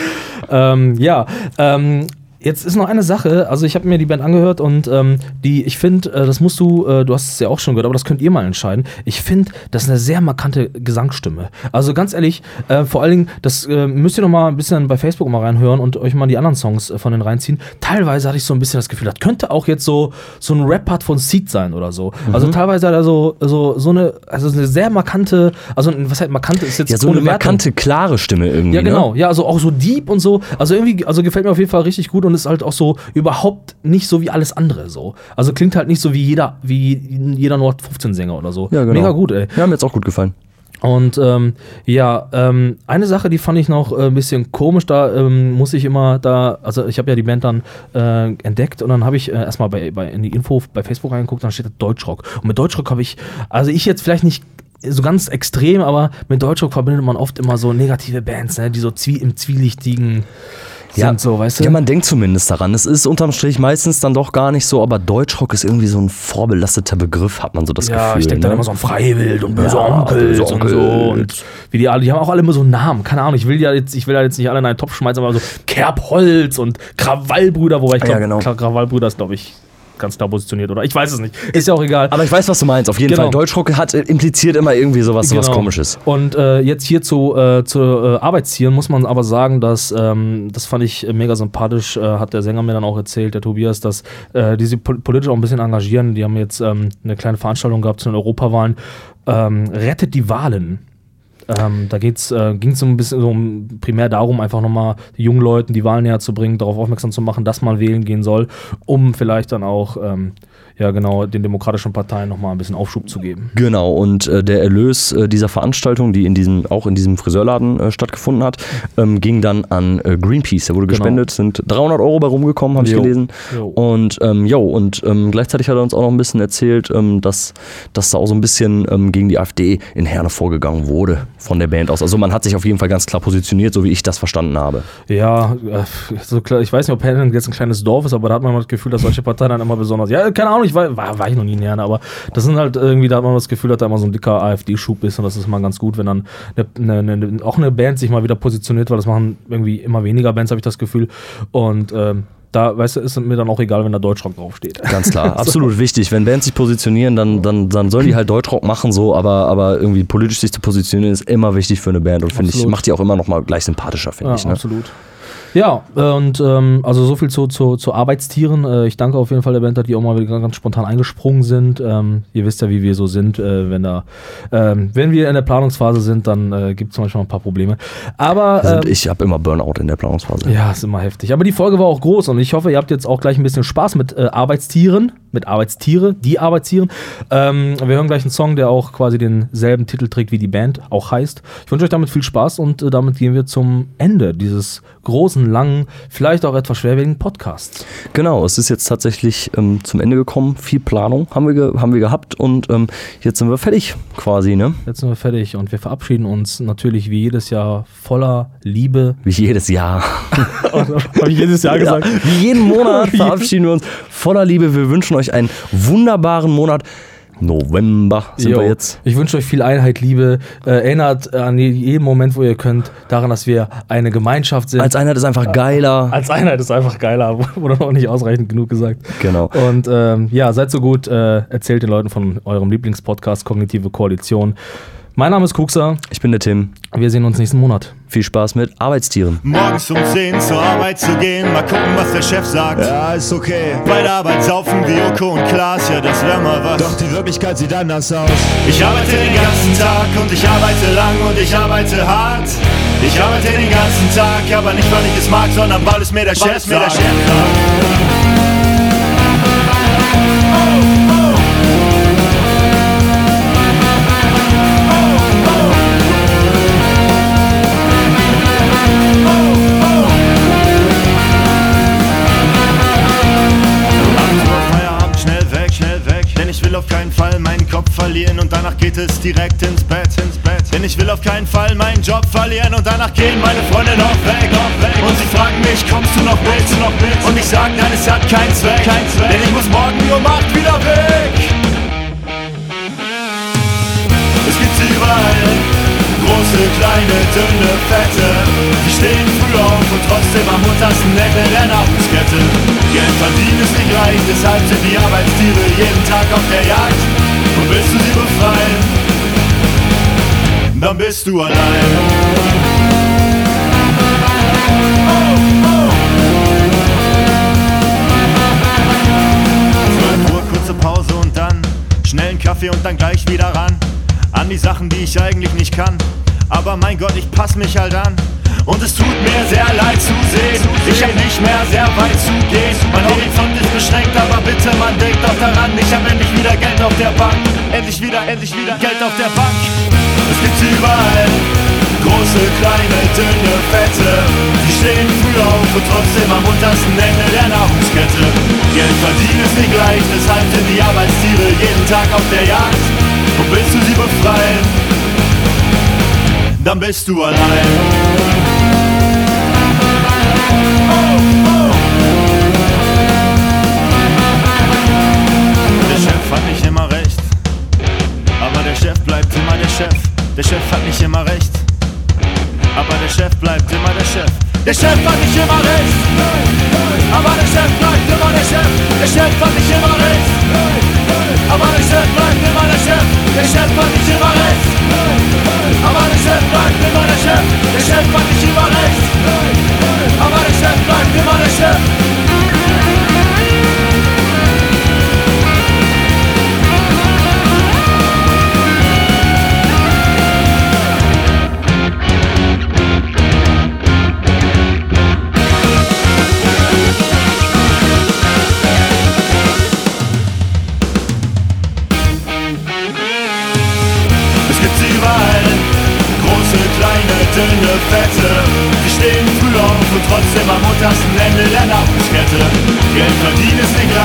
Ähm, ja, ähm, Jetzt ist noch eine Sache, also ich habe mir die Band angehört und ähm, die, ich finde, äh, das musst du, äh, du hast es ja auch schon gehört, aber das könnt ihr mal entscheiden. Ich finde, das ist eine sehr markante Gesangsstimme. Also ganz ehrlich, äh, vor allen Dingen, das äh, müsst ihr noch mal ein bisschen bei Facebook mal reinhören und euch mal die anderen Songs äh, von denen reinziehen. Teilweise hatte ich so ein bisschen das Gefühl, das könnte auch jetzt so, so ein Rap-Part von Seed sein oder so. Also Mhm. teilweise hat er so, so, so eine, also eine sehr markante, also was halt markante ist jetzt Ja, so eine Wertung. markante, klare Stimme irgendwie. Ja, genau. Ne? Ja, also auch so deep und so. Also irgendwie, also gefällt mir auf jeden Fall richtig gut und ist halt auch so überhaupt nicht so wie alles andere so. Also klingt halt nicht so wie jeder, wie jeder nur 15 Sänger oder so. Ja, genau. Mega gut, ey. Ja, mir jetzt auch gut gefallen. Und ähm, ja, ähm, eine Sache, die fand ich noch äh, ein bisschen komisch, da ähm, muss ich immer da, also ich habe ja die Band dann äh, entdeckt und dann habe ich äh, erstmal bei, bei, in die Info bei Facebook reingeguckt, dann steht da Deutschrock. Und mit Deutschrock habe ich, also ich jetzt vielleicht nicht so ganz extrem, aber mit Deutschrock verbindet man oft immer so negative Bands, ne, die so zwie im zwielichtigen sind, so, weißt du? Ja, man denkt zumindest daran. Es ist unterm Strich meistens dann doch gar nicht so, aber Deutschrock ist irgendwie so ein vorbelasteter Begriff, hat man so das ja, Gefühl. ich denke dann ne? immer so an Freiwild und böse Ja, Onkels und so. Und wie die alle, die haben auch alle immer so einen Namen. Keine Ahnung, ich will ja jetzt, ich will ja jetzt nicht alle in einen Topf schmeißen, aber so Kerbholz und Krawallbrüder, wobei ich Ja, glaube, genau. Krawallbrüder ist, glaube ich, ganz klar positioniert, oder? Ich weiß es nicht. Ist ja auch egal. Aber ich weiß, was du meinst. Auf jeden Genau. Fall. Deutschrock hat äh, impliziert immer irgendwie sowas, sowas Genau. Komisches. Und äh, jetzt hier zu, äh, zu äh, Arbeitszielen muss man aber sagen, dass ähm, das fand ich äh, mega sympathisch, äh, hat der Sänger mir dann auch erzählt, der Tobias, dass äh, die sich pol politisch auch ein bisschen engagieren. Die haben jetzt ähm, eine kleine Veranstaltung gehabt zu den Europawahlen. Ähm, rettet die Wahlen. Ähm, da äh, ging es ein bisschen so um, primär darum, einfach nochmal die jungen Leuten die Wahlen näher zu bringen, darauf aufmerksam zu machen, dass man wählen gehen soll, um vielleicht dann auch ähm, ja genau den demokratischen Parteien nochmal ein bisschen Aufschub zu geben. Genau, und äh, der Erlös äh, dieser Veranstaltung, die in diesem, auch in diesem Friseurladen äh, stattgefunden hat, ähm, ging dann an äh, Greenpeace. Der wurde Genau. gespendet, sind 300 Euro bei rumgekommen, habe ich gelesen. Jo. Und ähm, jo, und ähm, gleichzeitig hat er uns auch noch ein bisschen erzählt, ähm, dass, dass da auch so ein bisschen ähm, gegen die AfD in Herne vorgegangen wurde von der Band aus. Also man hat sich auf jeden Fall ganz klar positioniert, so wie ich das verstanden habe. Ja, äh, so klar, ich weiß nicht, ob Herne jetzt ein kleines Dorf ist, aber da hat man immer das Gefühl, dass solche Parteien dann immer besonders. Ja, keine Ahnung, ich war, war, war ich noch nie in Herne, aber das sind halt irgendwie, da hat man das Gefühl, dass da immer so ein dicker AfD-Schub ist und das ist mal ganz gut, wenn dann eine, eine, eine, auch eine Band sich mal wieder positioniert, weil das machen irgendwie immer weniger Bands, habe ich das Gefühl. Und ähm, da, weißt du, ist mir dann auch egal, wenn da Deutschrock draufsteht. Ganz klar, [LAUGHS] absolut wichtig. Wenn Bands sich positionieren, dann, dann, dann sollen die halt Deutschrock machen, so, aber, aber irgendwie politisch sich zu positionieren, ist immer wichtig für eine Band und finde ich, macht die auch immer noch mal gleich sympathischer, finde Ja, ich. Ne? absolut. Ja, und ähm, also so viel zu, zu, zu Arbeitstieren. Äh, ich danke auf jeden Fall der Band, die auch mal wieder ganz spontan eingesprungen sind. Ähm, ihr wisst ja, wie wir so sind. Äh, wenn, da, ähm, wenn wir in der Planungsphase sind, dann äh, gibt es manchmal ein paar Probleme. Aber Also ähm, ich habe immer Burnout in der Planungsphase. ja, ist immer heftig. Aber die Folge war auch groß und ich hoffe, ihr habt jetzt auch gleich ein bisschen Spaß mit äh, Arbeitstieren, mit Arbeitstiere, die Arbeitstieren. Ähm, wir hören gleich einen Song, der auch quasi denselben Titel trägt, wie die Band auch heißt. Ich wünsche euch damit viel Spaß und äh, damit gehen wir zum Ende dieses großen großen, langen, vielleicht auch etwas schwerwiegenden Podcast. Genau, es ist jetzt tatsächlich ähm, zum Ende gekommen. Viel Planung haben wir, haben wir gehabt und ähm, jetzt sind wir fertig quasi, ne? Jetzt sind wir fertig und wir verabschieden uns natürlich wie jedes Jahr voller Liebe. Wie jedes Jahr. [LAUGHS] Habe ich jedes Jahr gesagt? Ja, wie jeden Monat [LAUGHS] verabschieden wir uns voller Liebe. Wir wünschen euch einen wunderbaren Monat. November sind Jo. wir jetzt. Ich wünsche euch viel Einheit, Liebe. Äh, erinnert an jeden Moment, wo ihr könnt, daran, dass wir eine Gemeinschaft sind. Als Einheit ist einfach geiler. Als Einheit ist einfach geiler, [LAUGHS] wurde noch nicht ausreichend genug gesagt. Genau. Und ähm, ja, seid so gut, äh, erzählt den Leuten von eurem Lieblingspodcast Kognitive Koalition. Mein Name ist Kuxa. Ich bin der Tim. Wir sehen uns nächsten Monat. Viel Spaß mit Arbeitstieren. Morgens um 10 zur Arbeit zu gehen, mal gucken, was der Chef sagt. Ja, ist okay. Bei der Arbeit saufen wie Joko und Klaas, ja, das wär mal was. Doch die Wirklichkeit sieht anders aus. Ich arbeite den ganzen Tag und ich arbeite lang und ich arbeite hart. Ich arbeite den ganzen Tag, aber nicht, weil ich es mag, sondern weil es mir der Chef mir der Chef sagt. Feierabend, will auf keinen Fall meinen Kopf verlieren und danach geht es direkt ins Bett, ins Bett. Denn ich will auf keinen Fall meinen Job verlieren und danach gehen meine Freunde noch weg, noch weg. Und sie fragen mich, kommst du noch mit, du noch mit? Und ich sag, nein, es hat keinen Zweck, keinen Zweck. Denn ich muss morgen um 8 wieder weg. Es gibt sie überall. Kleine, dünne, fette. Die stehen früh auf und trotzdem am untersten Ende der Nahrungskette. Geld verdienen ist nicht leicht, deshalb sind die Arbeitstiere jeden Tag auf der Jagd. Und willst du sie befreien, dann bist du allein. Zwölf Uhr, kurze Pause und dann schnell einen Kaffee und dann gleich wieder ran. An die Sachen, die ich eigentlich nicht kann. Aber mein Gott, ich pass mich halt an. Und es tut mir sehr leid zu sehen. Ich hab nicht mehr sehr weit zu gehen. Mein Horizont ist beschränkt, aber bitte, man denkt doch daran. Ich hab endlich wieder Geld auf der Bank. Endlich wieder, endlich wieder Geld auf der Bank. Es gibt sie überall. Große, kleine, dünne, fette. Sie stehen früh auf und trotzdem am untersten Ende der Nahrungskette. Geld verdienen ist nicht leicht, deshalb sind die Arbeitstiere jeden Tag auf der Jagd. Und willst du sie befreien, dann bist du allein. Der Chef hat nicht immer recht, aber der Chef bleibt immer der Chef. Der Chef hat nicht immer recht, aber der Chef bleibt immer der Chef. Der Chef hat nicht immer recht, aber der Chef bleibt immer der Chef. Der Chef hat nicht immer recht, aber der Chef bleibt immer der Chef. Der Chef hat nicht immer recht, aber der Chef bleibt immer der Chef. Der Chef hat nicht immer recht, aber der Chef bleibt immer der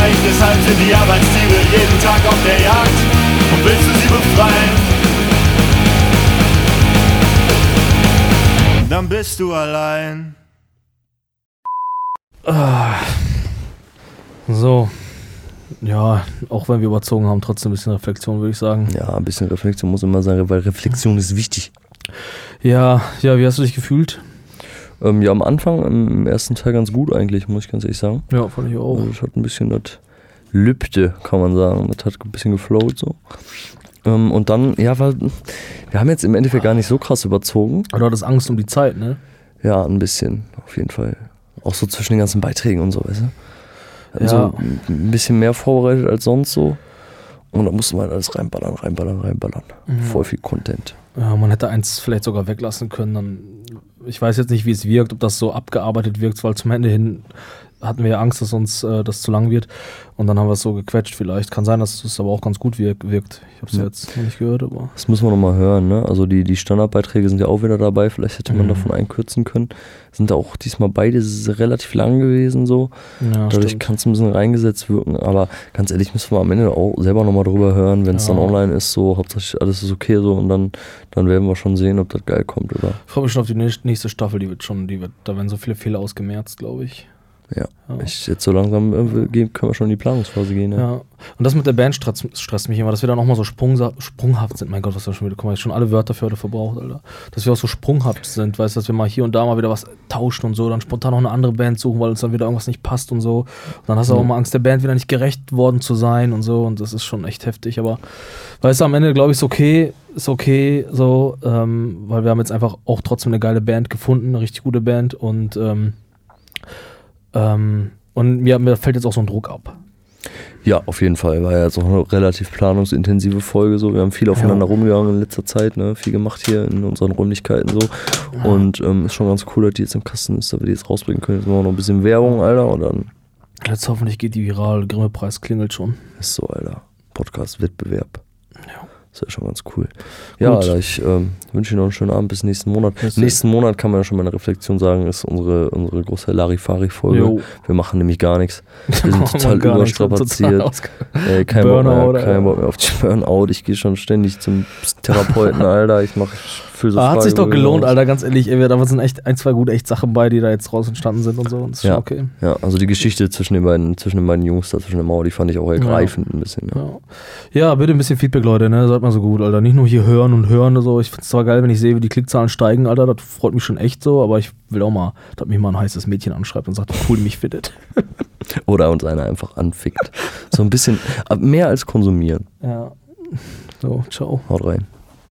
leicht, deshalb sind die Arbeitstiere jeden Tag auf der Jagd. Und willst du sie befreien? Dann bist du allein. So. Ja, auch wenn wir überzogen haben, trotzdem ein bisschen Reflexion, würde ich sagen. Ja, ein bisschen Reflexion muss immer sein, weil Reflexion ist wichtig. Ja, ja, wie hast du dich gefühlt? Ähm, ja, am Anfang, im ersten Teil ganz gut eigentlich, muss ich ganz ehrlich sagen. Ja, fand ich auch. Also, das hat ein bisschen das Lübte, kann man sagen. Das hat ein bisschen geflowt so. Ähm, und dann, ja, weil wir haben jetzt im Endeffekt gar nicht so krass überzogen. Aber du hattest Angst um die Zeit, ne? Ja, ein bisschen, auf jeden Fall. Auch so zwischen den ganzen Beiträgen und so, weißt du? Wir Ja. ein bisschen mehr vorbereitet als sonst so. Und da musste man alles reinballern, reinballern, reinballern. Mhm. Voll viel Content. Ja, man hätte eins vielleicht sogar weglassen können. Dann, ich weiß jetzt nicht, wie es wirkt, ob das so abgearbeitet wirkt, weil zum Ende hin hatten wir ja Angst, dass uns äh, das zu lang wird. Und dann haben wir es so gequetscht vielleicht. Kann sein, dass es aber auch ganz gut wirk wirkt. Ich habe es Ja. jetzt noch nicht gehört, aber. Das müssen wir nochmal hören, ne? Also die, die Standardbeiträge sind ja auch wieder dabei, vielleicht hätte man Mhm. davon einkürzen können. Sind auch diesmal beide relativ lang gewesen so. Ja, Dadurch kann es ein bisschen reingesetzt wirken, aber ganz ehrlich müssen wir am Ende auch selber nochmal drüber hören, wenn es Ja. dann online ist, so hauptsächlich alles ist okay so und dann, dann werden wir schon sehen, ob das geil kommt, oder? Ich freue mich schon auf die nächste- nächste Staffel, die wird schon, die wird, da werden so viele Fehler ausgemerzt, glaube ich. Ja. Ja. Ich, jetzt so langsam äh, gehen, können wir schon in die Planungsphase gehen, ja. Ja. Und das mit der Band stresst, stresst mich immer, dass wir dann auch mal so sprunghaft sind. Mein Gott, was da schon wieder, guck mal, ich schon alle Wörter für heute verbraucht, Alter. Dass wir auch so sprunghaft sind, weißt du, dass wir mal hier und da mal wieder was tauschen und so, dann spontan noch eine andere Band suchen, weil uns dann wieder irgendwas nicht passt und so. Und dann hast du auch mal Angst, der Band wieder nicht gerecht worden zu sein und so. Und das ist schon echt heftig. Aber weißt du, am Ende glaube ich, ist okay, ist okay, so, ähm, weil wir haben jetzt einfach auch trotzdem eine geile Band gefunden, eine richtig gute Band und ähm, ähm, und mir, mir fällt jetzt auch so ein Druck ab. Ja, auf jeden Fall. War ja jetzt auch eine relativ planungsintensive Folge. So. Wir haben viel aufeinander rumgegangen in letzter Zeit, ne? viel gemacht hier in unseren Räumlichkeiten so. Und ähm, ist schon ganz cool, dass die jetzt im Kasten ist, dass wir die jetzt rausbringen können. Jetzt machen wir noch ein bisschen Werbung, Alter, und dann Jetzt hoffentlich geht die viral. Grimme-Preis klingelt schon. ist so, Alter. Podcast-Wettbewerb. Das wäre schon ganz cool. Ja. Alter, ich ähm, wünsche Ihnen noch einen schönen Abend bis nächsten Monat. Bis- nächsten Monat kann man ja schon mal eine Reflexion sagen, ist unsere, unsere große Larifari-Folge. Wir machen nämlich gar nichts. [LAUGHS] Wir sind total überstrapaziert. Ey, kein, Bock Burnout, mehr, kein. Bock mehr auf die Burnout. Ich gehe schon ständig zum Therapeuten, [LAUGHS] Alter. Ich mache für so Ah, hat sich doch gelohnt, aus. Alter, ganz ehrlich. Ey, da sind echt ein, zwei gute echt Sachen bei, die da jetzt raus entstanden sind und so. Und das ist Ja. schon okay. Ja, also die Geschichte zwischen den beiden, zwischen den beiden Jungs da, zwischen der Mauer, die fand ich auch ergreifend ein bisschen. Ja. Ja. ja, bitte ein bisschen Feedback, Leute, ne? Seid mal so gut, Alter. Nicht nur hier hören und hören und so. Ich find's zwar geil, wenn ich sehe, wie die Klickzahlen steigen, Alter. Das freut mich schon echt so, aber ich will auch mal, dass mich mal ein heißes Mädchen anschreibt und sagt, wie cool mich findet. [LAUGHS] Oder uns einer einfach anfickt. So ein bisschen, aber [LAUGHS] mehr als konsumieren. Ja. So, ciao. Haut rein.